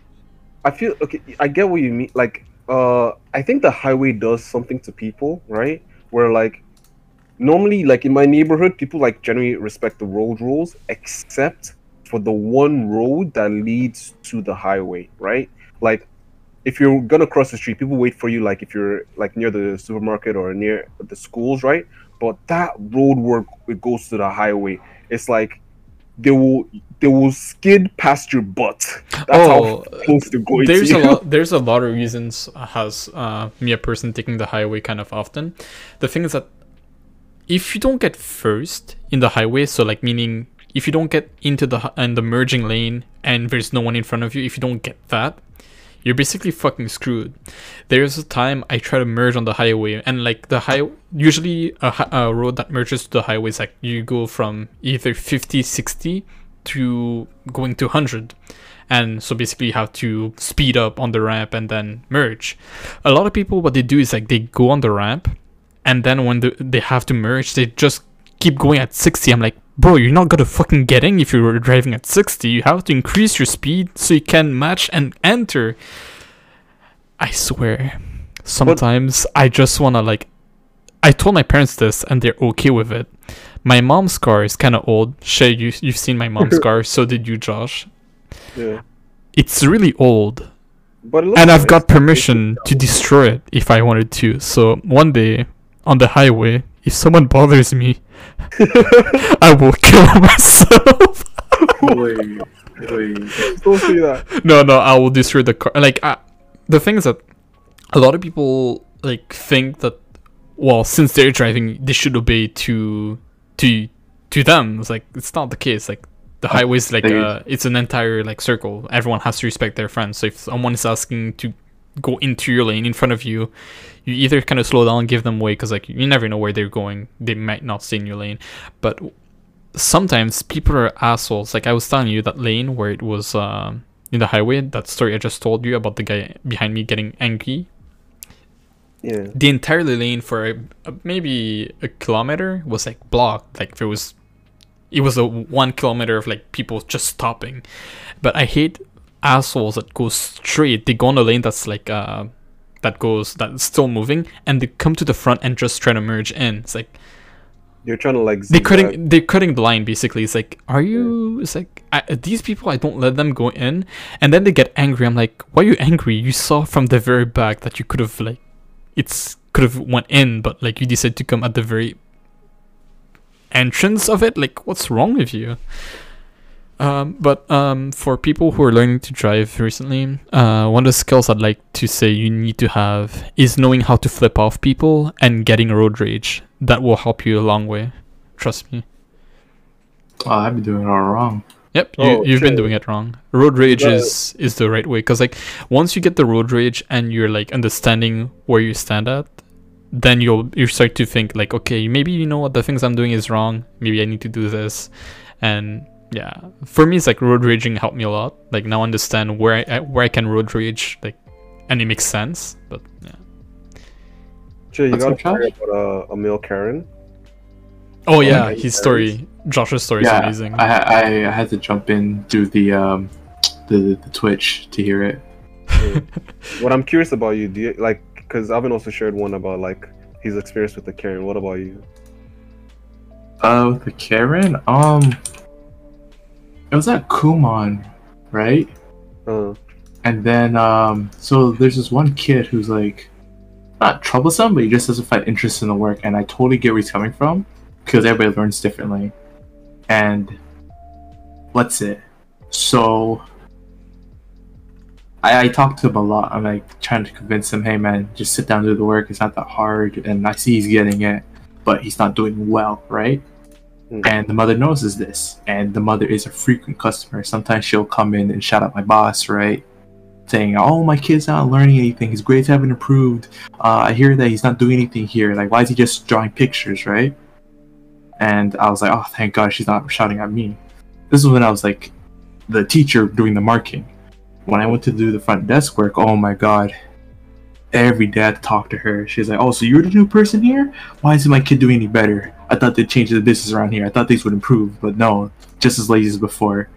I feel okay. I get what you mean. Like, uh, I think the highway does something to people, right? Where like, normally, like in my neighborhood, people like generally respect the road rules, except for the one road that leads to the highway, right? like if you're gonna cross the street, people wait for you like if you're like near the supermarket or near the schools, right? But that road work it goes to the highway. It's like they will they will skid past your butt. That's Oh, how close they're going there's to a lot there's a lot of reasons has uh, me a person taking the highway kind of often the thing is that if you don't get first in the highway so like meaning if you don't get into the in the merging lane and there's no one in front of you if you don't get that you're basically fucking screwed. There's a time i try to merge on the highway and like the high usually a, a road that merges to the highway is like you go from either 50 60 to going to 100 and so basically you have to speed up on the ramp and then merge. A lot of people what they do is like they go on the ramp and then when the, they have to merge they just keep going at 60 i'm like bro you're not gonna fucking get in if you're driving at 60 you have to increase your speed so you can match and enter. I swear sometimes i just wanna like i told my parents this and they're okay with it. My mom's car is kind of old. Shay you, you've seen my mom's car. So did you josh. Yeah. it's really old. But and I've got permission to destroy it if I wanted to. So one day on the highway, if someone bothers me, I will kill myself. Wait, wait. Don't say that. no, no, I will destroy the car. Like I, the thing is that a lot of people like think that well, since they're driving, they should obey to to to them. It's like it's not the case. Like the Uh, highway's like uh, it's an entire like circle. Everyone has to respect their friends. So if someone is asking to go into your lane in front of you, you either kind of slow down, give them way, because like you never know where they're going. They might not stay in your lane, but sometimes people are assholes. Like I was telling you that lane where it was um in the highway. That story I just told you about the guy behind me getting angry. Yeah. The entire lane for a, a- maybe a kilometer was like blocked. Like there was, it was a one kilometer of like people just stopping. But I hate assholes that go straight. They go on a lane that's like uh that goes that's still moving, and they come to the front and just try to merge in. It's like You're trying to like they're cutting they're cutting the line basically. It's like are you it's like I, these people i don't let them go in. And then they get angry. I'm like why are you angry? You saw from the very back that you could have like it's could have went in but like you decided to come at the very entrance of it? Like what's wrong with you um, but um, for people who are learning to drive recently, uh, one of the skills I'd like to say you need to have is knowing how to flip off people and getting road rage. That will help you a long way. Trust me. Oh, I've been doing it all wrong. Yep, you, Oh, you've been doing it wrong. Road rage Yeah. is is the right way because like once you get the road rage and you're like understanding where you stand at, then you'll you start to think like okay maybe you know what the things I'm doing is wrong. Maybe I need to do this, and yeah, for me it's like road raging helped me a lot. Like now I understand where I where I can road rage like, and it makes sense. But yeah. Jay, you got a what about uh, a male Karen? Oh yeah, his there story, Josh's story is amazing. I, I I had to jump in through the um the, the Twitch to hear it. What I'm curious about you, do you like? Because Alvin also shared one about like his experience with the Karen. What about you? Uh, the Karen. Um, it was at Kumon, right? Uh, And then um, so there's this one kid who's like not troublesome, but he just doesn't find interest in the work, and I totally get where he's coming from because everybody learns differently. And what's it? So I, I talked to him a lot. I'm like trying to convince him, hey man, just sit down and do the work. It's not that hard. And I see he's getting it, but he's not doing well, right? Mm. And the mother notices this, and the mother is a frequent customer. Sometimes she'll come in and shout out my boss, right? Saying, "Oh, my kid's not learning anything. His grades haven't improved. Uh, I hear that he's not doing anything here. Like, why is he just drawing pictures, right?" And I was like, "Oh, thank God she's not shouting at me." This is when I was like, the teacher doing the marking. When I went to do the front desk work, oh my God, every dad talked to her. She's like, "Oh, so you're the new person here? Why isn't my kid doing any better? I thought they'd change the business around here. I thought things would improve, but no, just as lazy as before."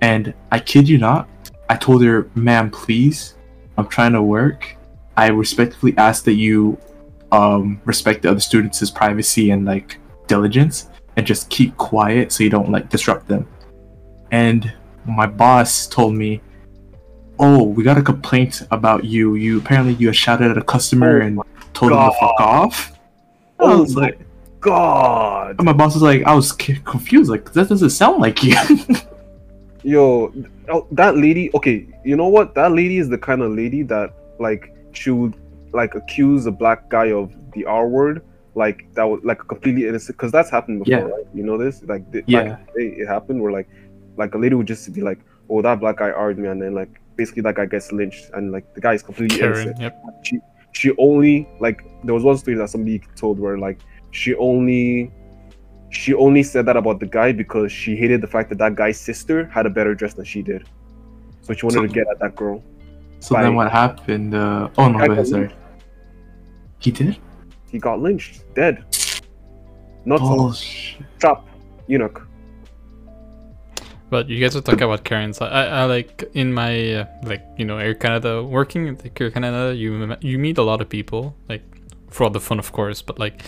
And I kid you not, I told her, "Ma'am, please, I'm trying to work. I respectfully ask that you um, respect the other students' privacy and like diligence, and just keep quiet so you don't like disrupt them." And my boss told me, "Oh, we got a complaint about you. You apparently you shouted at a customer Oh and told him to fuck God. off." I Oh was like, God. and my boss was like, I was confused. Like that doesn't sound like you. Yo, oh, that lady. Okay, you know what? That lady is the kind of lady that like she would like accuse a black guy of the R word, like that was like completely innocent. Because that's happened before, Yeah. right? You know this? Like th- Yeah. back in day, it happened where like like a lady would just be like, "Oh, that black guy R'd me," and then like basically that guy gets lynched, and like the guy is completely Karen, innocent. yep. She she only like there was one story that somebody told where like she only she only said that about the guy because she hated the fact that that guy's sister had a better dress than she did. So she wanted So- to get at that girl. so then what happened? Uh, oh no, Guy go sorry. lynched. He did. He got lynched, dead. Not Oh, sh- trap, eunuch. But you guys are talking about Karens. I, I, I like in my uh, like you know Air Canada working at Air Canada. You you meet a lot of people like for the fun, of course. But like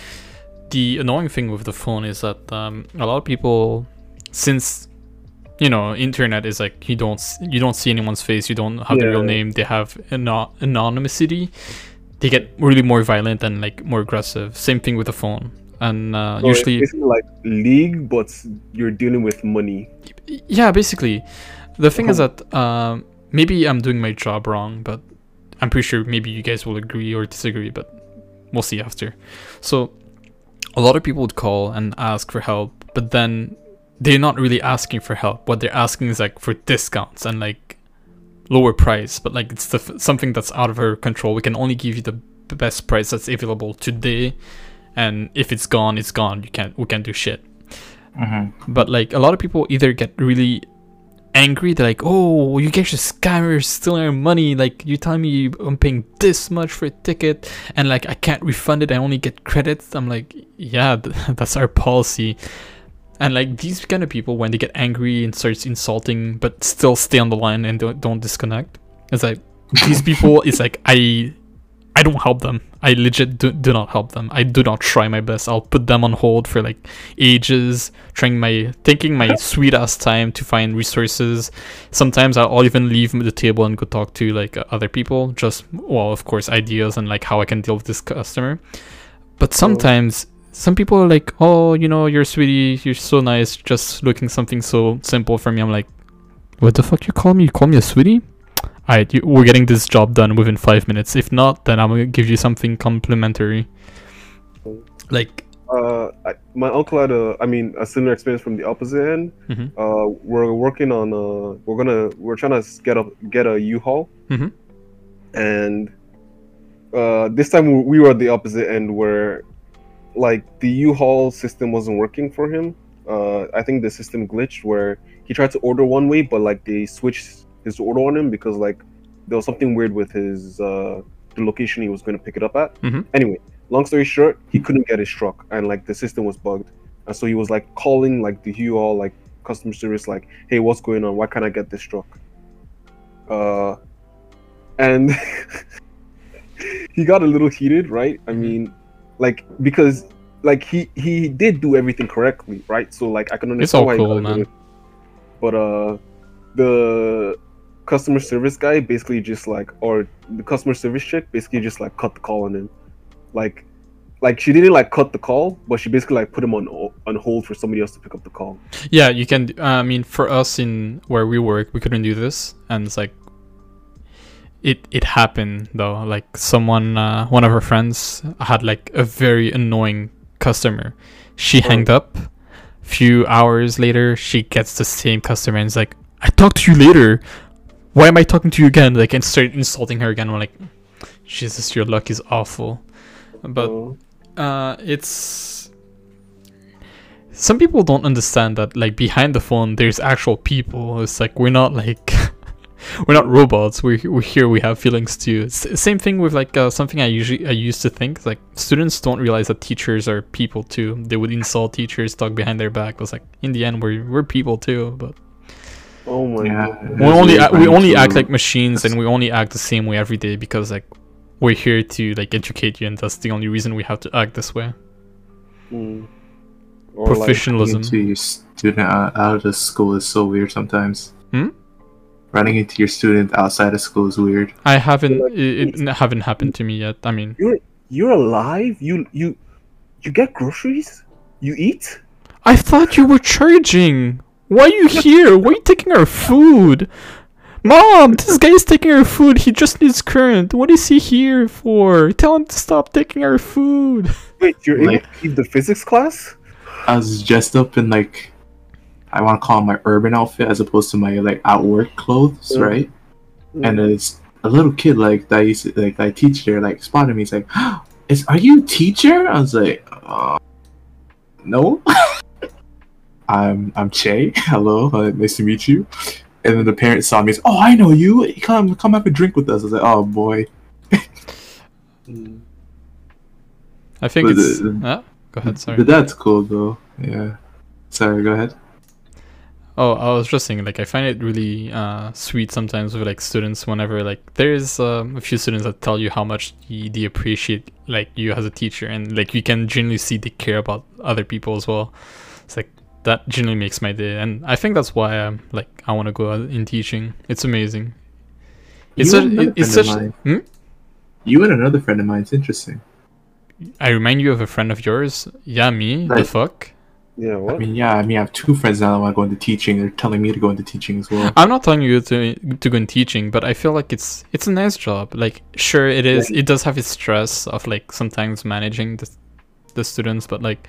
the annoying thing with the phone is that um, a lot of people, since you know internet is like you don't you don't see anyone's face, you don't have the real name. They have ano- anonymity. They get really more violent and like more aggressive. Same thing with the phone. And uh, So it's usually basically like league, but you're dealing with money. yeah basically the thing is that um, maybe i'm doing my job wrong but i'm pretty sure maybe you guys will agree or disagree but we'll see after so a lot of people would call and ask for help but then they're not really asking for help. What they're asking is like for discounts and like lower price but like it's the, f- something that's out of our control. We can only give you the best price that's available today and if it's gone it's gone. You can't we can't do shit. Mhm. but like a lot of people either get really angry they're like oh you guys are scammers stealing our money like you telling me i'm paying this much for a ticket and like i can't refund it i only get credits. I'm like yeah that's our policy. And like these kind of people when they get angry and starts insulting but still stay on the line and don't, don't disconnect it's like these people it's like i i don't help them. I legit do, do not help them. I do not try my best. I'll put them on hold for like ages trying my taking my sweet ass time to find resources. Sometimes i'll even leave the table and go talk to like other people. Just well of course ideas and like how i can deal with this customer. But sometimes some people are like oh you know you're sweetie. You're so nice. Just looking something so simple for me. I'm like what the fuck you call me? You call me a sweetie Alright, you, we're getting this job done within five minutes. If not, then I'm gonna give you something complimentary. Like, Uh, I, my uncle had a, I mean, a similar experience from the opposite end. Mhm. Uh, we're working on, uh, we're gonna, we're trying to get a get a U-Haul, Mhm. and uh, this time we- we were at the opposite end where, like, the U-Haul system wasn't working for him. Uh, I think the system glitched where he tried to order one way, but like they switched his order on him because like there was something weird with his uh, the location he was going to pick it up at. Mhm. Anyway, long story short, he couldn't get his truck, and like the system was bugged, and so he was like calling like the U-Haul like customer service, like, "Hey, what's going on? Why can't I get this truck?" Uh, and he got a little heated, right? I mean, like because like he he did do everything correctly, right? So like I can understand It's all why he cool, man. But uh, the customer service guy basically just like, or the customer service chick basically just like cut the call on him, like. Like she didn't like cut the call, but she basically like put him on on hold for somebody else to pick up the call. yeah, you can. I mean, for us in where we work, we couldn't do this, and it's like, it it happened though. Like someone, uh, one of her friends had like a very annoying customer. She Oh. hanged up. Few hours later, she gets the same customer and is like, "I talk to you later. Why am I talking to you again?" Like, and start insulting her again. I'm like, Jesus, your luck is awful. But So, uh it's some people don't understand that like behind the phone there's actual people. It's like we're not like we're not robots. We're, we're here. We have feelings too. S- same thing with like uh, something i usually i used to think. Like students don't realize that teachers are people too. They would insult teachers talk behind their back. It's like in the end we're, we're people too but oh my Yeah. god. we only really act, we only act like machines and we only act the same way every day because like we're here to like educate you and that's the only reason we have to act this way Mm. Or, like, professionalism your student out, out of the school is so weird sometimes. Hmm? running into your student outside of school is weird. I haven't it, it haven't happened to me yet. I mean, you're You're alive. You you you get groceries. You eat. I thought you were charging. Why are you here? Why are you taking our food? Mom, this guy is taking our food. He just needs current. What is he here for? Tell him to stop taking our food. Wait, you're Like- able to keep the physics class? I was dressed up in like I want to call it my urban outfit as opposed to my like outwork clothes, Mm. right? And it's a little kid like that I used to, like I teach there like spotted me. He's like, "Is are you a teacher?" I was like, uh, "No, I'm I'm Che. Hello, uh, nice to meet you." And then the parents saw me. "Oh, I know you. Come come have a drink with us." I was like, "Oh boy." I think But it's. the- Ah, go ahead. Sorry. But that's cool though. Yeah. Sorry. Go ahead. Oh, I was just saying, like, I find it really uh, sweet sometimes with like students. Whenever like there's um, a few students that tell you how much they, they appreciate like you as a teacher, and like you can genuinely see they care about other people as well. It's like that generally makes my day, and I think that's why I'm like I want to go out in teaching. It's amazing. It's You such, and another it's friend such. of Hmm? mine. You and another friend of mine. It's interesting. I remind you of a friend of yours. Yeah, me. The fuck. Yeah. I mean, yeah, I mean, I have two friends now that want to go into teaching. They're telling me to go into teaching as well. I'm not telling you to to go in teaching, but I feel like it's it's a nice job. Like, sure, it is. It does have its stress of like sometimes managing the the students, but like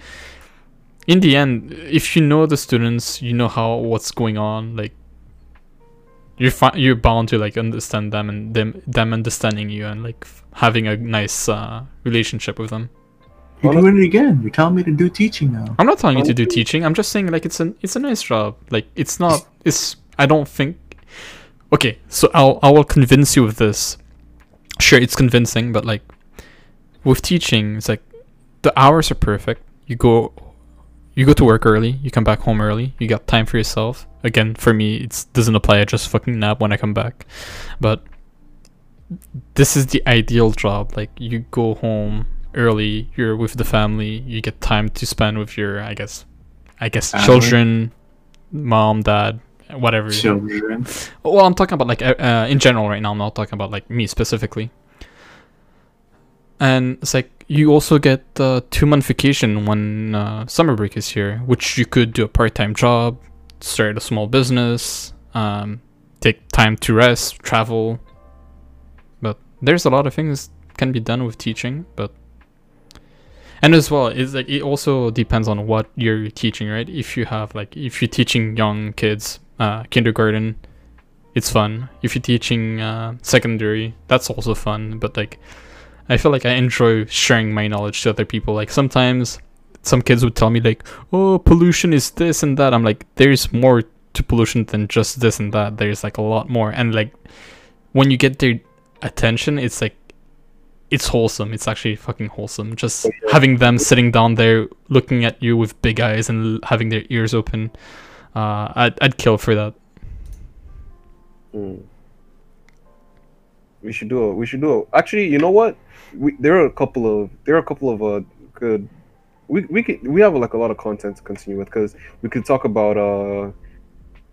in the end, if you know the students, you know how what's going on. Like, you're fi- you're bound to like understand them and them them understanding you and like f- having a nice uh, relationship with them. You're doing it again. You're telling me to do teaching now. I'm not telling you to do teaching. I'm just saying like it's an it's a nice job. Like it's not it's I don't think Okay, so I'll I will convince you of this. Sure, it's convincing, but like with teaching, it's like the hours are perfect. You go you go to work early, you come back home early, you got time for yourself. Again, for me it doesn't apply, I just fucking nap when I come back. But this is the ideal job. Like you go home early, you're with the family, you get time to spend with your I guess I guess children, mom, dad, whatever. Children. Well, I'm talking about like uh, uh, in general right now. I'm not talking about like me specifically. And it's like you also get uh, two month vacation when uh, summer break is here, which you could do a part time job, start a small business, um, take time to rest, travel. But there's a lot of things can be done with teaching, but and as well it's like it also depends on what you're teaching right? If you have like if you're teaching young kids uh, kindergarten it's fun. If you're teaching uh, secondary that's also fun. But like i feel like i enjoy sharing my knowledge to other people like sometimes some kids would tell me like oh pollution is this and that i'm like there's more to pollution than just this and that there's like a lot more and like when you get their attention it's like it's wholesome it's actually fucking wholesome just Oh, having them sitting down there looking at you with big eyes and having their ears open uh i'd, I'd kill for that Mm. We should do a. We should do a. Actually, you know what? We there are a couple of there are a couple of uh good. We we could we have like a lot of content to continue with because we could talk about uh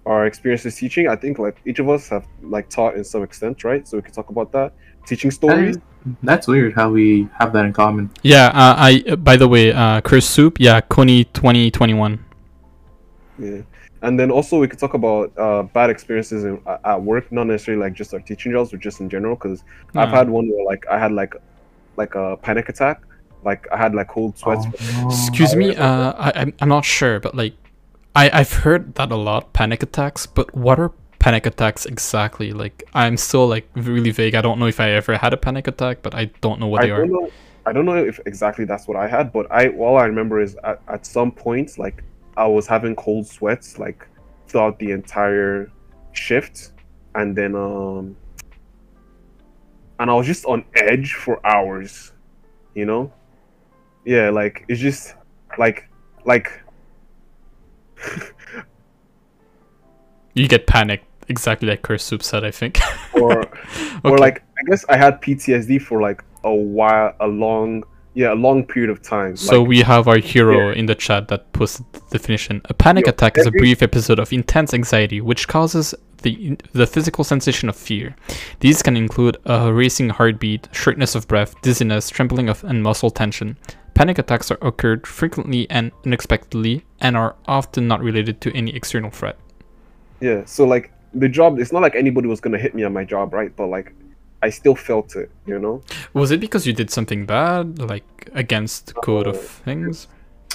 our experiences teaching. I think like each of us have like taught in some extent, right? So we could talk about that. Teaching stories. That's weird how we have that in common. yeah uh, i uh, by the way uh chris soup yeah coney 2021 Yeah, and then also we could talk about uh, bad experiences in, at work, not necessarily like just our teaching jobs, but just in general. Because I've had one where like I had like like a panic attack, like I had like cold sweats. Oh, excuse me uh I, I'm, I'm not sure but like i i've heard that a lot panic attacks but what are panic attacks exactly? Like i'm still like really vague. I don't know if i ever had a panic attack but i don't know what I they are. don't know. I don't know if exactly that's what I had, but I all I remember is at, at some point like I was having cold sweats like throughout the entire shift, and then um, and I was just on edge for hours, you know. Yeah, like it's just like like you get panicked exactly like chris soup said i think or or like I guess I had PTSD for like a while, a long yeah, a long period of time. So like, we have our hero in the chat that posted the definition. A panic attack is a brief episode of intense anxiety which causes the the physical sensation of fear. These can include a racing heartbeat, shortness of breath, dizziness, trembling of and muscle tension. Panic attacks are occurred frequently and unexpectedly and are often not related to any external threat. Yeah. So like the job, it's not like anybody was gonna hit me on my job, right? But like, I still felt it, you know. Was it because you did something bad, like against code of uh, things?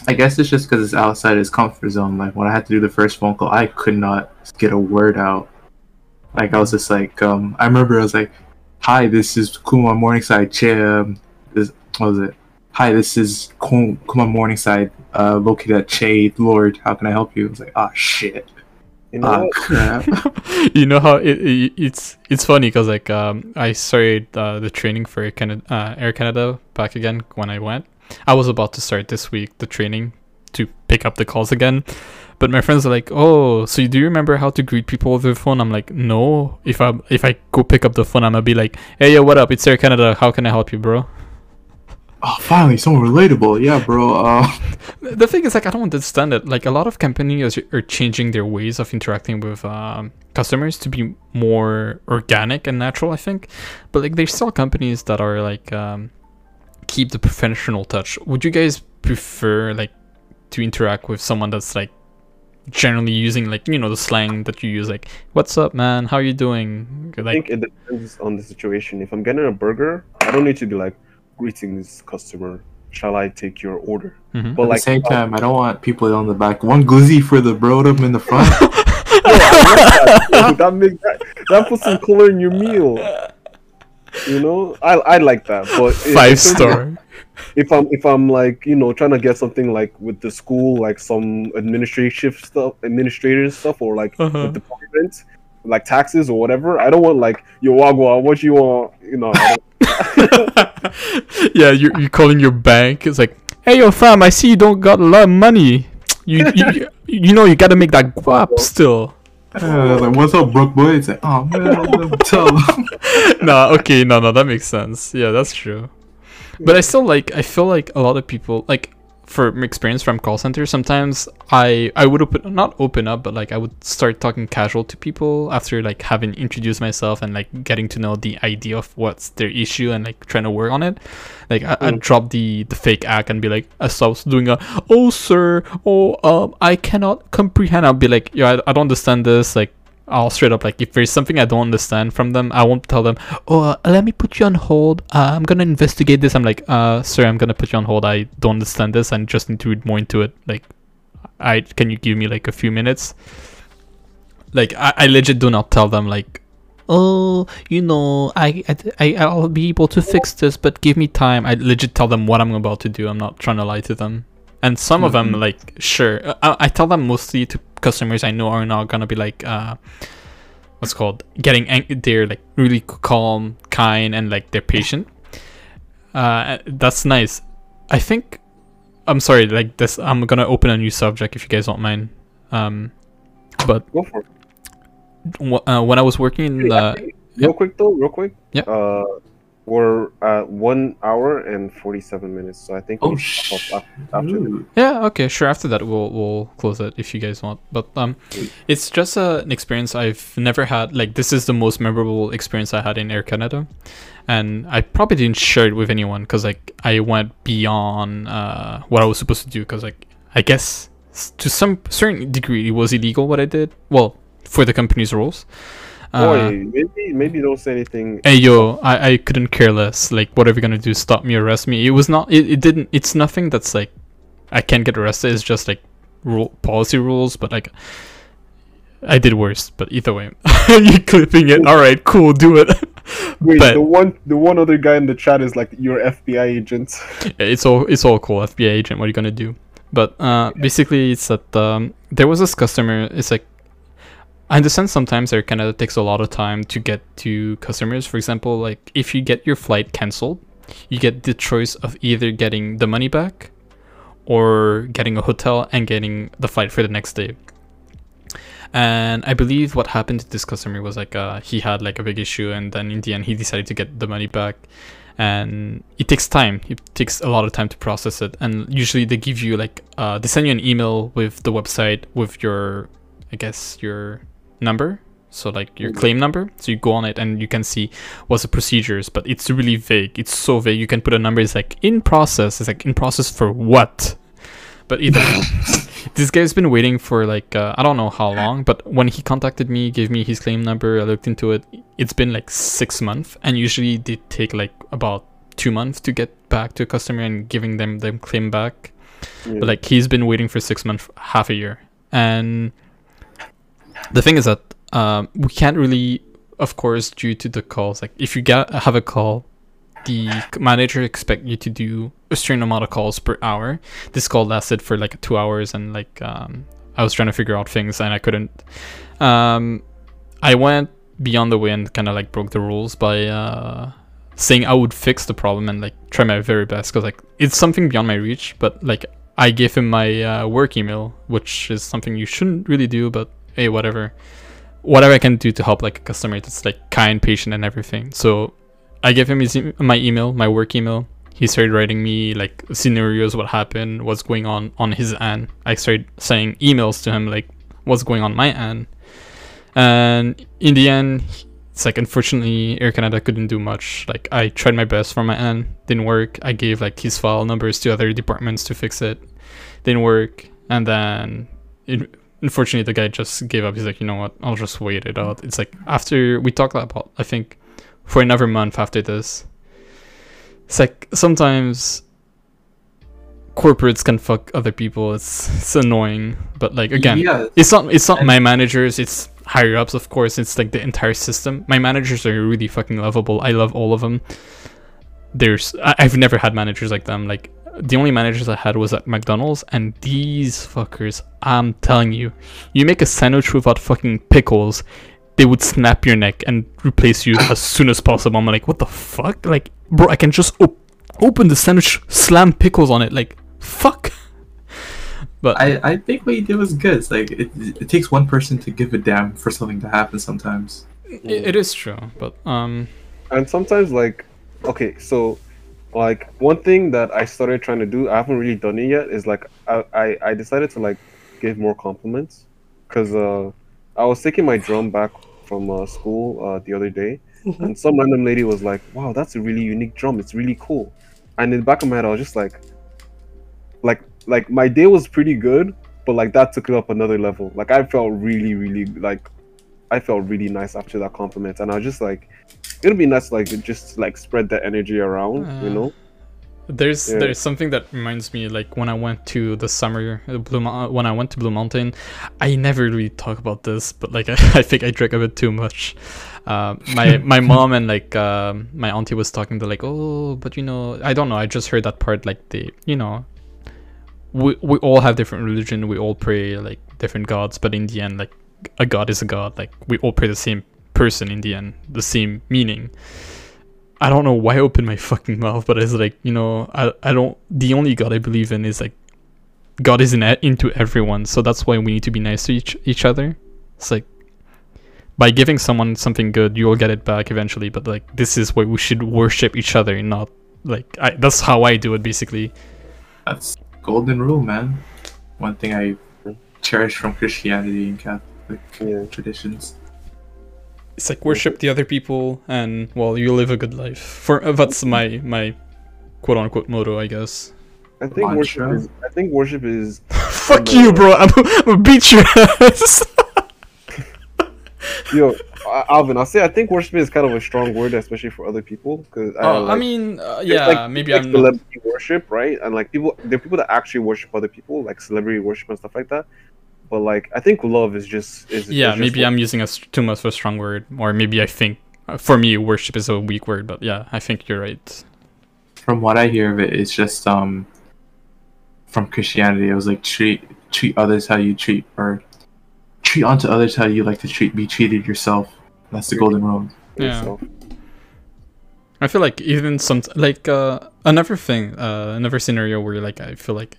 I guess it's just because it's outside his comfort zone. Like when I had to do the first phone call, I could not get a word out. Like I was just like, um, I remember I was like, "Hi, this is Kumon Morningside. Che, um, this what was it? Hi, this is Kumon Morningside, uh, located at Che Lord. How can I help you?" I was like, "Ah, shit. You know Ah, crap." you know how it, it it's it's funny because like um I started uh, the training for Air Canada, uh, Air Canada back again when I went. I was about to start this week the training to pick up the calls again, but my friends are like, "Oh, so you do you remember how to greet people over the phone?" I'm like, "No. If I if I go pick up the phone, I'm gonna be like, "Hey, yo, what up? It's Air Canada. How can I help you, bro?" oh, finally, someone relatable. Yeah, bro. Uh, the thing is like i don't understand it like a lot of companies are, are changing their ways of interacting with um, customers to be more organic and natural i think but like there's still companies that are like um, keep the professional touch would you guys prefer like to interact with someone that's like generally using like you know the slang that you use like what's up man how you doing I like think it depends on the situation. If I'm getting a burger, I don't need to be like, "Greetings, customer. Shall I take your order?" Mhm. But at like, the same uh, time, I don't want people on the back. One glizzy for the bro up in the front. that, that makes that, that puts some color in your meal. You know, I I like that. But five if- star If I'm if I'm like you know trying to get something like with the school, like some administrative stuff, administrative stuff, or like Uh-huh. with department, like taxes or whatever. I don't want like yo wagwa, what you want? You know. Yeah, you're, you're calling your bank. It's like, hey, yo, fam, I see you don't got a lot of money. You you, you, you know you gotta make that guap still. Uh, like, what's up, Brook boy? It's like, oh man, tell nah, okay, no, no, that makes sense. Yeah, that's true. But I still like. I feel like a lot of people like. From experience from call centers, sometimes I I would open not open up, but like I would start talking casual to people after like having introduced myself and like getting to know the idea of what's their issue and like trying to work on it. Like I, I'd Mm. drop the the fake act and be like, as I was doing a, oh sir, oh um, I cannot comprehend. I'll be like, yeah, I, I don't understand this. Like I'll straight up like if there's something I don't understand from them, I won't tell them. Oh, uh, let me put you on hold. Uh, I'm gonna investigate this. I'm like, uh, sir, I'm gonna put you on hold. I don't understand this. and just need to read more into it. Like, I can you give me like a few minutes? Like I, I legit do not tell them like, oh, you know, I, I I'll be able to fix this, but give me time. I legit tell them what I'm about to do. I'm not trying to lie to them. And some of them Mhm. like sure, uh, I, I tell them mostly to customers I know are not gonna be like uh what's called getting ang- they're like really calm kind and like they're patient uh that's nice i think i'm sorry like this i'm gonna open a new subject if you guys don't mind um but Go for it. wh- uh, when i was working in the real quick though, real quick. Yeah. Uh, we're at one hour and forty-seven minutes, so I think Oh, should sh- stop af- after. Yeah, okay, sure. After that, we'll we'll close it if you guys want. But um, it's just uh, an experience I've never had. Like this is the most memorable experience I had in Air Canada, and I probably didn't share it with anyone because like I went beyond uh what I was supposed to do. Because like I guess to some certain degree it was illegal what I did. Well, for the company's rules. Uh, Boy, maybe maybe don't say anything. Hey yo, I, I couldn't care less. Like whatever you're gonna do, stop me, arrest me. It was not. It, it didn't. It's nothing that's like, I can't get arrested. It's just like rule policy rules. But like, I did worse. But either way, you clipping it. All right, cool, do it. Wait, but- the one the one other guy in the chat is like your FBI agent. it's all it's all cool. FBI agent, what are you gonna do? But uh, basically, it's that um, there was this customer. It's like I understand sometimes Air Canada takes a lot of time to get to customers. For example, like if you get your flight cancelled, you get the choice of either getting the money back or getting a hotel and getting the flight for the next day. And I believe what happened to this customer was like uh, he had like a big issue, and then in the end he decided to get the money back. And it takes time. It takes a lot of time to process it. And usually they give you like uh, they send you an email with the website with your, I guess your number So like your claim number. So you go on it and you can see what's the procedures, but it's really vague. It's so vague. You can put a number. It's like in process. It's like in process for what? But either this guy's been waiting for like uh, I don't know how long, but when he contacted me, gave me his claim number, I looked into it. It's been like six months, and usually they take like about two months to get back to a customer and giving them them claim back. Yeah. But like he's been waiting for six months, half a year, and the thing is that um, we can't really, of course, due to the calls. Like if you get have a call, the manager expect you to do a certain amount of calls per hour. This call lasted for like two hours, and like um, I was trying to figure out things and I couldn't. Um, I went beyond the way and kind of like broke the rules by uh, saying I would fix the problem and like try my very best because like it's something beyond my reach. But like I gave him my uh, work email, which is something you shouldn't really do, but hey, whatever. Whatever I can do to help like a customer that's like kind, patient, and everything. So I gave him his e- my email, my work email. He started writing me like scenarios, what happened, what's going on on his end. I started saying emails to him like what's going on my end. And in the end, it's like unfortunately Air Canada couldn't do much. Like I tried my best from my end, didn't work. I gave like his file numbers to other departments to fix it, didn't work. And then it, unfortunately the guy just gave up. He's like, you know what? I'll just wait it out. It's like after we talked about, I think for another month after this. It's like sometimes corporates can fuck other people. It's it's annoying, but like again, yeah, it's not it's not my managers. It's higher ups, of course. It's like the entire system. My managers are really fucking lovable. I love all of them. There's I, I've never had managers like them. Like the only managers I had was at McDonald's, and these fuckers. I'm telling you, you make a sandwich without fucking pickles, they would snap your neck and replace you as soon as possible. I'm like, what the fuck? Like, bro, I can just op- open the sandwich, slam pickles on it. Like, fuck. But I, I think what you did was good. It's like it, it takes one person to give a damn for something to happen sometimes. it, it is true. But um, and sometimes like okay so like one thing that i started trying to do i haven't really done it yet is like i i, I decided to like give more compliments. Because uh i was taking my drum back from uh, school uh, the other day and some random lady was like wow that's a really unique drum. It's really cool. And in the back of my head i was just like like like my day was pretty good but like that took it up another level. Like i felt really really like i felt really nice after that compliment and i was just like it'd be nice like just like spread that energy around you Uh, know There's Yeah. there's something that reminds me like when I went to the summer uh, Blue Mou- when I went to Blue Mountain, I never really talk about this, but like I, I think I drank a bit too much. Uh, my my mom and like um, my auntie was talking to like oh but you know I don't know I just heard that part like the you know we we all have different religion we all pray like different gods but in the end like a god is a god like we all pray the same person in the end the same meaning I don't know why I opened my fucking mouth, but it's like you know, I I don't. The only God I believe in is like God is in into everyone, so that's why we need to be nice to each each other. It's like by giving someone something good, you'll get it back eventually. But like this is why we should worship each other, and not like I, that's how I do it basically. That's golden rule, man. One thing I cherish from Christianity and Catholic Yeah. traditions. It's like worship the other people, and well, you live a good life. For uh, that's my my quote unquote motto, I guess. i think worship is i think worship is Fuck you, bro. I'm, I'm gonna beat your ass. yo uh, alvin i'll say i think worship is kind of a strong word especially for other people because Oh, I mean, uh, yeah, like, maybe like I'm not. celebrity worship right and like people there are people that actually worship other people like celebrity worship and stuff like that but like i think love is just is Yeah, is maybe what- I'm using a too much of a strong word, or maybe I think uh, for me worship is a weak word. But yeah, I think you're right. From what I hear of it, it's just um from Christianity. It was like treat treat others how you treat or treat onto others how you like to treat be treated yourself. That's the golden rule. Yeah. yourself. I feel like even some like uh, another thing, uh, another scenario where like I feel like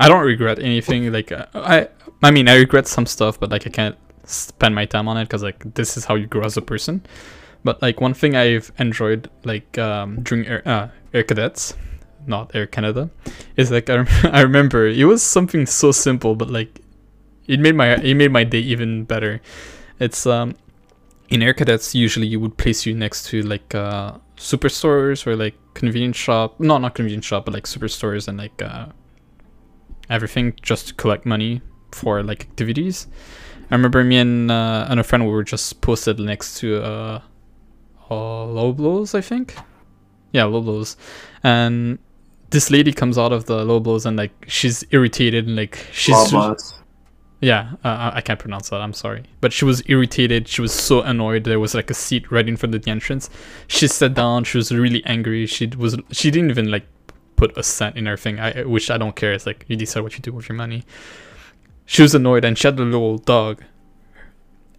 I don't regret anything. Like uh, I, I mean, I regret some stuff, but like I can't spend my time on it because like this is how you grow as a person. But like one thing I've enjoyed like um, during air, uh, air cadets, not Air Canada, is like I, rem- I remember it was something so simple, but like it made my it made my day even better. It's um in air cadets usually you would place you next to like uh superstores or like convenience shop no not convenience shop but like superstores and like uh everything just to collect money for like activities i remember me and uh and a friend we were just posted next to uh, uh low blows i think yeah low blows and this lady comes out of the low blows and like she's irritated and like she's yeah, uh, I- I can't pronounce that. I'm sorry, but she was irritated. She was so annoyed. There was like a seat right in front of the entrance. She sat down. She was really angry. She was. She didn't even like put a cent in her thing. I which I don't care. It's like you decide what you do with your money. She was annoyed, and she had a little dog.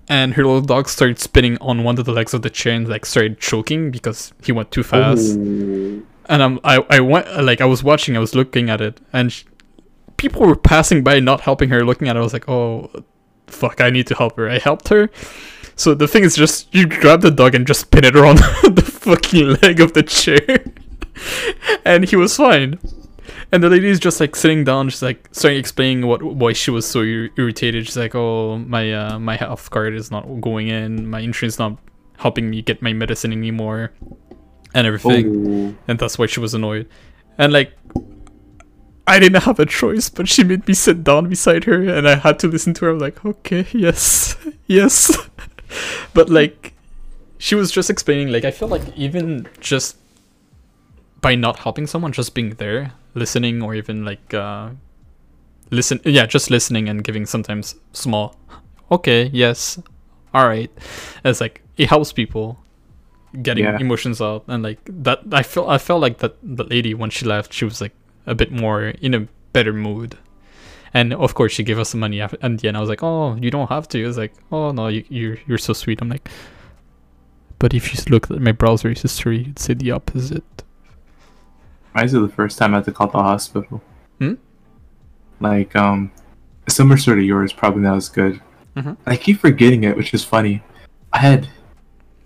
And her little dog started spinning on one of the legs of the chair and like started choking because he went too fast Ooh. and I'm, I, I went like I was watching, I was looking at it, and sh- people were passing by, not helping her, looking at it. I was like, oh, fuck, I need to help her. I helped her. So the thing is, just you grab the dog and just pin it around the fucking leg of the chair, and he was fine. And the lady is just like sitting down, just like starting explaining what why she was so ir- irritated. She's like, "Oh, my uh, my health card is not going in. My insurance not helping me get my medicine anymore, and everything." Ooh. and that's why she was annoyed. And like, I didn't have a choice, but she made me sit down beside her, and I had to listen to her. I'm like, okay, yes, yes. but like, she was just explaining. Like, I feel like even just by not helping someone, just being there, listening, or even like, uh, listen, yeah, just listening and giving sometimes small, okay, yes, all right. It's like it helps people getting Yeah. emotions out and like that i felt i felt like that the lady when she left she was like a bit more in a better mood and of course she gave us the money af- at the end i was like oh you don't have to it was like oh no you, you're you're so sweet i'm like but if you look at my browser history you'd say the opposite Reminds me of the first time I had to call the hospital. Hmm? Like, um, similar sort of yours, probably not as good. Mhm. I keep forgetting it, which is funny. I had,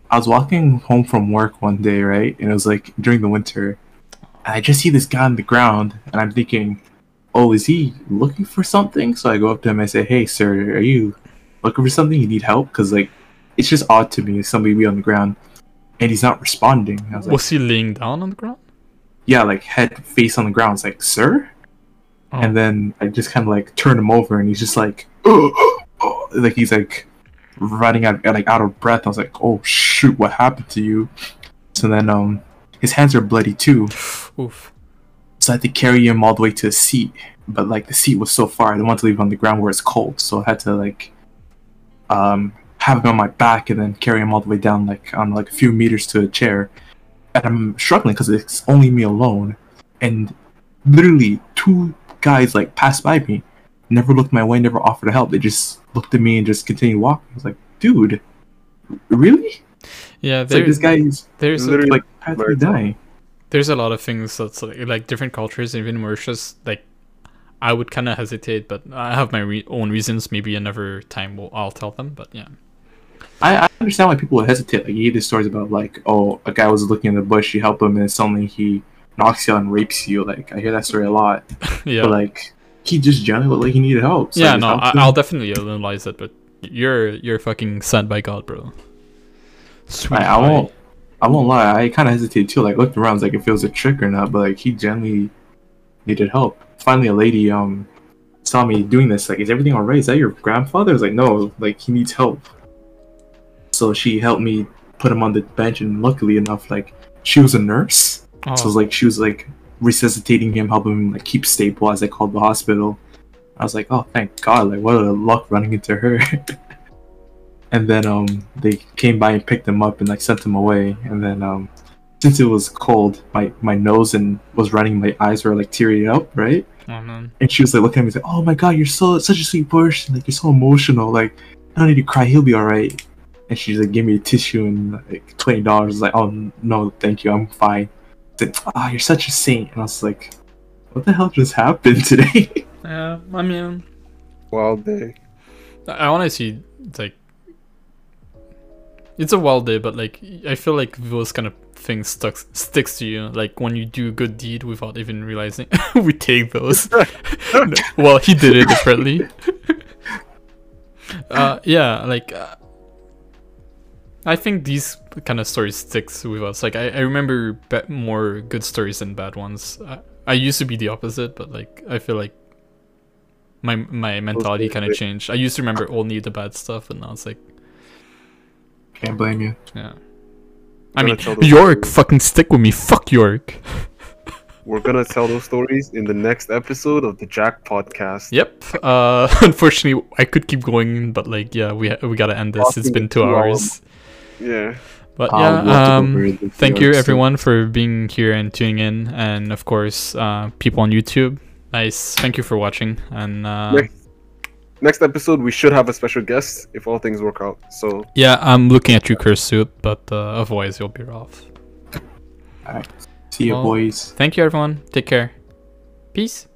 I was walking home from work one day, right? And it was like during the winter. And I just see this guy on the ground, and I'm thinking, oh, is he looking for something? So I go up to him and I say, hey, sir, are you looking for something? You need help? Because, like, it's just odd to me somebody be on the ground and he's not responding. I was like, was he laying down on the ground yeah, like head face on the ground. It's like, sir? Oh. And then I just kind of like turn him over, and he's just like, like he's like running out, like out of breath. I was like, oh shoot, what happened to you? So then, um, his hands are bloody too. oof So I had to carry him all the way to a seat, but like the seat was so far, I didn't want to leave him on the ground where it's cold. So I had to like, um, have him on my back and then carry him all the way down, like on like a few meters to a chair. And I'm struggling because it's only me alone, and literally two guys like passed by me, never looked my way, never offered to help. They just looked at me and just continued walking. I was like, dude, really? yeah It's like this guy is there's a, literally like practically Right. dying. there's a lot of things that's like, like different cultures even mauritius like i would kind of hesitate but i have my re- own reasons maybe another time we'll, i'll tell them but yeah I, I understand why people would hesitate. Like you hear these stories about like, oh, a guy was looking in the bush, you help him, and suddenly he knocks you out and rapes you. Like I hear that story a lot. yeah But like he just generally looked like he needed help. So yeah, no, I, I'll definitely analyze it, but you're you're fucking sent by God, bro. Sweet. I, I won't. I won't lie. I kind of hesitated too. Like looked around, was like if it was a trick or not. But like he generally needed help. Finally, a lady um saw me doing this. Like, is everything alright? Is that your grandfather? I was like, no. Like he needs help. So she helped me put him on the bench, and luckily enough, like she was a nurse. Oh, So it was like she was like resuscitating him, helping him like keep stable as I called the hospital. I was like, oh thank God, like what a luck running into her. and then um they came by and picked him up and like sent him away. And then um since it was cold, my my nose and was running, my eyes were like tearing up, right? oh. And she was like looking at me like, oh my God, you're so such a sweet person, like you're so emotional, like I don't need to cry, he'll be alright. And she like gave me a tissue and like twenty dollars. I was like, oh no, thank you, I'm fine. Said, ah, you're such a saint. And I was like, what the hell just happened today? Yeah, I mean, Wild day. I honestly like. It's a wild day, but like I feel like those kind of things stuck sticks to you. Like when you do a good deed without even realizing, we take those. Well, he did it differently. uh, yeah, like uh, I think these kind of stories sticks with us. Like I, I remember be- more good stories than bad ones. I, I used to be the opposite, but like I feel like my my mentality kind of changed. I used to remember only the bad stuff, and now it's like Can't blame you. yeah. I mean, York, stories. fucking stick with me. Fuck York. We're gonna tell those stories in the next episode of the Jack podcast. Yep. Uh, unfortunately, I could keep going, but like, yeah, we ha- we gotta end this. It's been two hours. Yeah. But yeah, love to go um, thank you everyone for being here and tuning in, and of course, uh, people on YouTube. Nice. Thank you for watching, and uh, Next, next episode we should have a special guest if all things work out. So yeah, I'm looking at you, Curse Suit, but uh, otherwise you'll be off. All right, see you, Well, boys. Thank you, everyone. Take care. Peace.